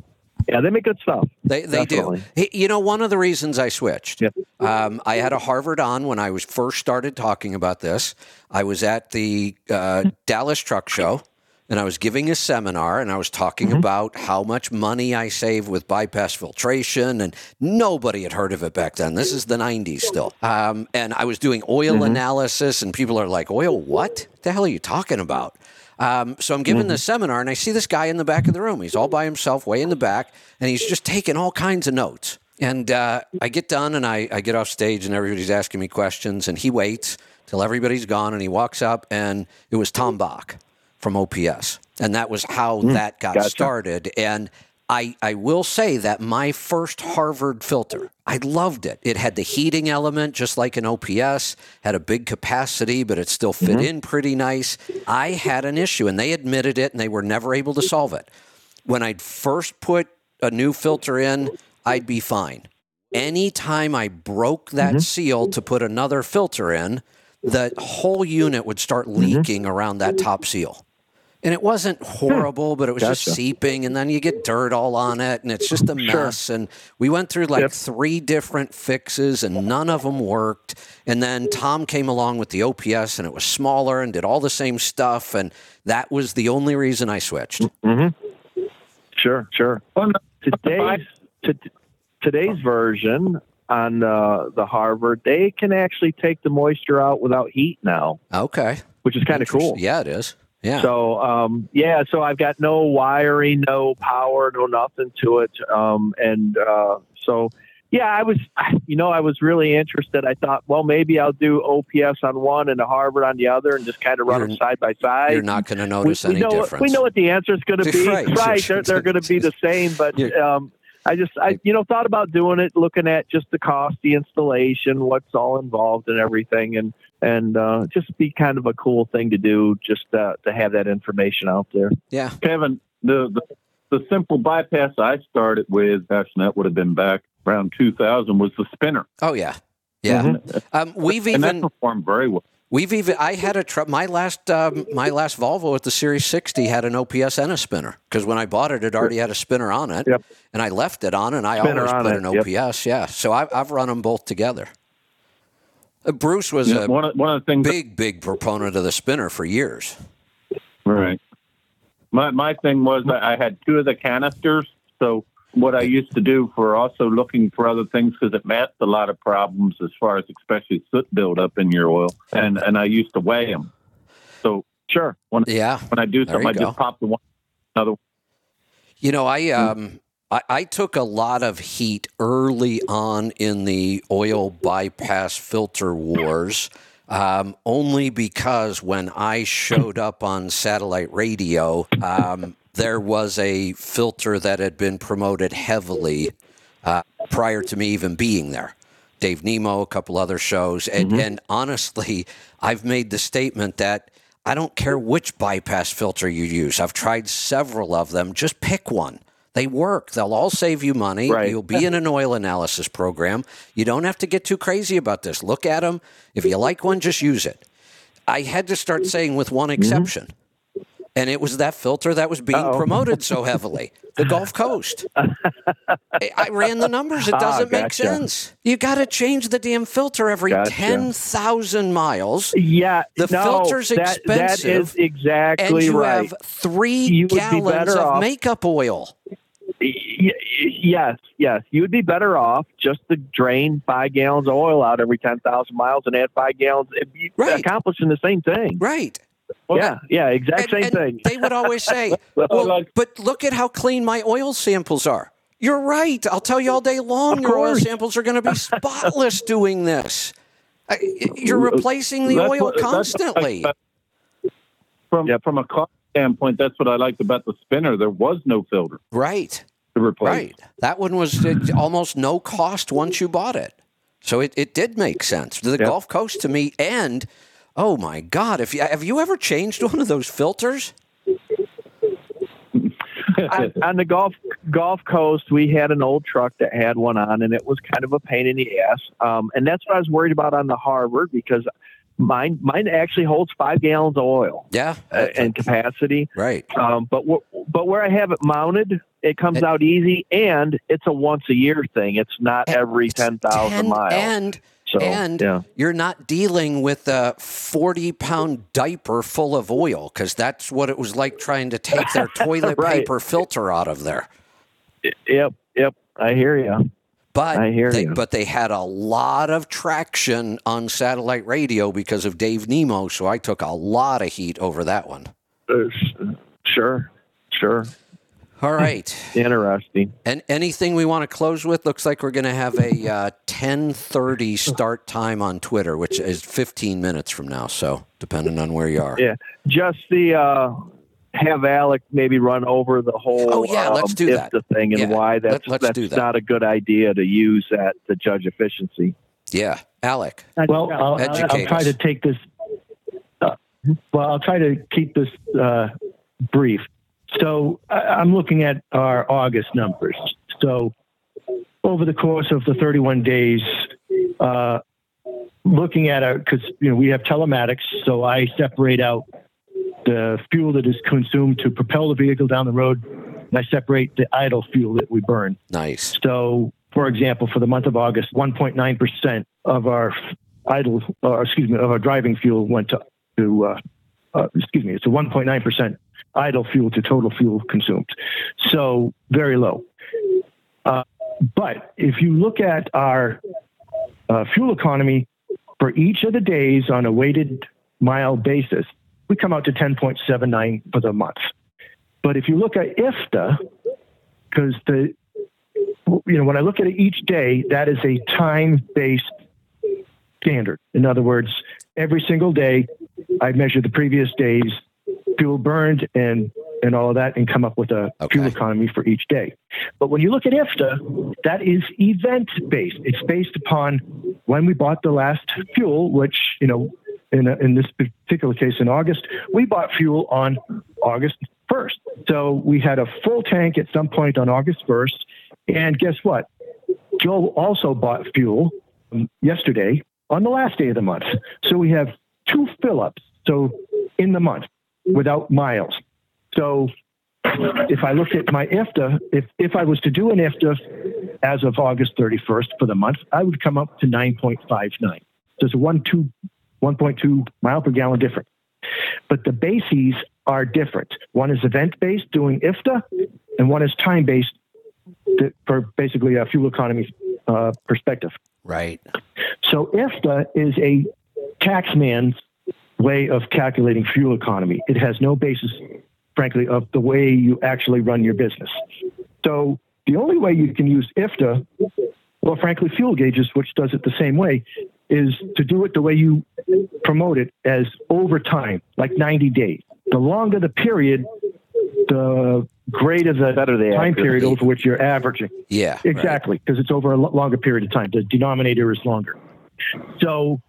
yeah. They make good stuff. They, they do. Definitely. Hey, You know, one of the reasons I switched, Yep. um, I had a Harvard on when I was first started talking about this. I was at the uh, Dallas Truck Show, and I was giving a seminar, and I was talking Mm-hmm. about how much money I save with bypass filtration, and nobody had heard of it back then. This is the '90s still, um, and I was doing oil Mm-hmm. analysis, and people are like, "Oil? What? the hell are you talking about?" Um, so I'm giving this seminar, and I see this guy in the back of the room. He's all by himself, way in the back, and he's just taking all kinds of notes. And uh, I get done, and I, I get off stage, and everybody's asking me questions, and he waits till everybody's gone, and he walks up, and it was Tom Bach from OPS, and that was how that got gotcha. started. And I, I will say that my first Harvard filter, I loved it. It had the heating element, just like an OPS, had a big capacity, but it still fit mm-hmm. in pretty nice. I had an issue, and they admitted it, and they were never able to solve it. When I'd first put a new filter in, I'd be fine. Anytime I broke that mm-hmm. seal to put another filter in, the whole unit would start mm-hmm. leaking around that top seal. And it wasn't horrible, but it was just seeping, and then you get dirt all on it, and it's just a mess. And we went through like Yep. three different fixes, and none of them worked. And then Tom came along with the OPS, and it was smaller and did all the same stuff. And that was the only reason I switched. Mm-hmm. Sure, sure. Today's to, today's version on uh, the Harvard, they can actually take the moisture out without heat now, Okay. which is kind of cool. Yeah, it is. Yeah. So um, yeah, so I've got no wiring, no power, no nothing to it, um, and uh, so yeah, I was, you know, I was really interested. I thought, well, maybe I'll do OPS on one and a Harvard on the other, and just kind of run You're- them side by side. You're not going to notice we any know difference. we know what the answer is going to be. Right. Right, they're, they're going to be the same. But um, I just, I you know, thought about doing it, looking at just the cost, the installation, what's all involved, and everything, and and uh, just be kind of a cool thing to do, just uh, to have that information out there. yeah. Kevin, the, the the simple bypass I started with, gosh, that would have been back around 2000, was the spinner, Oh, yeah. Yeah. Mm-hmm. Um, we've and that even performed very well. We've even I had a truck. My last um, my last Volvo at the Series 60 had an OPS and a spinner because when I bought it, it already had a spinner on it, Yep. and I left it on, and I Spinner always put it, an yep. OPS. Yeah. So I've I've run them both together. Uh, Bruce was You know, a one of, one of the things big big proponent of the spinner for years. Right. My my thing was I had two of the canisters, so what I used to do for also looking for other things because it masked a lot of problems as far as especially soot buildup in your oil, and and I used to weigh them. So Sure. when Yeah. when I do something, I go. just pop the one another. You know, I um I, I took a lot of heat early on in the oil bypass filter wars. Um, only because when I showed up on satellite radio, um, there was a filter that had been promoted heavily uh, prior to me even being there. Dave Nemo, a couple other shows. And, and honestly, I've made the statement that I don't care which bypass filter you use. I've tried several of them. Just pick one. They work. They'll all save you money. Right. You'll be in an oil analysis program. You don't have to get too crazy about this. Look at them. If you like one, just use it. I had to start saying with one exception. And it was that filter that was being Uh-oh. promoted so heavily, the Gulf Coast. I ran the numbers. It Ah, doesn't make gotcha. sense. You got to change the damn filter every Gotcha. 10,000 miles. Yeah, The no, filter's that, That expensive, is exactly And you right. have three You would be gallons of off- makeup oil. Yes, yes. You would be better off just to drain five gallons of oil out every 10,000 miles and add five gallons. Right. accomplishing the same thing. Right. Yeah, yeah, exact And- same and thing. They would always say, well, like- but look at how clean my oil samples are. You're right. I'll tell you all day long, Of your oil samples are going to be spotless doing this. You're replacing the That's oil what- that's what constantly. From Yep. from a cost standpoint, that's what I liked about the spinner. There was no filter Right. to replace. Right. That one was uh, almost no cost once you bought it. So it, it did make sense. The Gulf Coast to me, and oh my God, if you, have you ever changed one of those filters? on, the Gulf Gulf Coast, we had an old truck that had one on, and it was kind of a pain in the ass. Um, and that's what I was worried about on the Harvard because mine mine actually holds five gallons of oil Yeah. uh, and capacity. right. Um, but but where I have it mounted, it comes It- out easy, and it's a once a year thing. It's not every ten thousand miles. And so and yeah, you're not dealing with a 40 pound diaper full of oil because that's what it was like trying to take their toilet Right. paper filter out of there. yep, yep. I hear you. But I hear they, you. but they had a lot of traction on satellite radio because of Dave Nemo, so I took a lot of heat over that one. Uh, sure, sure. All right. Interesting. And anything we want to close with? Looks like we're going to have a uh, 10:30 start time on Twitter, which is 15 minutes from now. So depending on where you are. Yeah, just the uh, have Alec maybe run over the whole. Oh, yeah, let's um, do that. The thing and Yeah, why that's let's that's do that. not a good idea to use that to judge efficiency. Yeah, Alec. Well, I'll, I'll Educate try to take this. Uh, well, I'll try to keep this uh, brief. So I, I'm looking at our August numbers. So over the course of the 31 days, uh, looking at our because you know we have telematics, so I separate out the fuel that is consumed to propel the vehicle down the road, and I separate the idle fuel that we burn. Nice. So, for example, for the month of August, 1.9% of our idle, or excuse me, of our driving fuel went to, to uh, uh, excuse me, it's a 1.9% idle fuel to total fuel consumed. So, very low. Uh, but if you look at our uh, fuel economy for each of the days on a weighted mile basis, we come out to 10.79 for the month. But if you look at IFTA, because the you know, when I look at it each day, that is a time based standard. In other words, every single day, I measure the previous day's fuel burned and, and all of that and come up with a Okay. fuel economy for each day. But when you look at IFTA, that is event based. It's based upon when we bought the last fuel, which, you know, in, in this particular case in August, we bought fuel on August 1st. So we had a full tank at some point on August 1st. And guess what? Joe also bought fuel um, yesterday on the last day of the month. So we have two fill ups. So in the month without miles. So if I looked at my IFTA, if, if I was to do an IFTA as of August 31st for the month, I would come up to 9.59. There's a 1, 2, 1.2 mile per gallon difference. But the bases are different. One is event based, doing IFTA, and one is time based, for basically a fuel economy uh, perspective. Right. So IFTA is a taxman's way of calculating fuel economy. It has no basis, frankly, of the way you actually run your business. So the only way you can use IFTA, well, frankly, fuel gauges, which does it the same way, is to do it the way you promote it as over time, like 90 days. The longer the period, the greater the Better the time accuracy. period over which you're averaging. Yeah. Exactly, because it's over a longer period of time. The denominator is longer. So,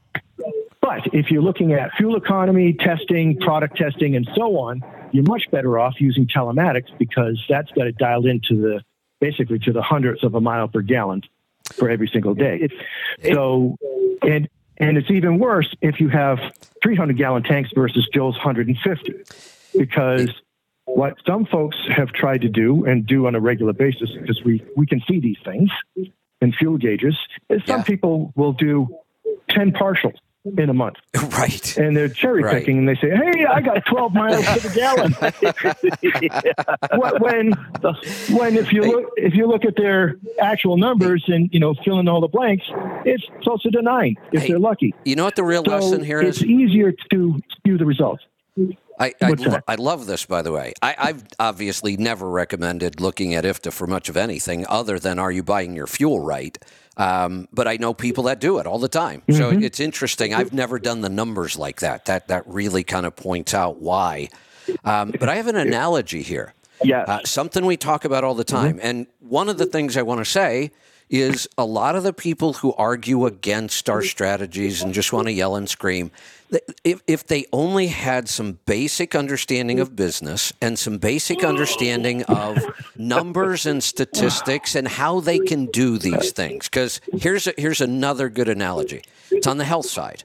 but if you're looking at fuel economy testing, product testing, and so on, you're much better off using telematics because that's got it dialed into the basically to the hundredths of a mile per gallon for every single day. So, and and it's even worse if you have 300 gallon tanks versus Joe's 150, because what some folks have tried to do and do on a regular basis, because we, we can see these things in fuel gauges, is some Yeah. people people will do 10 partials in a month. Right. And they're cherry Right. picking and they say, hey, I got 12 miles to the gallon. Wh- when, when if you look if you look at their actual numbers and you know fill in all the blanks, it's closer to nine if Hey, they're lucky. You know what the real So lesson here is? it's easier to skew the results. I, I, lo- I love this, by the way. I, I've obviously never recommended looking at IFTA for much of anything other than are you buying your fuel right? Um, but I know people that do it all the time. So Mm-hmm. it's interesting. I've never done the numbers like that. That that really kind of points out why. Um, but I have an analogy here. Yeah. Uh, something we talk about all the time. And one of the things I want to say is a lot of the people who argue against our strategies and just want to yell and scream, if, if they only had some basic understanding of business and some basic understanding of numbers and statistics and how they can do these things. Because here's, a, here's another good analogy it's on the health side.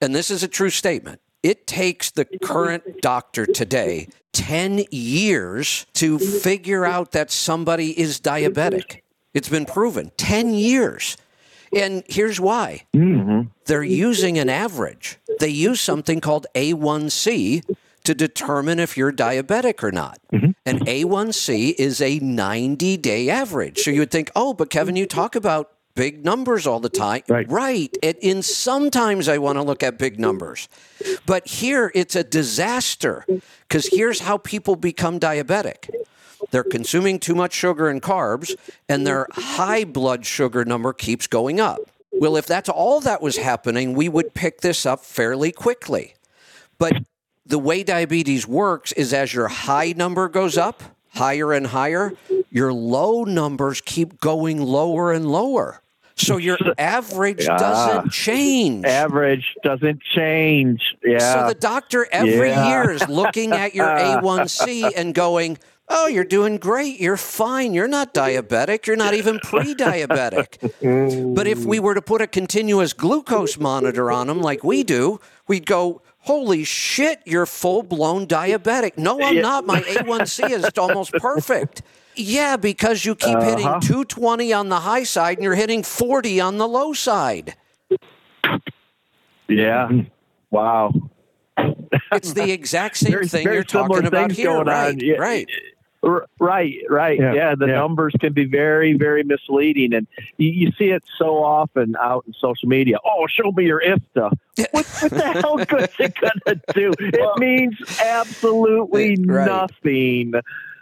And this is a true statement. It takes the current doctor today 10 years to figure out that somebody is diabetic. It's been proven 10 years. And here's why mm-hmm. they're using an average. They use something called A1C to determine if you're diabetic or not. Mm-hmm. And A1C is a 90 day average. So you would think, oh, but Kevin, you talk about big numbers all the time. Right. Right. And in sometimes I want to look at big numbers. But here it's a disaster because here's how people become diabetic. They're consuming too much sugar and carbs, and their high blood sugar number keeps going up. Well, if that's all that was happening, we would pick this up fairly quickly. But the way diabetes works is as your high number goes up, higher and higher, your low numbers keep going lower and lower. So your average Ah. doesn't change. average doesn't change. Yeah. So the doctor every Yeah. year is looking at your A1C and going, Oh, you're doing great. You're fine. You're not diabetic. You're not even pre diabetic. but if we were to put a continuous glucose monitor on them like we do, we'd go, Holy shit, you're full blown diabetic. No, I'm not. My A1C is almost perfect. Yeah, because you keep hitting 220 on the high side and you're hitting 40 on the low side. yeah. Wow. It's the exact same thing you're talking about here. right. Yeah. right. R- Right, right. Yeah, Yeah, the yeah. numbers can be very, very misleading, and you, you see it so often out in social media. Oh, show me your IFTA. What, what the hell good it gonna do? It means absolutely Right. nothing.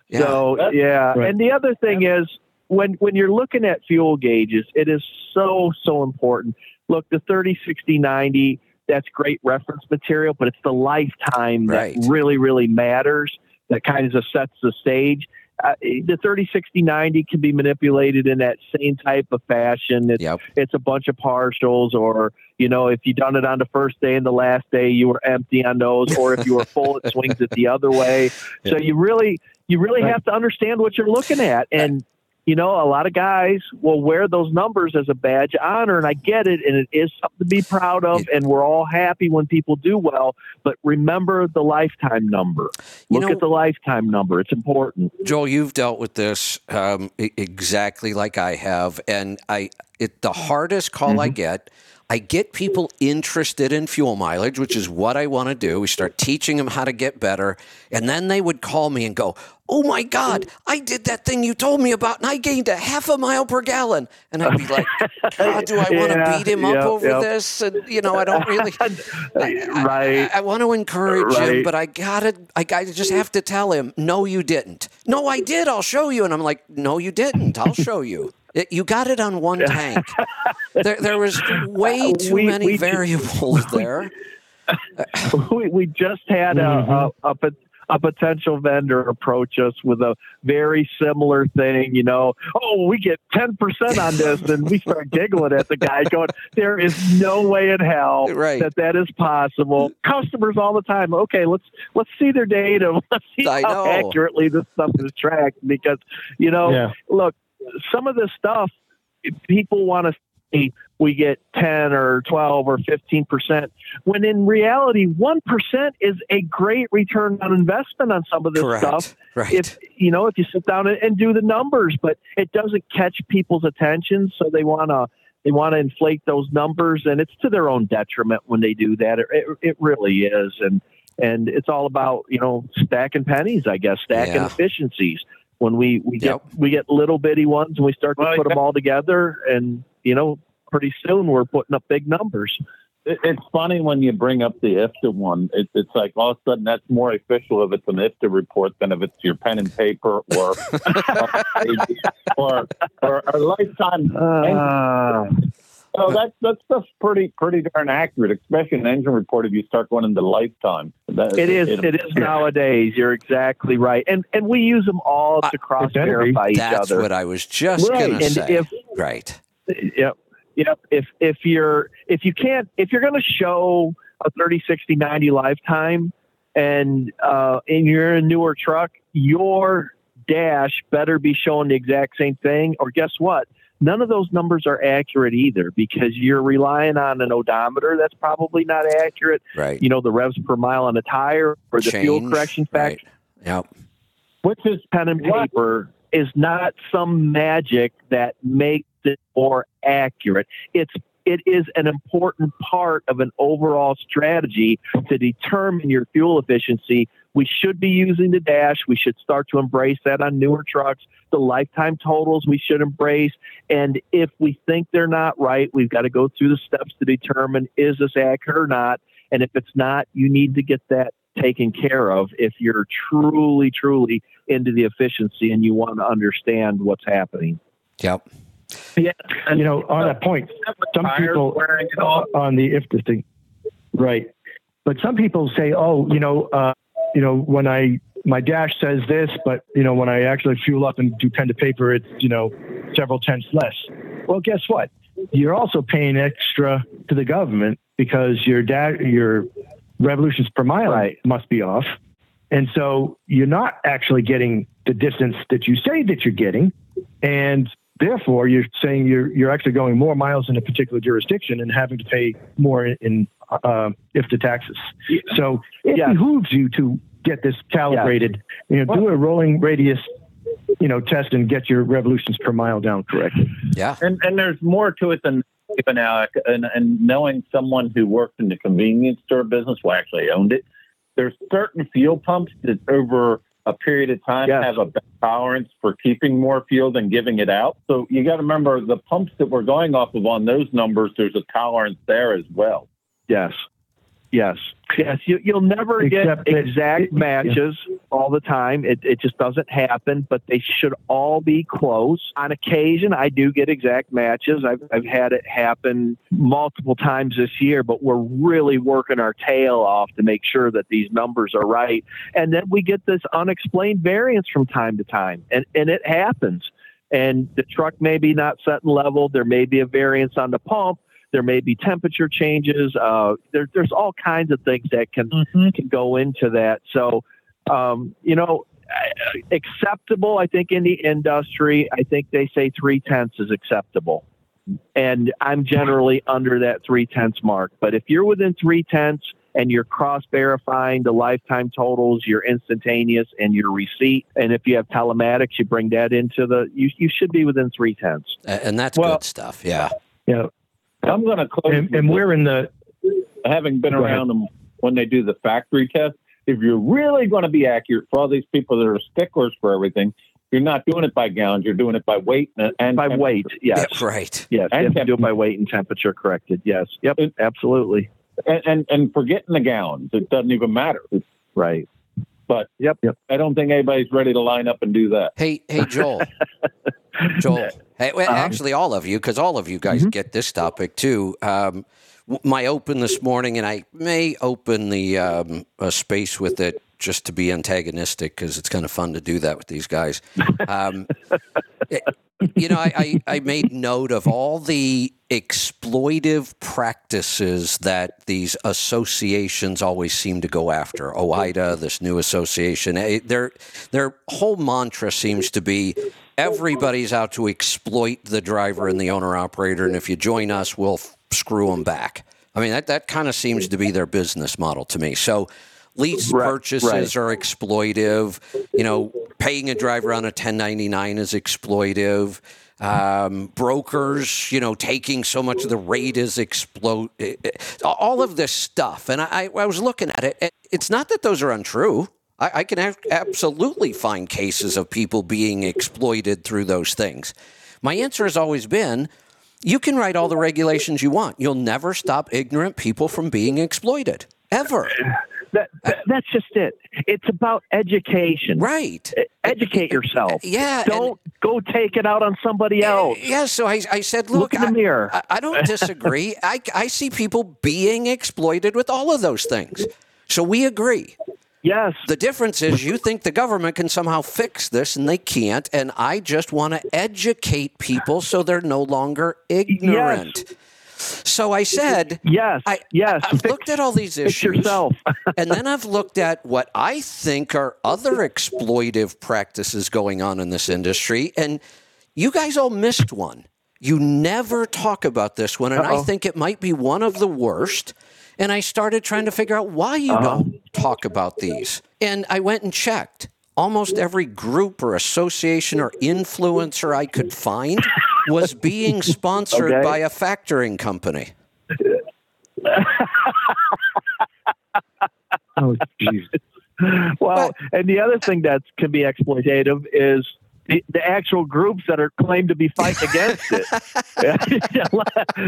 Yeah. So yeah, Right. and the other thing is when when you're looking at fuel gauges, it is so so important. Look, the 30, 60, 90, that's great reference material, but it's the lifetime Right. that really really matters. That kind of sets the stage. Uh, the 30, 60, 90 can be manipulated in that same type of fashion. It's, Yep. it's a bunch of partials, or, you know, if you done it on the first day and the last day, you were empty on those, or if you were full, it swings it the other way. So you really, you really have to understand what you're looking at. And, you know, a lot of guys will wear those numbers as a badge of honor, and I get it, and it is something to be proud of, and we're all happy when people do well. But remember the lifetime number. You Look know- at the lifetime number; it's important. Joel, you've dealt with this um, exactly like I have, and I it the hardest call I get I get people interested in fuel mileage, which is what I want to do. We start teaching them how to get better. And then they would call me and go, Oh my God, I did that thing you told me about and I gained a half a mile per gallon. And I'd be like, God, do I want to Yeah, beat him up over yep. this? And, you know, I don't really. I, I- right. I, want to encourage him, but I gotta, I, I just have to tell him, no, you didn't. No, I did. I'll show you. And I'm like, no, you didn't. I'll show you. It, you got it on one tank. There, there was way too We- many we- variables there. we, we just had Mm-hmm. a, a, a, a potential vendor approach us with a very similar thing. You know, oh, we get ten percent on this, and we start giggling at the guy, going, "There is no way in hell Right. that that is possible." Customers all the time. Okay, let's let's see their data. Let's see I how know. accurately this stuff is tracked. Because you know, Yeah. look, some of this stuff people want to see we get 10 or 12 or 15 percent when in reality 1 percent is a great return on investment on some of this Correct. stuff Right. if you know if you sit down and, and do the numbers but it doesn't catch people's attention so they want to they want to inflate those numbers and it's to their own detriment when they do that it, it, it really is and and it's all about you know stacking pennies i guess stacking Yeah. efficiencies when we we get Yep. we get little bitty ones and we start to Well, put them all together and you know pretty soon we're putting up big numbers It, it's funny when you bring up the IFTA one. It, it's like all of a sudden that's more official if it's an IFTA report than if it's your pen and paper or or, or a lifetime. uh, So that that stuff's pretty pretty darn accurate, especially an engine report if you start going into lifetime. That, it is it is nowadays you're exactly right and and we use them all to cross verify each other. That's what I was just Right, gonna say. if- right. Yep. Yep. If if you're if you can't if you're going to show a 30, 60, 90 lifetime and uh, and you're in a newer truck, your dash better be showing the exact same thing. Or guess what? None of those numbers are accurate either because you're relying on an odometer that's probably not accurate. Right. You know, the revs per mile on a tire or the fuel correction factor Right. Yep. which is pen and paper is not some magic that makes it more accurate. It's it is an important part of an overall strategy to determine your fuel efficiency. We should be using the dash. We should start to embrace that on newer trucks. The lifetime totals we should embrace. And if we think they're not right, we've got to go through the steps to determine is this accurate or not. And if it's not, you need to get that taken care of if you're truly, truly into the efficiency and you want to understand what's happening. Yep. Yeah, you know, on that point, some people wearing it on the if this thing, right? But some people say, oh, you know, uh, you know, when I my dash says this, but you know, when I actually fuel up and do pen to paper, it's you know several tenths less. Well, guess what? You're also paying extra to the government because your da- your revolutions per mile must be off, and so you're not actually getting the distance that you say that you're getting, and therefore you're saying you're you're actually going more miles in a particular jurisdiction and having to pay more in uh, if the taxes. So it Yes. behooves you to get this calibrated. You know, do a rolling radius, you know, test and get your revolutions per mile down correctly. Yeah. And and there's more to it than even Alec. And, and knowing someone who worked in the convenience store business, well, actually owned it. There's certain fuel pumps that over a period of time Yes. have a better tolerance for keeping more fuel than giving it out. So you got to remember the pumps that we're going off of on those numbers. There's a tolerance there as well. Yes. Yes. Yes. You, you'll never Except get exact matches all the time. It, it just doesn't happen, but they should all be close. On occasion, I do get exact matches. I've, I've had it happen multiple times this year, but we're really working our tail off to make sure that these numbers are right. And then we get this unexplained variance from time to time, and, and it happens. And the truck may be not set and level. There may be a variance on the pump there may be temperature changes. Uh, there, there's all kinds of things that can can go into that. So, um, you know, uh, acceptable. I think in the industry, I think they say three tenths is acceptable, and I'm generally under that three tenths mark. But if you're within three tenths and you're cross verifying the lifetime totals, your instantaneous and your receipt, and if you have telematics, you bring that into the. You you should be within three tenths. And that's Well- good stuff. Yeah. You know, I'm going to close. And, and we're in the having been Go ahead. around them when they do the factory test, if you're really going to be accurate for all these people that are sticklers for everything, you're not doing it by gallons. You're doing it by weight and, and by weight. Yes, Yeah, right. yes. And You have to do it by weight and temperature corrected. Yes. Yep. Absolutely. and, and and forgetting the gallons. It doesn't even matter. Right. But Yep. Yep. I don't think anybody's ready to line up and do that. Hey, hey, Joel. Joel. Hey, well, Uh-huh. actually, all of you, because all of you guys Mm-hmm. get this topic too. Um, my open this morning, and I may open the um, a space with it just to be antagonistic because it's kind of fun to do that with these guys. Um, it- you know, I, I, I made note of all the exploitive practices that these associations always seem to go after. OOIDA, this new association, eh, their their whole mantra seems to be everybody's out to exploit the driver and the owner operator, and if you join us, we'll f- screw them back. I mean, that that kind of seems to be their business model to me. So. Lease Right, purchases right. are exploitive. You know, paying a driver on a 1099 is exploitive. Um, brokers, you know, taking so much of the rate is explode. eh, All of this stuff, and I, I was looking at it. It's not that those are untrue. I, I can ab- absolutely find cases of people being exploited through those things. My answer has always been. You can write all the regulations you want. You'll never stop ignorant people from being exploited. Ever. That, that that's just it. It's about education. Right. Educate yourself. Yeah. Don't go take it out on somebody else. Yeah, so I, I said, Look look, in the I, mirror. I, I don't disagree. I, I see people being exploited with all of those things. So we agree. Yes. The difference is you think the government can somehow fix this and they can't. And I just want to educate people so they're no longer ignorant. Yes. So I said, Yes. I, yes. I've Fix- looked at all these issues. yourself. and then I've looked at what I think are other exploitive practices going on in this industry. And you guys all missed one. You never talk about this one. And I Uh-oh. think it might be one of the worst. And I started trying to figure out why you Uh-huh. don't talk about these. And I went and checked. Almost every group or association or influencer I could find was being sponsored Okay. by a factoring company. oh, jeez. well, and the other thing that can be exploitative is the, the actual groups that are claimed to be fighting against it.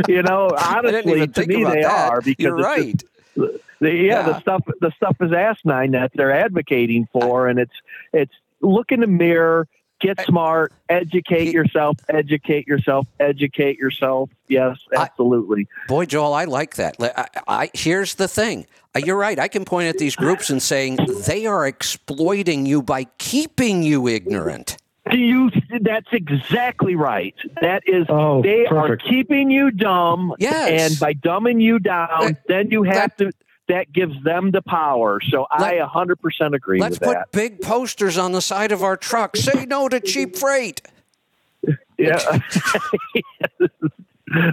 you know, honestly, to me they that. are because You're right. just- the, yeah, Yeah. the stuff the stuff is asinine that they're advocating for, and it's it's look in the mirror, get smart, educate yourself, educate yourself, educate yourself. Yes, I- absolutely. Boy, Joel, I like that. I, I, here's the thing. Uh, You're right. I can point at these groups and saying they are exploiting you by keeping you ignorant. Do you? That's exactly right. That is, Oh, they perfect. are keeping you dumb. Yes. And by dumbing you down, Let- then you have to. That gives them the power. So I 100% agree Let's put that. big posters on the side of our truck. Say no to cheap freight. Yeah.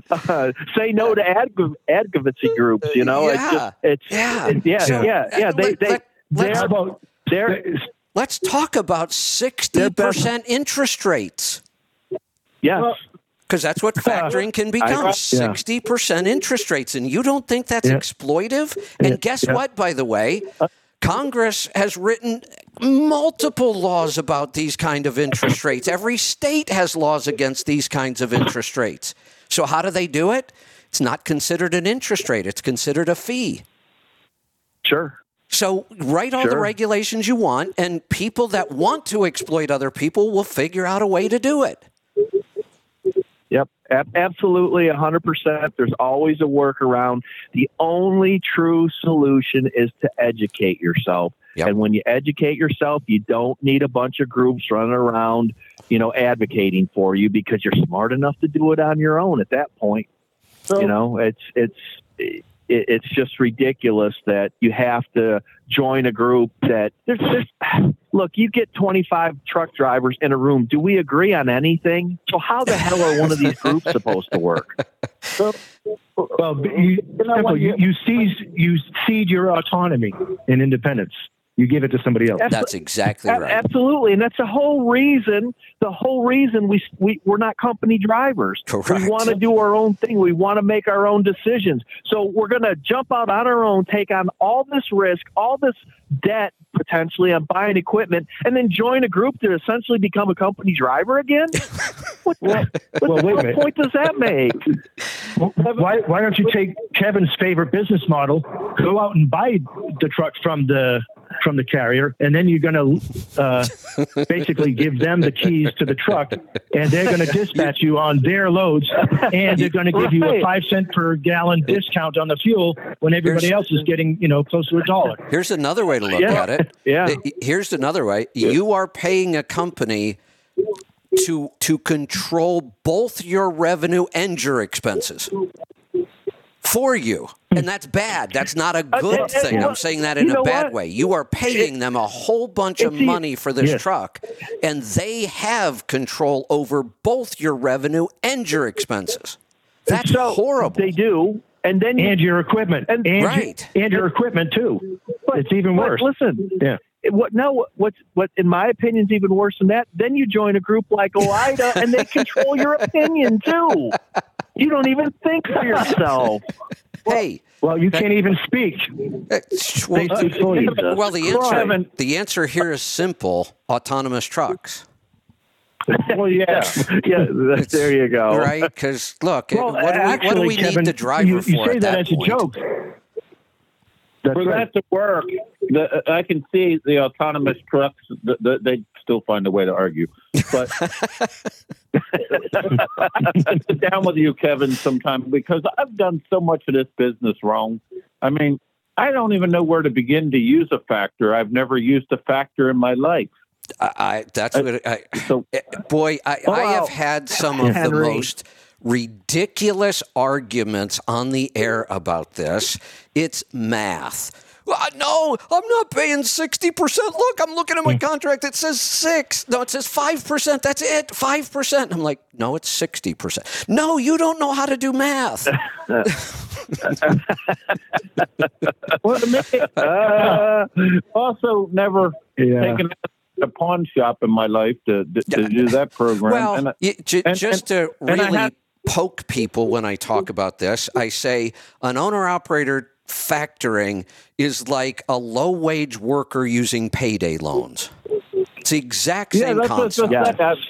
Uh, say no to adv- advocacy groups. You know, it's Yeah. just it's Yeah. it- yeah, Yeah. yeah, yeah. They Let- they let- let's- How they're about they're Let's talk about 60% interest rates. yes. Because that's what factoring can become I- yeah. 60% interest rates. And you don't think that's Yeah. exploitive? And guess Yeah. what, by the way? Uh. Congress has written multiple laws about these kind of interest rates. Every state has laws against these kinds of interest rates. So how do they do it? It's not considered an interest rate, it's considered a fee. Sure. So write all the regulations you want, and people that want to exploit other people will figure out a way to do it. Yep, ab- absolutely, 100%. There's always a workaround. The only true solution is to educate yourself. Yep. And when you educate yourself, you don't need a bunch of groups running around, you know, advocating for you because you're smart enough to do it on your own at that point. So, you know, it's it's it, it's just ridiculous that you have to join a group that there's there's look, you get 25 truck drivers in a room. Do we agree on anything? So how the hell are one of these groups supposed to work? well, you, simple, you, you seize you cede your autonomy and independence. You give it to somebody else. That's exactly right. Absolutely, and that's the whole reason. The whole reason we we we're not company drivers. Correct. We want to do our own thing. We want to make our own decisions. So we're going to jump out on our own, take on all this risk, all this debt potentially on buying equipment, and then join a group to essentially become a company driver again. what the, what, well, wait a what minute. point does that make? Why, why don't you take Kevin's favorite business model, go out and buy the truck from the from the carrier, and then you're going to uh, basically give them the keys to the truck, and they're going to dispatch you on their loads, and they're going to give you a five cent per gallon discount on the fuel when everybody else is getting you know close to a dollar. Here's another way to look Yeah. at it. Yeah. Here's another way. You are paying a company to to control both your revenue and your expenses for you. And that's bad. That's not a good uh, uh, thing. well, I'm saying that in a bad what? way. You are paying them a whole bunch of money for this Yes. truck, and they have control over both your revenue and your expenses. That's so horrible. They do, and then And your equipment, And- and, Right. your, and your equipment too. it's even worse. Listen, Yeah. It- what no What's what in my opinion is even worse than that? Then you join a group like OOIDA, and they control your opinion too. You don't even think for yourself. hey, Well, you can't even speak. uh, well, They speak for you. Well, the answer Kevin. the answer here is simple: autonomous trucks, Well, yeah. yeah, there you go. right? Because look, Well, what do we, what do we Kevin, need the driver you, for you say at that, that as point? a joke. That's For right. that to work, the, I can see the autonomous trucks. The, the, they still find a way to argue, but I sit down with you, Kevin, sometime because I've done so much of this business wrong. I mean, I don't even know where to begin to use a factor. I've never used a factor in my life. I, I that's what I, So eh, boy, I, I have had some of the most ridiculous arguments on the air about this. It's math. Well, no, I'm not paying 60%. Look, I'm looking at my contract. It says six. No, it says 5%. That's it. 5%. I'm like, no, it's 60%. No, you don't know how to do math. well, me, uh, also never Yeah. taken a pawn shop in my life to, to, to do that program. Well, And I- y- ju- and- just to and I really had- poke people when I talk about this, I say an owner operator factoring is like a low wage worker using payday loans. It's the exact yeah, same that's concept. that's- that's-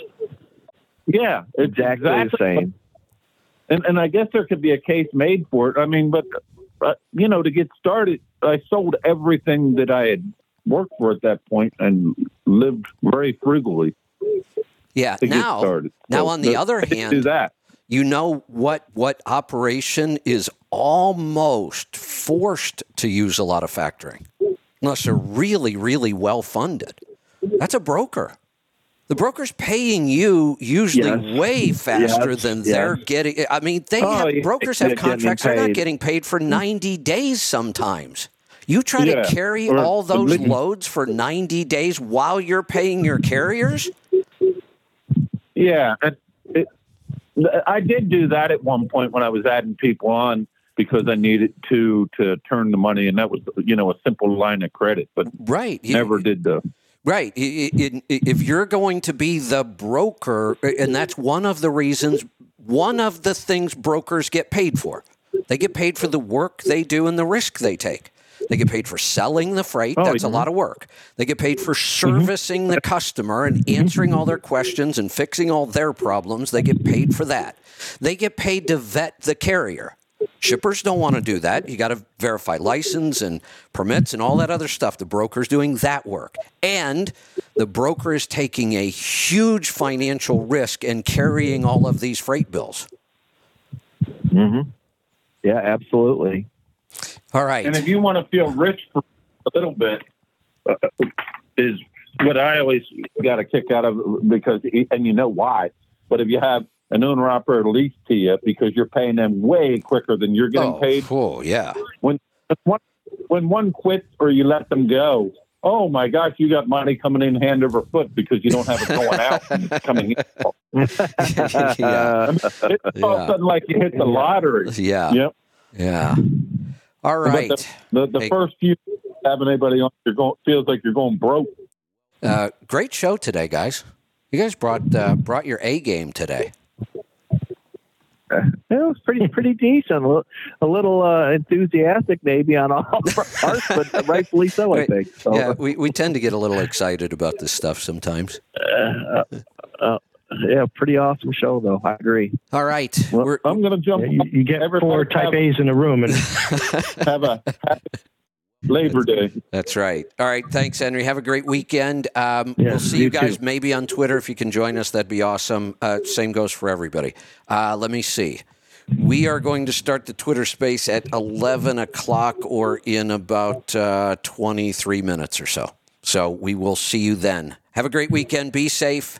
yeah, it's Exactly the same. And and I guess there could be a case made for it. I mean, but uh, you know, to get started, I sold everything that I had worked for at that point and lived very frugally yeah. to get Now, started. now So on the the- other hand, do that. You know what what operation is almost forced to use a lot of factoring unless they're really really well funded that's a broker the broker's paying you usually Yes. way faster Yes. than Yes. they're getting i mean they Oh, have brokers have contracts they're not getting paid for 90 days sometimes you try Yeah. to carry Or- all those loads for 90 days while you're paying your carriers Yeah, and it, I did do that at one point when I was adding people on because I needed to to turn the money, and that was you know a simple line of credit, but right never did the. Right. If you're going to be the broker, and that's one of the reasons, one of the things brokers get paid for. They get paid for the work they do and the risk they take. They get paid for selling the freight. Oh, That's a lot of work. They get paid for servicing the customer and answering all their questions and fixing all their problems. They get paid for that. They get paid to vet the carrier. Shippers don't want to do that. You got to verify license and permits and all that other stuff. The broker's doing that work. And the broker is taking a huge financial risk and carrying all of these freight bills. Mm-hmm. Yeah, absolutely. All right. And if you want to feel rich for a little bit, uh, is what I always got a kick out of because, and you know why. But if you have an owner operator lease to you because you're paying them way quicker than you're getting oh, paid, oh, yeah. when one, when one quits or you let them go, oh my gosh, you got money coming in hand over foot because you don't have it going out and it's coming in. yeah. It's all of a sudden like you hit the lottery. Yeah. Yep. Yeah. All But. The, the, the Hey. first few having anybody on. You're going feels like you're going broke. Uh, great show today, guys. You guys brought uh, brought your A game today. It was pretty pretty decent. A little, a little uh, enthusiastic, maybe on all parts, but rightfully so, I think. So, Yeah, we, we tend to get a little excited about this stuff sometimes. uh, uh, yeah, pretty awesome show, though. I agree. All right. Well, We're, I'm going to jump. Yeah, you, you get Everybody four type have- A's in a room, and have a happy Labor Day. That's right. All right. Thanks, Henry. Have a great weekend. Um, Yeah, we'll see you you guys too. maybe on Twitter if you can join us. That'd be awesome. Uh, same goes for everybody. Uh, let me see. We are going to start the Twitter space at 11 o'clock or in about uh, 23 minutes or so. So we will see you then. Have a great weekend. Be safe,